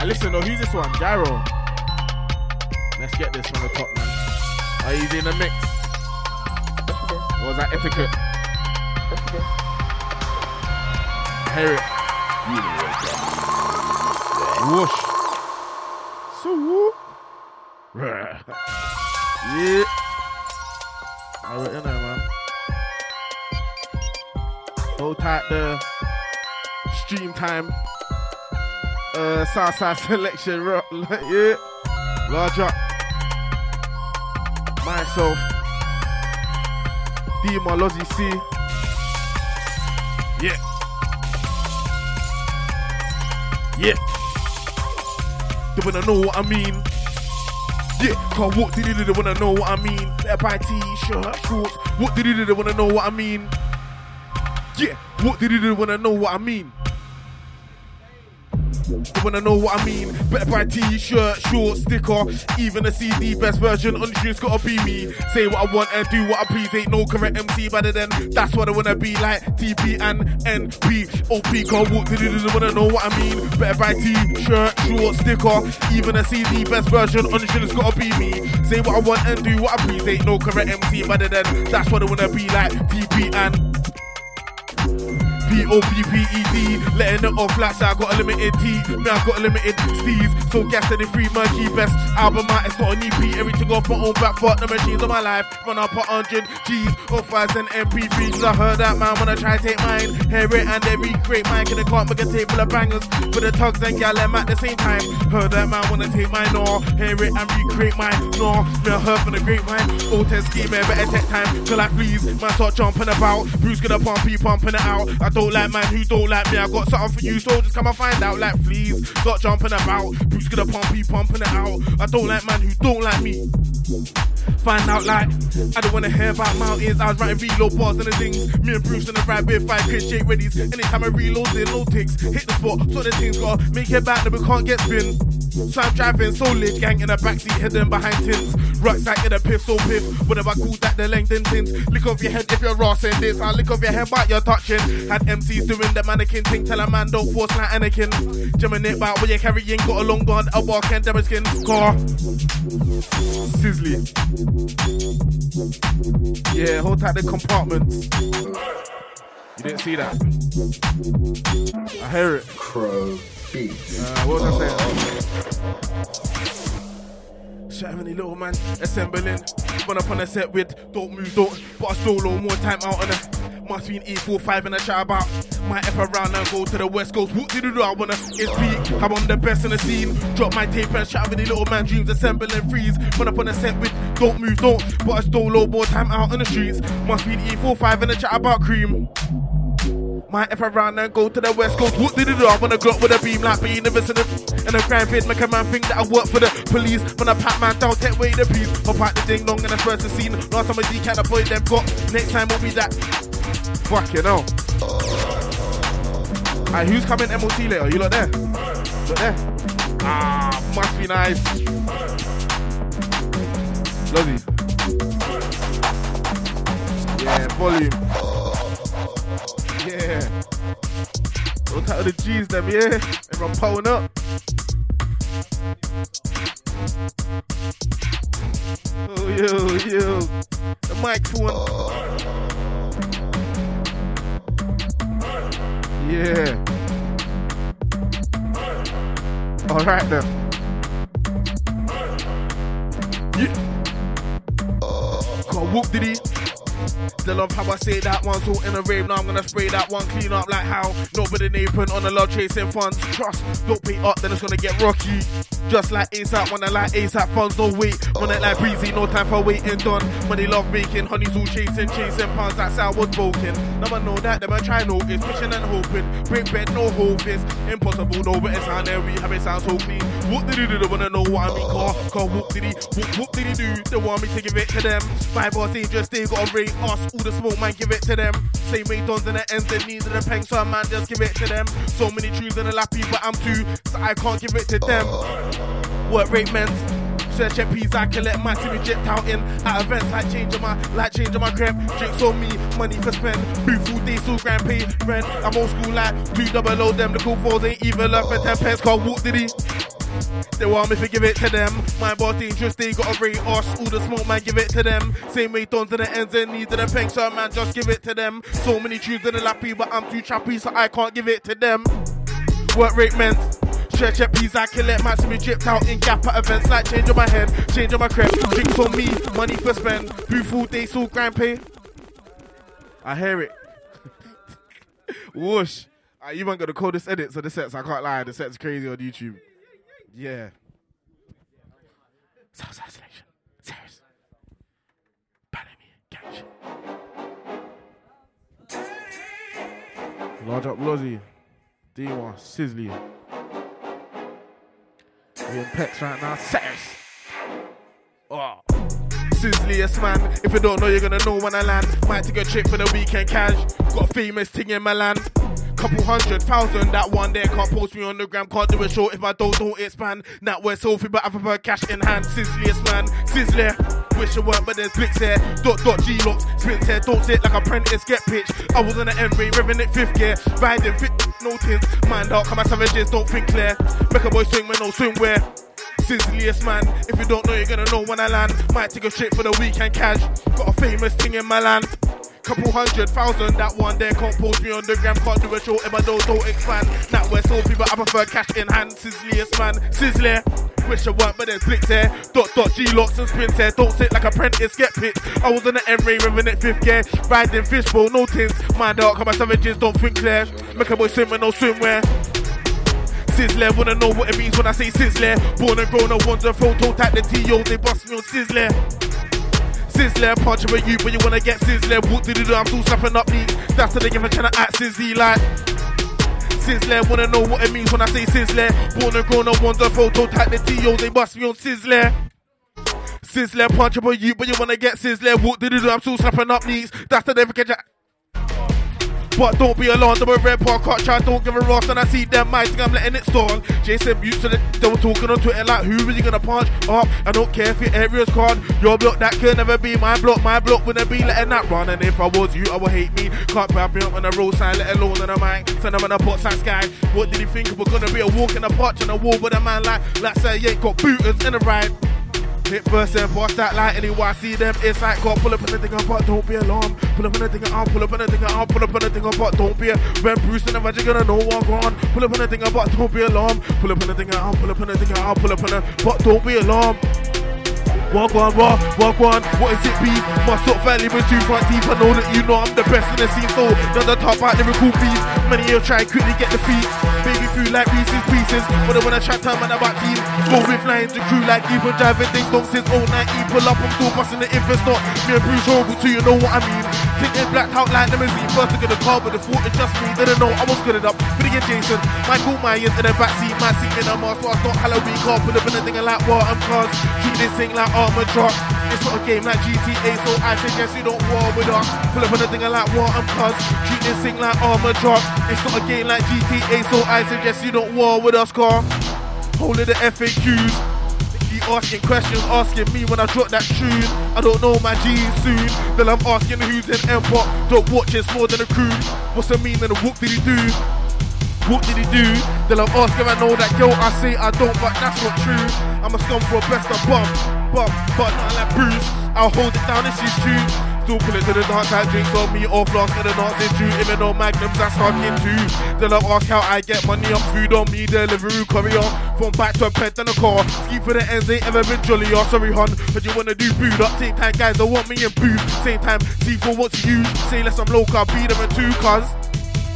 Speaker 24: I listen though. Who's this one? Gyro. Let's get this from the top, man. Are you in the mix? What was that etiquette? Hear it. Whoosh. So whoop. yeah. Alright, you know, man. Hold tight the stream time. Uh, Southside selection, yeah. Large up. Myself. Deema Lozzy C. Yeah. Yeah. They wanna know what I mean. Yeah, cause what did they wanna know what I mean? Better buy t-shirt, shorts. What did they wanna know what I mean? Yeah, what did they wanna know what I mean? They wanna know what I mean. Better buy t-shirt, short, sticker, even a CD. Best version on streets gotta be me. Say what I want and do what I please. Ain't no correct MC better than that's what I wanna be like. TP and NP. OP, what did they wanna know what I mean? Better buy t-shirt, short, sticker, even a CD. Best version on streets gotta be me. Say what I want and do what I please. Ain't no correct MC better than that's what I wanna be like. TP and P-O-P-P-E-D Letting it off like so I got a limited T. Me I got a limited steez So gas to the free murky best Album out, it's not an EP Everything off my own back Fuck the machines of my life. Run up a hundred G's Or fives and MP3s I heard that man when I try to take mine. Hear it and every great man Can they can't make a full of bangers. For the tugs and gal at the same time. Heard that man wanna take mine No, hear it and recreate mine No, me I heard from the grapevine. Old 10 scheme better take time Till like please. Man start jumping about. Bruce gonna pump you pumping it out. I don't like man who don't like me I got something for you so just come and find out like fleas, Start jumping about Bruce gonna pump you pumping it out I don't like man who don't like me Find out like I don't wanna hear about mountains. I was writing reload bars and the things. Me and Bruce in the right bit five kids shake readies. Anytime I reload, in no ticks. Hit the spot, so the things gotta make it back that we can't get spin. So I'm driving solid, gang in the backseat, hidden behind tins. Rucksack in a piff, so piff. Whatever I call that, the length and tins. Lick off your head if you're rossing this. I'll lick off your head, but you're touching. Had MCs doing the mannequin thing. Tell a man don't force like Anakin. Jamming it back what you're carrying. Got a long gun, a bar, can't damage skin. Car. Sizzly. Yeah, hold tight the compartments. You didn't see that? I hear it. Crow beats. Uh, what was I saying? Little man, assembling. Run up on a set with don't move, don't. But I stole solo more time out on a. Must be an E45 and a chat about. Might F around and go to the west coast. What did you do? I wanna it's peak. I'm on the best in the scene. Drop my tape and chat with the little man dreams. Assemble and freeze. Run up on a set with don't move, don't. But I solo more time out on the streets. Must be an E45 and a chat about cream. Might F around and go to the west coast. What did you do? I wanna go up with a beam like being a visit and a crime vid. Make a man think that I work for the police. When I pat man down, take away the piece. Hop out the ding dong and I first the scene. Last time I decat the boy them got. Next time will be that. Fuck you know. Alright, who's coming MOT later? You lot there? Look there. Ah, must be nice. Lozzy. Yeah, volume. Yeah. Look out the G's them, yeah. Everyone pulling up. Oh, yo, yo. The microphone. Yeah. All right then. Yeah. God, whoop did he? They love how I say that one, so in a rave, now I'm gonna spray that one, clean up like how nobody apron on the love chasing funds. Trust, don't pay up, then it's gonna get rocky. Just like ASAP, when I like ASAP funds, no wait. Run it like breezy, no time for waiting done. Money love making, honey's all chasing, chasing pounds, that's how I was broken. Now I know that, them I try notice, wishing and hoping. Break bed, no hope is impossible, no, but it's on there, we have it sound so clean. What did he do? They wanna know what I mean, car, car, what did he, what, what did he do? They want me to give it to them. My boss ain't just they gotta us, all the smoke, man, give it to them. Same way dons and the ends, they need the peng, so man, just give it to them. So many truths in the lappy, but I'm too, so I can't give it to them. Uh. Work rate men, Search peas, I collect my me jet out in at events like changing my like changing my crap. Drinks on me, money for spend. Who food they still grand pay rent. I'm old school like two double O them. The cool fours ain't even left for ten pence. Called walk did he? They want me to give it to them. My boss dangerous, they gotta rate us. All the smoke, man, give it to them. Same way dons in the ends and needs in the peg, so man, just give it to them. So many tunes in the lappy, but I'm too trappy, so I can't give it to them. Work rate meant. Stretch at peas, I kill it, man, see me dripped out in gap at events like changing my head, changing my crep. Drinks on me, money for spend. Who full day, so grand pay. I hear it. Whoosh. I even got the coldest edits of the sets, I can't lie. The set's crazy on YouTube. Yeah. Southside Selection. Serious. Balamii. Catch. Large up Lozzy. D1. Sizzly. We in pets right now. Serious. Oh. Sizzliest man. If you don't know, you're gonna know when I land. Might take a trip for the weekend cash. Got a famous thing in my land. Couple hundred thousand, that one there can't post me on the gram, can't do a show if I don't don't expand. Not where Sophie, but I've prefer cash in hand. Sizzliest man, sizzler. Wish it weren't, but there's blicks there. Dot dot G locks, spins here, don't sit like a apprentice, get pitched. I was on the M ray, revving it fifth gear, riding fit, no tins. Mind out, come my savages, don't think clear. Make a boy swing when no swimwear. Sizzliest man, if you don't know, you're gonna know when I land. Might take a trip for the weekend cash. Got a famous thing in my land. Couple hundred thousand, that one there can't post me on the gram, can't do a show if I don't, don't expand. That where so people I prefer cash in hand, sizzliest man, sizzler. Wish I weren't, but there's blicks there. Dot dot G locks and spins there. Don't sit like apprentice, get picked. I was on the M ray, revving it fifth gear, riding fishbowl, no tins. Mind out, come my savages, don't think clear. Make a boy swim with no swimwear. Sizzler, wanna know what it means when I say sizzler. Born and grown, I want to photo tag the TO, they bust me on sizzler. Sizzler, punch with you, but you wanna get sizzler. What did you do? I'm still slapping up knees. That's the nigga trying to act sizzly like. Sizzler, wanna know what it means when I say sizzler. Born and grown, want to photo tag the TO, they bust me on sizzler. Sizzler, punch with you, but you wanna get sizzler. What did you do? I'm still slapping up knees. That's the nigga trying but don't be alarmed, I'm a red park cut try, don't give a ross, and I see them mighty, I'm letting it stall. Jason Butts, so they, were talking on Twitter like, who are you gonna punch up? I don't care if your area's card, your block that could never be my block, my block wouldn't be letting that run. And if I was you, I would hate me. Can't me up on the roadside, let alone on the mic. Send them on the pot side sky. What did he think was gonna be a walk in the park and a wall with a man like, like say, you ain't got booters in the ride. Hit first and boss that light anyway. See them, it's like God, pull up on the thing but don't be alarmed. Pull up on the thing I'll pull up on the thing I'll pull up on the thing but don't be a when Bruce and the magic gonna know what gone. Pull up on the thing but don't be alarmed. Pull up on the thing I'll pull up on the thing I'll pull up on the but don't be alarmed. Walk on, walk, walk on, what is it be? My up family with two front teeth. I know that you know I'm the best in the scene, so not the top out lyrical beats. Many of try quickly get the feet. Baby through like Reese's pieces. But I wanna chat time and about team. Go with lines and crew like even driving things don't since 09. Pull up, I'm still busting the it's not. Me and Bruce horrible too, you know what I mean. Thinking blacked out like limousine. First to get the car, but the thought it just me. Didn't know I was good enough. And Jason, Michael Myers in the backseat. My seat in a mask, so I start Halloween car. Pull up in a thing like what I'm cars. Shoot this thing like armor drop. It's not a game like GTA, so I suggest you don't war with us. Pull up on a thing like war and cuz. Treat this thing like armor drop. It's not a game like GTA, so I suggest you don't war with us, car. Holding the FAQs. Asking questions, asking me when I drop that tune. I don't know my G soon. Then I'm asking who's in Empire. Don't watch it's more than a crew. What's the meaning of what did he do? What did he do? Then I'm asking, I know that girl, I say I don't, but that's not true. I'm a scum for a best of bum, bum, but not like Bruce. I'll hold it down, this is true. Still pull it to the dance, I drinks on me, or flask in the dancing too. Even though magnums, that's fucking too. Then I ask how I get money up, food on me, delivery courier. From back to a pet and a car. Ski for the ends, ain't ever been jolly, oh sorry, hon, But you wanna do boot up, same time, guys, I want me and boo. Same time, see for what's you. Say less I'm local, beat them in two, cuz.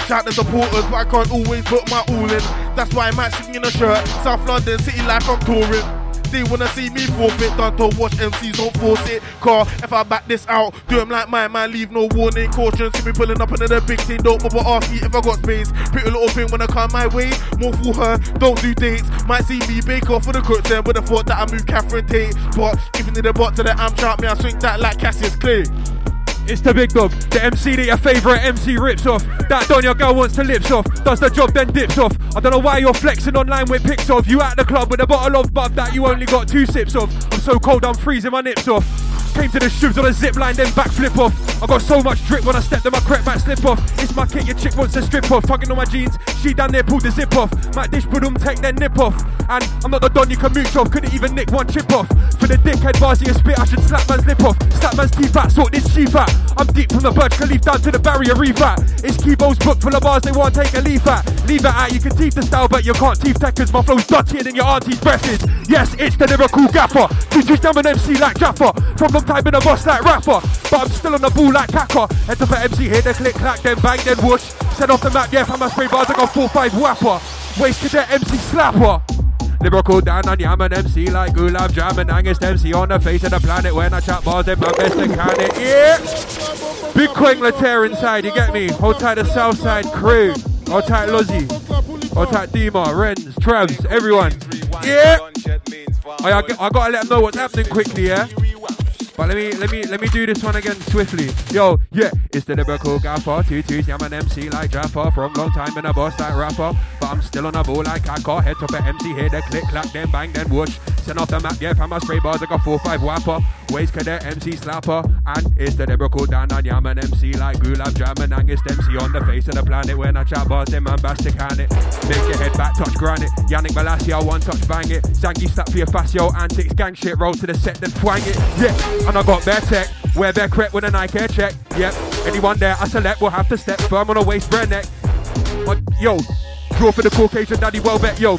Speaker 24: Shout the supporters, but I can't always put my all in. That's why I might sing in a shirt. South London, city life, I'm touring. They wanna see me forfeit, done to watch MCs, don't force it. Car, if I back this out, do them like my man, leave no warning. Caution, see me pulling up into the big thing, don't bother ask me if I got space. Pretty little thing when I come my way, more for her, don't do dates. Might see me bake off for the crooks, then with the thought that I move Catherine Tate. But even in the bot to the am chart, me, I swing that like Cassius Clay.
Speaker 29: It's the big dog, the MC that your favourite MC rips off. That don your girl wants to lips off, does the job then dips off. I don't know why you're flexing online with pics of. You at the club with a bottle of bub that you only got two sips of. I'm so cold I'm freezing my nips off. Came to the shoes on a zip line, then backflip off. I got so much drip when I stepped in my crep back slip off. It's my kit, your chick wants to strip off. Tugging on my jeans, she down there pulled the zip off. My dish put them um, take their nip off. And I'm not the don you can mooch off, couldn't even nick one chip off. For the dickhead bars you spit, I should slap man's lip off. Slap man's teeth out, sort this sheep out. I'm deep from the Burj Khalifa down to the barrier reef at. It's Kibo's book full of bars they want to take a leaf at. Leave it out, you can teeth the style, but you can't teeth tech cause my flow's dirtier than your auntie's breath is. Yes, it's the lyrical gaffer. Two two an MC like Jaffa. From long time in a boss like rapper. But I'm still on the ball like Kaka. To for MC here, the click, clack, then bang, then whoosh. Set off the map, yeah, from my spray bars, I got 4-5 whapper. Wasted that MC slapper. Lyrical Dan and Yam and MC like Gulab Jam and Angus MC on the face of the planet when I chat bars in my best to can it. Yeah! Big Quang Later inside, you get me? Hold tight the Southside crew. Hold tight Lozzy. Hold tight Deema, Renz, Travs, everyone. Yeah! I, I, I gotta let them know what's happening quickly, yeah? But let me let me let me do this one again swiftly. Yo, yeah, it's the lyrical gaffer, two twos, yeah, I'm an MC like Jaffa from long time in a boss like rapper. But I'm still on a ball like Kaka, head top at MC here, the click, clack, then bang, then watch. Send off the map, yeah, from my spray bars, I got four five whapper. Waist cadet, MC slapper, and it's the lyrical Dan and I'm an MC like Gulab Jam and Angus MC on the face of the planet when I chat bars, then man bastic can it. Make your head back, touch granite. Yannick Malasia, one touch bang it. Zanky slap for your fascio, antics, gang shit, roll to the set, then twang it. Yeah, and I got bare tech, wear bare crep with a Nike Air check. Yep, anyone there I select will have to step firm on a waist, bare neck. But, yo, draw for the Caucasian Danny Welbeck, yo.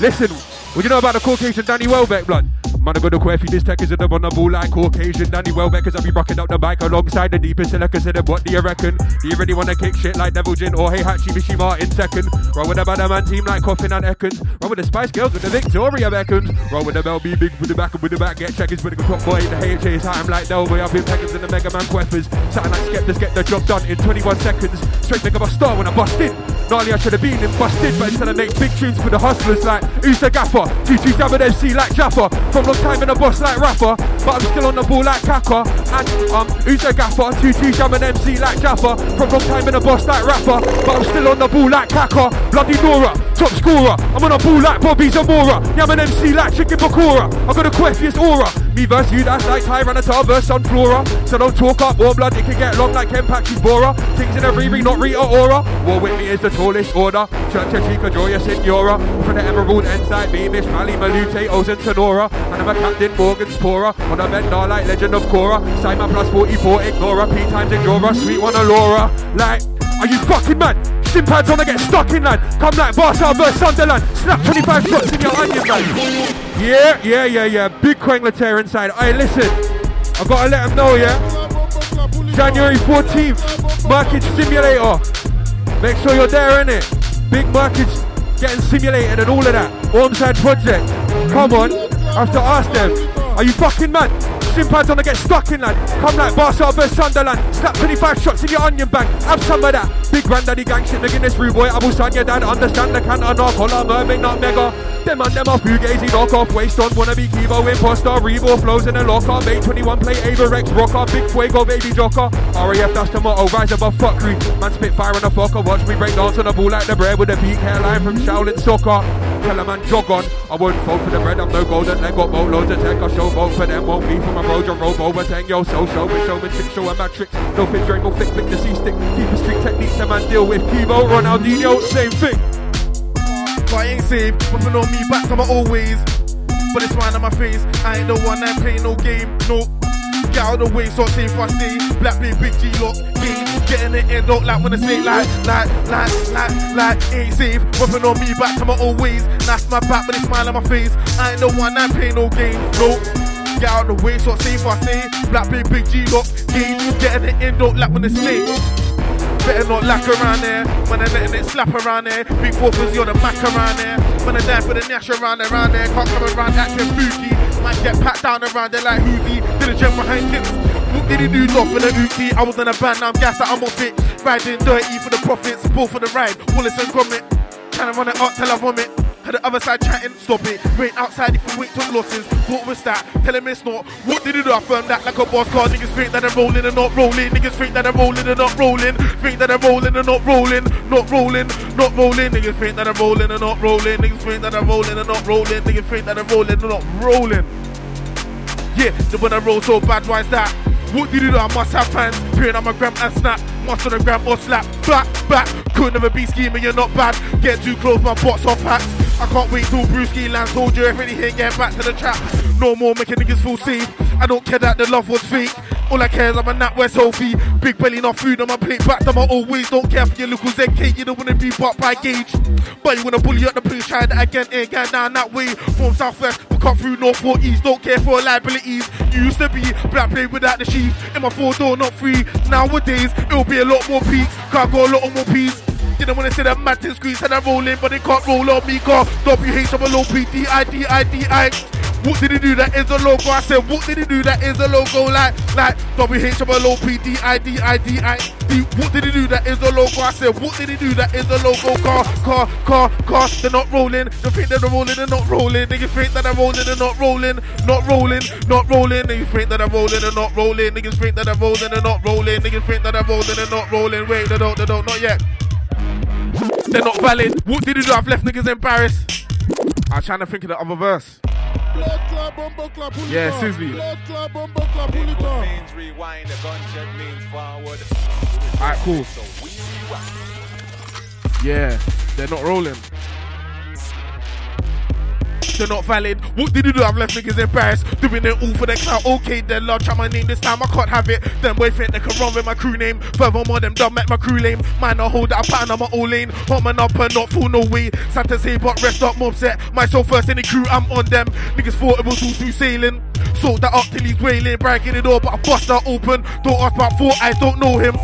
Speaker 29: Listen, what do you know about the Caucasian Danny Welbeck, blood? Man, I got quirky, this tech is in the on the ball like Caucasian Danny Welbeck, cause I be rocking up the bike alongside the deepest silica said, what do you reckon? Do you really wanna kick shit like Neville Gin or Hey Hachi Bishi Martin second? Roll with the Bad Man team like Koffing and Ekans. Roll with the Spice Girls with the Victoria Beckons. Roll with the Mel B Big with the back and with the back, get checkers with the top boy in the HA time like Delboy up in Peckers and the Mega Man Queffers. Something like Skeptors get the job done in 21 seconds. Straight nigga my star when I bust in. Gnarly I should have been in busted, but instead I make big tunes for the hustlers like the Gaffer? Two jam MC like Jaffa. From long time in a boss like rapper, but I'm still on the ball like Kaka. And um, who's the Gaffer? Two jam MC like Jaffa. From long time in a boss like rapper, but I'm still on the ball like Kaka. Bloody Nora, top scorer. I'm on a ball like Bobby Zamora. Yeah, I'm an MC like Chicken Bakura. I got a queffiest aura. Me versus you, that's like Tyranitar versus Sunflora. So don't talk up, war blood, it can get long like Ken Patrick Bora. Things in a Riri, not Rita Ora. War with me is the tallest order. Church of Chica Joya Signora. From the Emerald Ends like me, Miss Mally Malute, Oz and Sonora. And I'm a Captain Morgan Spora. On a bender like Legend of Korra. Simon plus 44, Ignora. P times Ignora. Sweet one Alora. Like, are you fucking mad? Shin pads wanna get stuck in land. Come like Barca versus Sunderland. Snap 25 shots in your onion man. Yeah, yeah, yeah, yeah. Big Quang Later inside. Hey, listen. I gotta let them know, yeah. January 14th, Market Simulator. Make sure you're there, innit? Big markets getting simulated and all of that. Ormside Project. Come on. I have to ask them. Are you fucking mad? Simpads wanna get stuck in land. Come like Barca versus Sunderland. Slap 25 shots in your onion bag. Have some of that. Big granddaddy gang shit. Making this rude boy. Abu San, your dad. Understand the can or not. Collar, mermaid, not mega. Them and them are fugazi, knock off. Waste on. Wanna be Kibo, imposter. Rebo flows in the locker. Mate 21 play Averex, rocker. Big fuego, baby jocker. RAF, that's the motto. Rise above fuckery. Man spit fire on a fucker. Watch me break dance on the ball like the bread with a peak hairline from Shaolin Soccer. Tell a man jog on. I won't fall for the bread. I'm no golden. They got boatloads of tech. I show vote for them. Won't be from a road. Your robo. But saying yo, so show with showmanship. Show and matrix. No fit drain. No flick. Flick the C stick. A street techniques. The man deal with Kibo. Ronaldinho. Same thing.
Speaker 24: But I ain't safe, whipping on me back my always. But it's mine on my face. I ain't the one that play no game, no. Get out of the way, so safe I stay. Black play big G lock, game. Getting the end out like when I say like, like, like, like, like, ain't safe. Whipping on me back to my always. That's my back, but it's smile on my face. I ain't the one that play no games, no. Get out the way, so safe I stay. Black play big G lock, game. Getting the end out like when I say. Better not lack around there. When I'm letting it slap around there. Big walkers, you're the mac around there. When I die for the Nash around there, around there. Can't come around acting spooky. Might get pat down around there like Hoovy. Did a jump behind tips. What did he do? Not for the Uki. I was in a band, now I'm gas, I'm off it. Riding dirty for the profits. Ball for the ride. Wallace and Gromit. Trying to run it up till I vomit. Had the other side chatting, stop it. Wait outside if you wait took losses. What was that? Tell him it's not. What did you do? I firm that like a boss car. Niggas think that I'm rolling and not rolling. Niggas think that I'm rolling and not rolling. Think that I'm rolling and not rolling. Not rolling, not rolling. Niggas think that I'm rolling and not rolling. Niggas think that I'm rolling and not rolling. Niggas think that I'm rolling and not rolling. Yeah, then when I roll so bad, why is that? What did you do? I must have fans. Peering on my gram and snap. Must on the gram or slap. Back, back. Could never be scheming, you're not bad. Get too close, my box off hats. I can't wait till Brewski lands. Told you if anything, get back to the trap. No more making niggas feel safe. I don't care that the love was fake. All I care is I'm a NatWest Sophie. Big belly, not food on my plate. Back them I always don't care for your little ZK. You don't wanna be bought by gauge. But you wanna bully up the place, try that again, eh, ain't going down that way. From southwest, we cut through north or east. Don't care for liabilities. You used to be black play without the sheath. In my four door, not free. Nowadays, it'll be a lot more peaks. Can't go a lot more peas. Didn't wanna say that mad thing squeeze and I'm rolling, but they can't roll on me. Car WH double O P D I D I D I. What did he do? That is a logo. I said, what did he do? That is a logo. Like, like WH double O P D I D I D I D. What did he do? That is a logo. I said, what did he do? That is a logo. Car, car, car, car. They're not rolling. They think they're rolling and not rolling. Niggas think that they're rolling and not rolling. Not rolling, not rolling. Niggas think that they're rolling and not rolling. Niggas think that they're rolling and not rolling. Niggas think that they're rolling and not rolling. Wait, they don't, they don't, not yet. They're not valid. What did you do? I've left niggas embarrassed. I'm trying to think of the other verse.
Speaker 30: Club, bumper club,
Speaker 24: Yeah,
Speaker 30: up.
Speaker 24: Sizzly.
Speaker 30: Blood club, bumper club, pull it up.
Speaker 22: means rewind, the gunshot means forward.
Speaker 24: Alright, cool. Yeah, they're not rolling. They're not valid. What did you do? I've left niggas embarrassed. Doing it all for the clout. Okay, then love, try my name this time. I can't have it. Them boy think they can run with my crew name. Furthermore, them dumb make my crew lame. Mine I hold that pattern on my own lane. Hot up and not full no way. Sad to say, but rest up, mob set. Myself first in the crew, I'm on them. Niggas thought it was all through sailing. Sort that up till he's wailing, bragging it all, but I bust that open. Don't ask about four eyes, don't know him.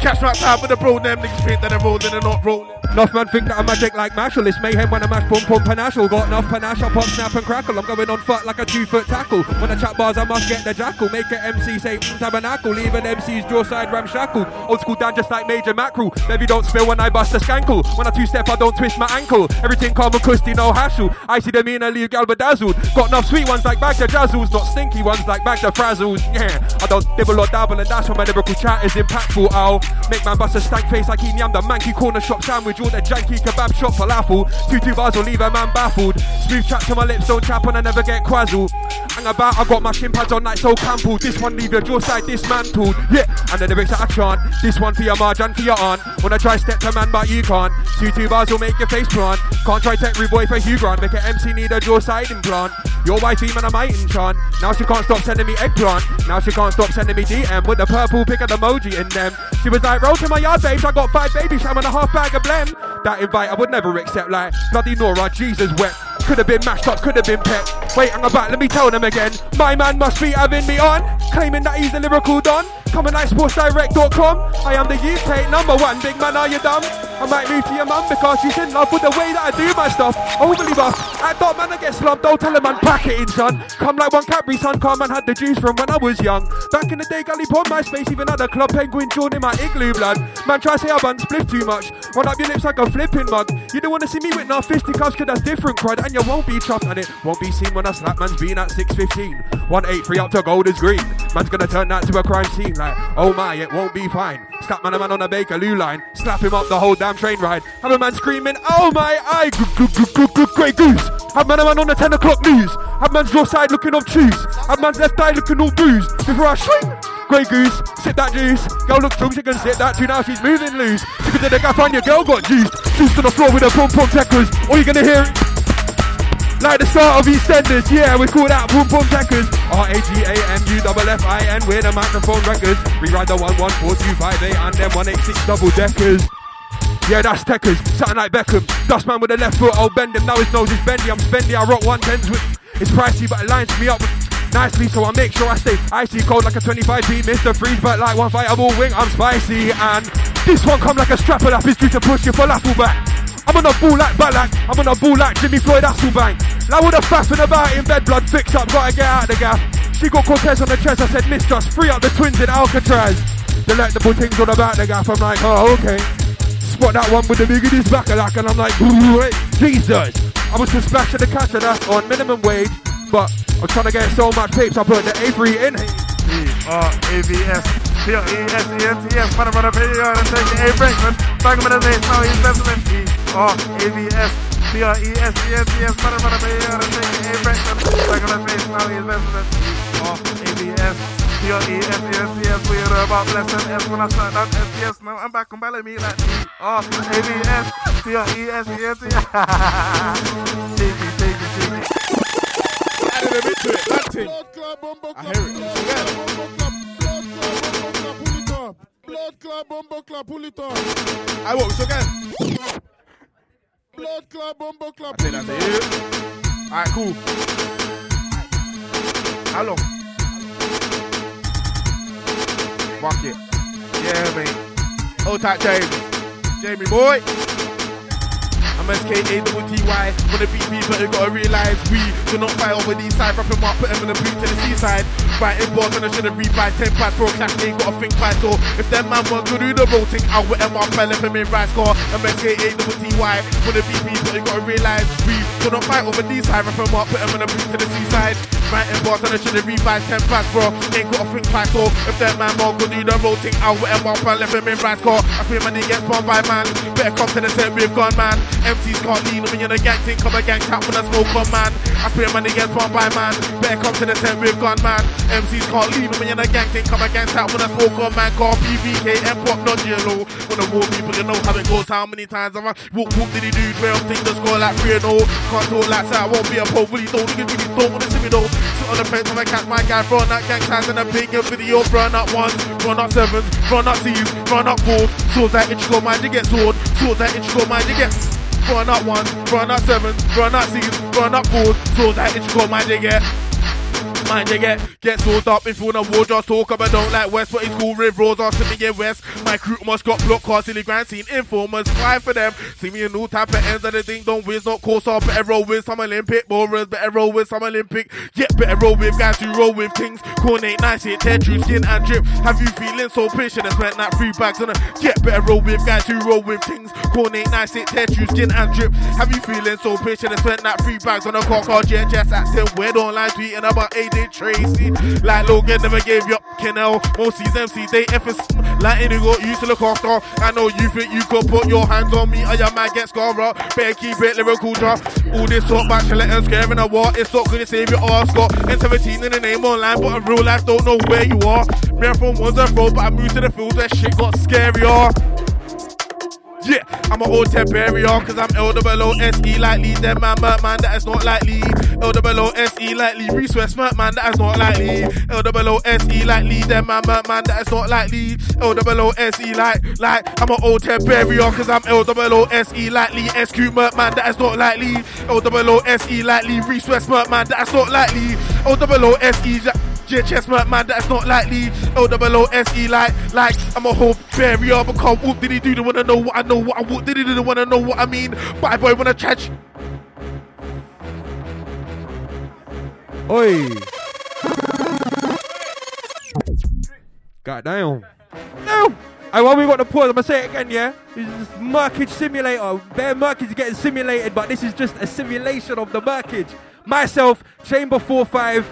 Speaker 24: Catch my time with the bro, them niggas think that they're rolling and not rolling.
Speaker 29: Enough man think that I'm magic like Marshall. It's mayhem when I mash pump pump panache. Got enough panache, I pop snap and crackle. I'm going on foot like a two foot tackle. When I chat bars, I must get the jackal. Make an MC say mm, tabernacle. Leave an MC's jaw side ramshackle. Old school down just like Major Mackerel. Baby don't spill when I bust a skankle. When I two step, I don't twist my ankle. Everything calm and custy, no hassle. I see the in a leave gal bedazzled. Got enough sweet ones like Bagda Jazzles, not stinky ones like Bagda Frazzles. Yeah, I don't dibble or dabble, and that's when my lyrical chat is impactful. I'll make man bust a stank face like he yam the manky corner shop sandwich or the janky kebab shop falafel. Two two bars will leave a man baffled. Smooth chat to my lips, don't chap and I never get quazzled. Hang about, I got my shin pads on like so Campbell. This one leave your jaw side dismantled. Yeah, and then the lyrics that I chant. This one for your margin for your aunt. I try step to man, but you can't. Two two bars will make your face plant. Can't try tech boy for Hugh Grant. Make an MC need a jaw side implant. Your wifey man, I might enchant. Now she can't stop sending me eggplant. Now she can't stop sending me DM with the purple pick of emoji in them. She was like, roll to my yard, babes. I got five baby sham and a half bag of blem. That invite I would never accept. Like bloody Nora, Jesus wept. Could have been mashed up, could have been pet. Wait, I'm about, let me tell them again. My man must be having me on, claiming that he's a lyrical don. Coming like sportsdirect.com. I am the UK number one. Big man, are you dumb? I might move to your mum because she's in love with the way that I do my stuff. Oh, Overly buff. At dot man, I get slumped. Don't tell him man, pack it in, son. Come like one Cadbury, son. Car man had the juice from when I was young. Back in the day, gully pond my space, even had a club penguin drawn in my igloo blood. Man, try say I bun split too much. Run up your lips like a flipping mug. You don't want to see me with no fisticuffs, cause that's different crud. And you won't be chuffed, and it won't be seen when I slap man's been at 615. 183 up to gold is green. Man's gonna turn that to a crime scene. Like, oh my, it won't be fine. Slap man a man on a Bakerloo line. Slap him up the whole damn train ride. Have a man screaming, oh my goo, great goose. Have man a man on the 10 o'clock news. Have man's raw side looking off choose. Have man's left eye looking all bruised. Before I swing. Grey goose, sip that juice. Girl looks drunk, she can sip that too. Now she's moving loose. She do the gap on your girl got juiced. Juiced on the floor with her pom pom checkers. All you gonna hear like the start of EastEnders, yeah, we call that Boom Boom Checkers. R-A-G-A-M-U-F-F-I-N, we're the microphone records. We ride the 114258 and them 186 double deckers. Yeah, that's Tekkers, something like Beckham. Dustman with the left foot, I'll bend him. Now his nose is bendy, I'm spendy. I rock 110s with. It's pricey, but it lines me up nicely, so I make sure I stay icy cold like a 25p Mr. Freeze, but like one fightable wing, I'm spicy. And this one come like a strapper up his due to push your falafel back. I'm on a ball like Ballack, I'm on a ball like Jimmy Floyd Hasselbaink. Now with a faffing about in bed, blood fix up, gotta get out of the gaff. She got Cortez on the chest, I said, Miss, just free up the twins in Alcatraz. Delectable things all about the gaff, I'm like, oh, okay. Spot that one with the biggest back like, and I'm like, wait, Jesus. I was just splashing the cash and that's on minimum wage. But I'm trying to get so much papes, I put the Avery in A3 in.
Speaker 24: E-R-A-V-S. P-R-E-S-E-N-T-S. Run run P-R and take A breakfast. Bang him the face, now he's Benjamin. E-R-A-V-S. P-R-E-S-E-N-T-S. Run run P-R and take A breakfast. Bang him in the face, now he's Benjamin. E-R-A-V-S. P-R-E-S-E-N-T-S. We are about blessing S when I start that S-Yes. Now I'm back on Balamii like E-R-A-V-S. P-R-E-S-E-N-T-S. Take it, take it, take it. Added a bit to it, that thing. I hear it.
Speaker 30: Blood club, bumbo club, pull it up.
Speaker 24: I what, so again?
Speaker 30: Blood club, bumbo club,
Speaker 24: I it. Alright, cool. How long? Fuck it. Yeah, mate. Hold tight, James. Jamie boy. I'm S-K-A-T-T-Y. Wanna beat me, but you gotta realize we do not fight over these sides. Wrap him up, put him in a boot to the seaside. Writing bars and I should have revised 10 pass for a clash, they ain't got a think twice. So if them man want to do the rotating out with them up, I left him in right score. I'm S-K-A-T-T-Y. Wanna beat me, but you gotta realize we do not fight over these sides. Wrap him up, put him in a boot to the seaside. Writing bars and I should have revised 10 pass for ain't got a think twice. So if them man want to do the rotating out up, I left him in right score. I feel money gets spawned by man. Better come to the set with gun man. MCs can't lean me in a gang thing, come a gang tap when I smoke on man. I spray money gets spawned by man. Better come to the set with gun man. MCs can't lean me in a gang thing, come a gang tap when I smoke on man. Call PVK and pop not yellow. When I walk people, you know how it goes. How many times have I whoop whoop did he do? Twelve thing to score like three and oh. Can't talk like that, won't be a pro. Really don't really don't wanna see me though. Sit on the fence when I catch my guy, throwing out gang ties in a big video, run up ones, run up sevens, run up C's, run up fours. Swords that itch go mind you get sword. Swords that itch go mind you get. Run up ones, run up sevens, run up C's, run up fours. Swords that itch go mind you get. Mind you get get sold up in front of war just talk about don't like West but it's cool Riv Roads are sitting in West. My crew must got block cars silly grand scene informers five for them. See me a new type of ends of the thing don't whiz not course up better roll with some Olympic borers better roll with some Olympic. Yeah better roll with guys who roll with things. Coordinate nice hit tear true skin and drip. Have you feeling so patient and spent that three bags on a get better roll with guys who roll with things. Coordinate nice hit tear true skin and drip. Have you feeling so patient and spent that three bags on a cock? Or acting weird online tweeting about Tracy. Like Logan never gave you up, Kennel. Most these MCs, they effing like Indigo used to look after. I know you think you could put your hands on me, or your man get scar up. Better keep it lyrical, drop. All this talk about chilling and scaring a war. It's not gonna save your ass, got N17 in the name online, but in real life don't know where you are. Me I'm from ones and fro, but I moved to the fields where shit got scarier. Yeah, I'm a old area cause I'm elder below SE likely. Them man, Mert man, that is not likely. Elder below SE likely. Reese West man, that is not likely. Elder below SE likely. Them man, Mert man, that is not likely. Elder below SE like, like, I'm a old area cause I'm elder below SE likely. SQ Mert man, that is not likely. Elder below SE likely. Reese West man, that is not likely. Elder below SE. ja- yeah, chestnut man, that's not likely. L double O S E like, like I'm a whole barrier because what did he do? They wanna know what I know, what I did he do? They wanna know what I mean. Bye boy, wanna catch.
Speaker 29: Oi. God damn. No. I while we got the pause, I'm gonna say it again, yeah? This is Merkage Simulator. Bare Merkage is getting simulated, but this is just a simulation of the Merkage. Myself, Chamber 45,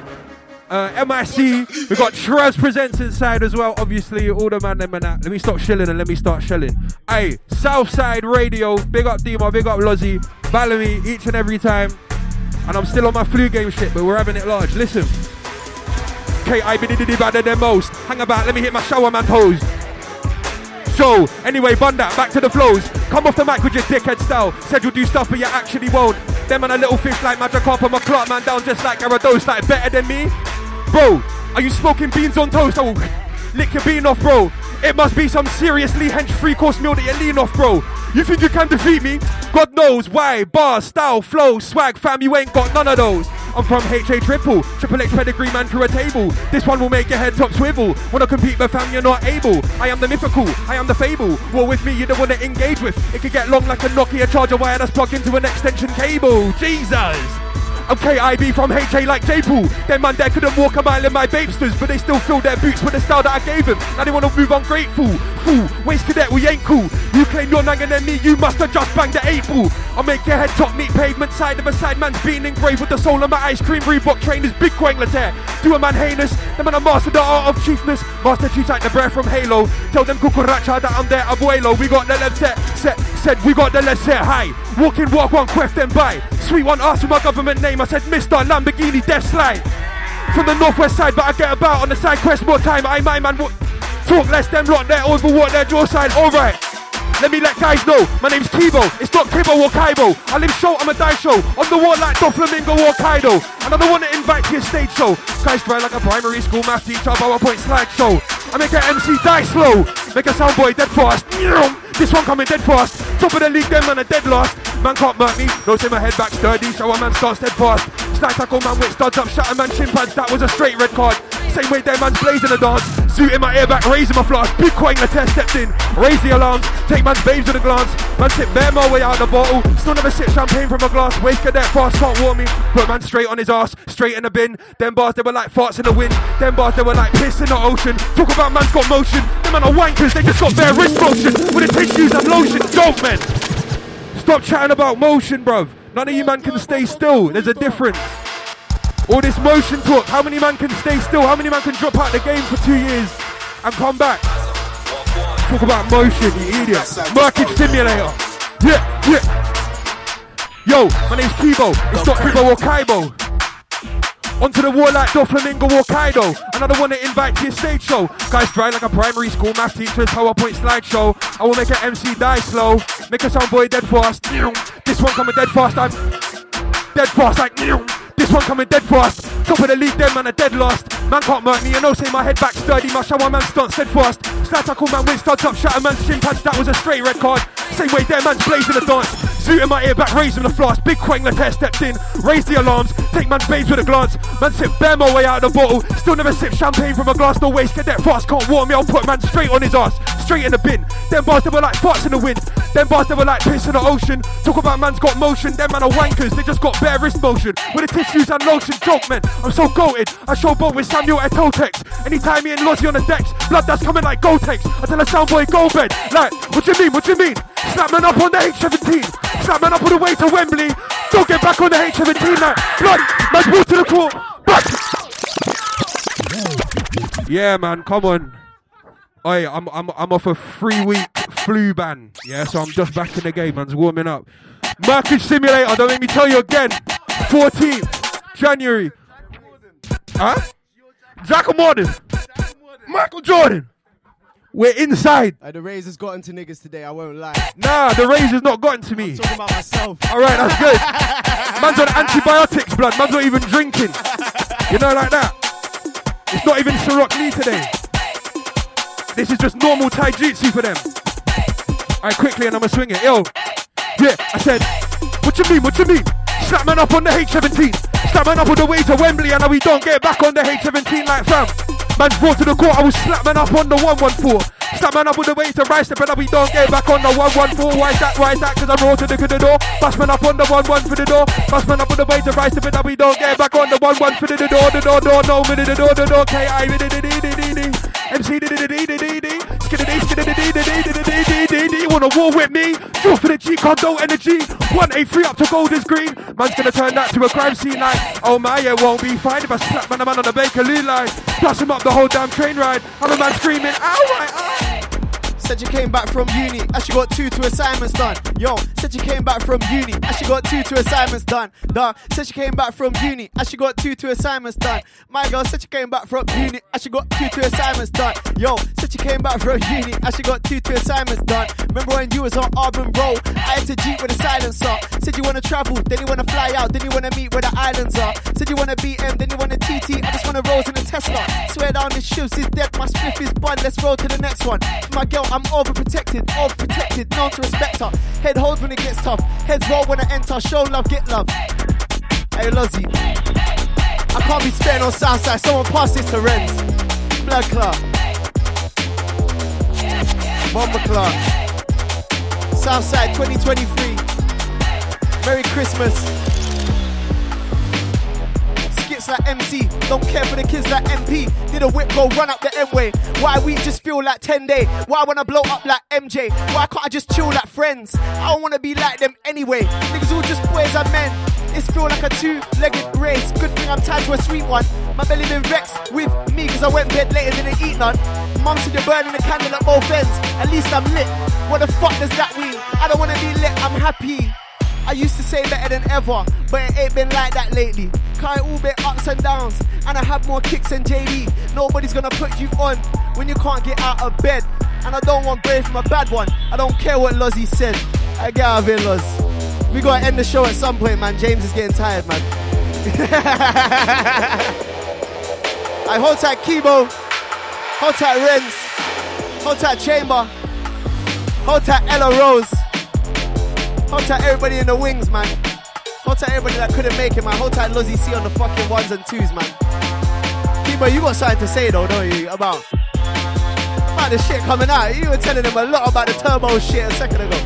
Speaker 29: uh, MIC, we got Trez Presents inside as well, obviously, all the man them and that. Let me stop shilling and let me start shelling. Hey, Southside Radio, big up Deema, big up Lozzy, Valerie, each and every time. And I'm still on my flu game shit, but we're having it large. Listen. KI be better than most. Hang about, let me hit my shower man pose. So, anyway, bun that, back to the flows. Come off the mic with your dickhead style. Said you'll do stuff, but you actually won't. Them and a little fish like Magikarp and my clock man down just like Gyarados, like better than me. Bro, are you smoking beans on toast? Oh, lick your bean off, bro. It must be some seriously hench three course meal that you're lean off, bro. You think you can defeat me? God knows why. Bar, style, flow, swag, fam, you ain't got none of those. I'm from HA Triple, Triple X pedigree man through a table. This one will make your head top swivel. Wanna compete, but fam, you're not able. I am the mythical, I am the fable. War with me, you don't wanna engage with. It could get long like a Nokia charger wire that's plugged into an extension cable. Jesus! I'm KIB from HA like J-Pool. Them man there couldn't walk a mile in my babesters, but they still filled their boots with the style that I gave them. Now they wanna move ungrateful. Fool, waste cadet, we ain't cool. You claim you're nagging than me, you must have just banged the eight ball. I'll make your head top meet pavement side of a side man's being engraved with the soul of my ice cream Reebok trainers, big Quangleterre. Do a man heinous, the man a master the art of chiefness. Master chief like the breath from Halo. Tell them cucaracha that I'm their abuelo. We got the left set, set, said we got the left set high. Walk in, walk one, quest then buy. Sweet one asked for my government name, I said Mr. Lamborghini Death Slide. From the northwest side, but I get about on the side quest more time. I my man talk less them lot there over what their jaw side. Alright. Let me let guys know, my name's Kibo, it's not Kibo or Kaibo. I live show, I'm a die show, on the wall like Doflamingo or Kaido. And I don't want to invite to your stage show. Guys try like a primary school math teacher, a PowerPoint slideshow. I make a MC die slow, make a soundboy dead fast. This one coming dead fast. Top of the league, them man are dead last. Man can't murk me, don't say my head back sturdy, show a man start steadfast. Snap tackle man with studs up, shatter man pads, that was a straight red card. Same way their man's blazing the dance. Suit in my ear back, raising my flask. Big coin the test stepped in, raise the alarms. Take man's babes with a glance. Man sip bare my way out the bottle. Still never sip champagne from a glass. Wake cadet fast, can't warm me. Put man straight on his ass, straight in the bin. Them bars they were like farts in the wind. Them bars they were like piss in the ocean. Talk about man's got motion. Them man are wankers, they just got bare wrist motion. With the tissues and lotion. Don't men. Stop chatting about motion, bruv. None of you man can stay still. There's a difference. All this motion talk. How many man can stay still? How many man can drop out the game for two years and come back? Talk about motion, you idiot. Market simulator. Yeah, yeah. Yo, my name's Kibo. It's not Kibo or Kaibo. Onto the wall like Doflamingo or Kaido. Another one to invite to your stage show. Guys dry like a primary school math teacher's PowerPoint slideshow. I will make an MC die slow. Make a soundboy dead fast. This one coming dead fast. I'm dead fast like this one coming dead fast. Top of the league, them man a dead lost. Man can't murk me, I know say my head back sturdy. My shower man stunt steadfast. Slap tackle man with studs up, shatter man's shin pads. That was a straight red card. Same way their man's blazing the dance. Suit in my ear back, raising the flask. Big Quang test stepped in, raise the alarms. Take man's babes with a glance. Man sip bare my way out of the bottle. Still never sip champagne from a glass. No waste, get that fast. Can't warm me, I'll put man straight on his ass. Straight in the bin. Them bars they were like farts in the wind. Them bars they were like piss in the ocean. Talk about man's got motion. Them man are wankers, they just got bare wrist motion. With the tissues and lotion, joke man. I'm so goated. I show boat with Samuel Etotex. Anytime me and Lozzy on the decks, blood that's coming like Gotex. I tell a soundboy go bed. Like, what you mean? What you mean? Slap man up on the H17. Slap man up on the way to Wembley. Don't get back on the H17 like blood. Man's brought to the court. But yeah, man, come on. Oi, I'm I'm I'm off a three week flu ban. Yeah, so I'm just back in the game. Man's warming up. Market simulator. Don't make me tell you again. 14th January. Huh? Jack Morton. Michael Jordan. We're inside.
Speaker 10: Uh, the Razor's gotten to niggas today, I won't lie.
Speaker 29: Nah, the razor's not gotten to me.
Speaker 10: talking about myself.
Speaker 29: All right, that's good. Man's on antibiotics, blood. Man's not even drinking. You know, like that. It's not even Ciroc Lee today. This is just normal taijutsu for them. Alright, quickly, and I'ma swing it. Yo, yeah, I said, what you mean? What you mean? Slap man up on the H17. Slap man up on the way to Wembley, and we don't get back on the H17 like fam. Man four to the court, I will slap man up on the 114. Slap man up on the way to rise, step and up, we don't get back on the 114. Why is that, why is that? Cause I roll to the, to the door. Bust man up on the 11 for the door. Bust man up on the way to rise, step and up, we don't get back on the 11 for the, the door, the door, door, no, the, the door, the door, KI, MC, skiddy, skiddy, you wanna war with me? Draw for the G-card, condo energy. 183 up to gold is green. Man's gonna turn that to a crime scene like, oh my, it won't be fine if I slap man, a man on the Bakerloo line. Plus him up the whole damn train ride. I'm a man screaming, ow, right, ow.
Speaker 10: Said you came back from uni, actually got two to assignments done. Yo, said you came back from uni, actually got two to assignments done. Done. Said she came back from uni, as she got two to assignments done. My girl said she came back from uni, as she got two to assignments done. Yo, said she came back from uni, as she got two to assignments done. Remember when you was on Auburn Road? I had to Jeep with a silencer. Said you wanna travel, then you wanna fly out, then you wanna meet where the islands are. Said you wanna BM, then you wanna TT. I just wanna roll in a Tesla. Swear down the shivs is dead, my spliff is bun. Let's roll to the next one. For my girl, I'm overprotected, overprotected, known to respect her. Head holds when it gets tough, heads roll when I enter. Show love, get love. Hey Lozzy, I can't be sparing on Southside. Someone pass this to Renz. Blood club. Bomber club. Southside 2023. Merry Christmas. Hits like MC. Don't care for the kids like MP. Did a whip go run up the M way? Why we just feel like 10 day? Why wanna blow up like MJ? Why can't I just chill like friends? I don't wanna be like them anyway. Niggas all just boys and men. It's feel like a two-legged race. Good thing I'm tied to a sweet one. My belly been vexed with me cause I went bed later didn't eat none. Mum said you're burning the candle at both ends. At least I'm lit. What the fuck does that mean? I don't wanna be lit, I'm happy. I used to say better than ever, but it ain't been like that lately. Can't all bit ups and downs, and I have more kicks than JD. Nobody's gonna put you on when you can't get out of bed. And I don't want brave from a bad one. I don't care what Lozzy said. I get out of here, Loz. We gotta end the show at some point, man. James is getting tired, man. I hold tight Kibo, hold tight Renz, hold tight Chamber, hold tight Ella Rose. Hold tight everybody in the wings, man. Hold tight everybody that couldn't make it, man. Hold tight Lozzy C on the fucking ones and twos, man. Kibo, you got something to say though, don't you? About about the shit coming out. You were telling them a lot about the turbo shit a second ago.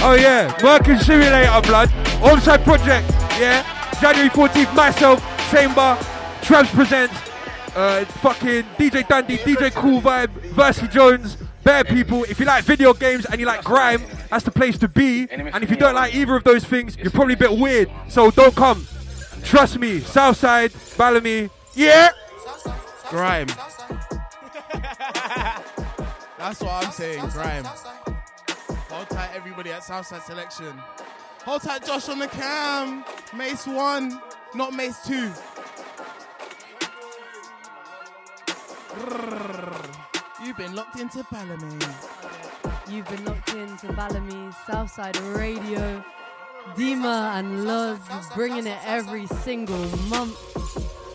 Speaker 29: Oh yeah, working simulator, blood. Onside project, yeah. January 14th, myself, Chamber, Tramps presents, uh, fucking DJ Dandy, DJ Cool Vibe, Versy Jones, Bear People. If you like video games and you like grime, that's the place to be. And if you don't like either of those things, you're probably a bit weird. So don't come. Trust me, Southside, Balamii, yeah.
Speaker 30: Grime. That's what I'm saying, grime. Hold tight, everybody at Southside Selection. Hold tight, Josh on the cam. Mace 1, not Mace 2. You've been locked into Balamii.
Speaker 1: You've been locked in to Balamii, Southside Radio. Deema and Loz bringing it every single month.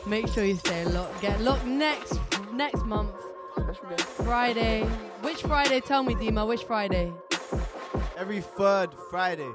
Speaker 1: Make sure you stay locked. Get locked next next month. Friday. Which Friday? Tell me, Deema. Which Friday?
Speaker 10: Every third Friday.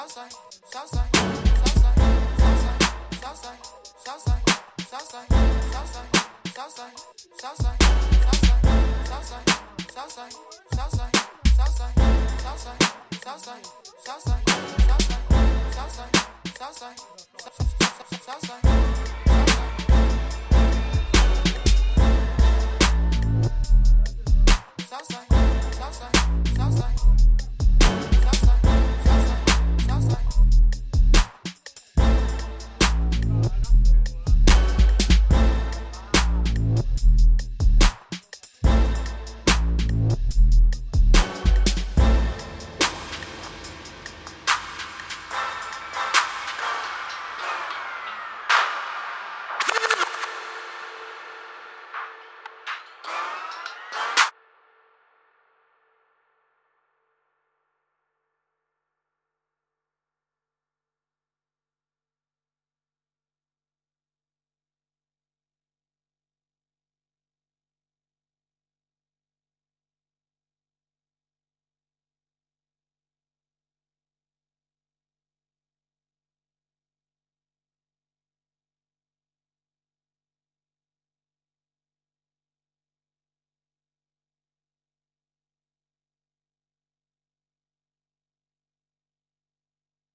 Speaker 27: Southside, Southside, Southside, Southside, Southside, Southside, Southside, Southside, Southside, Southside, Southside, Southside, Southside, Southside, Southside,
Speaker 20: Southside, Southside, Southside, Southside, Southside. Southside.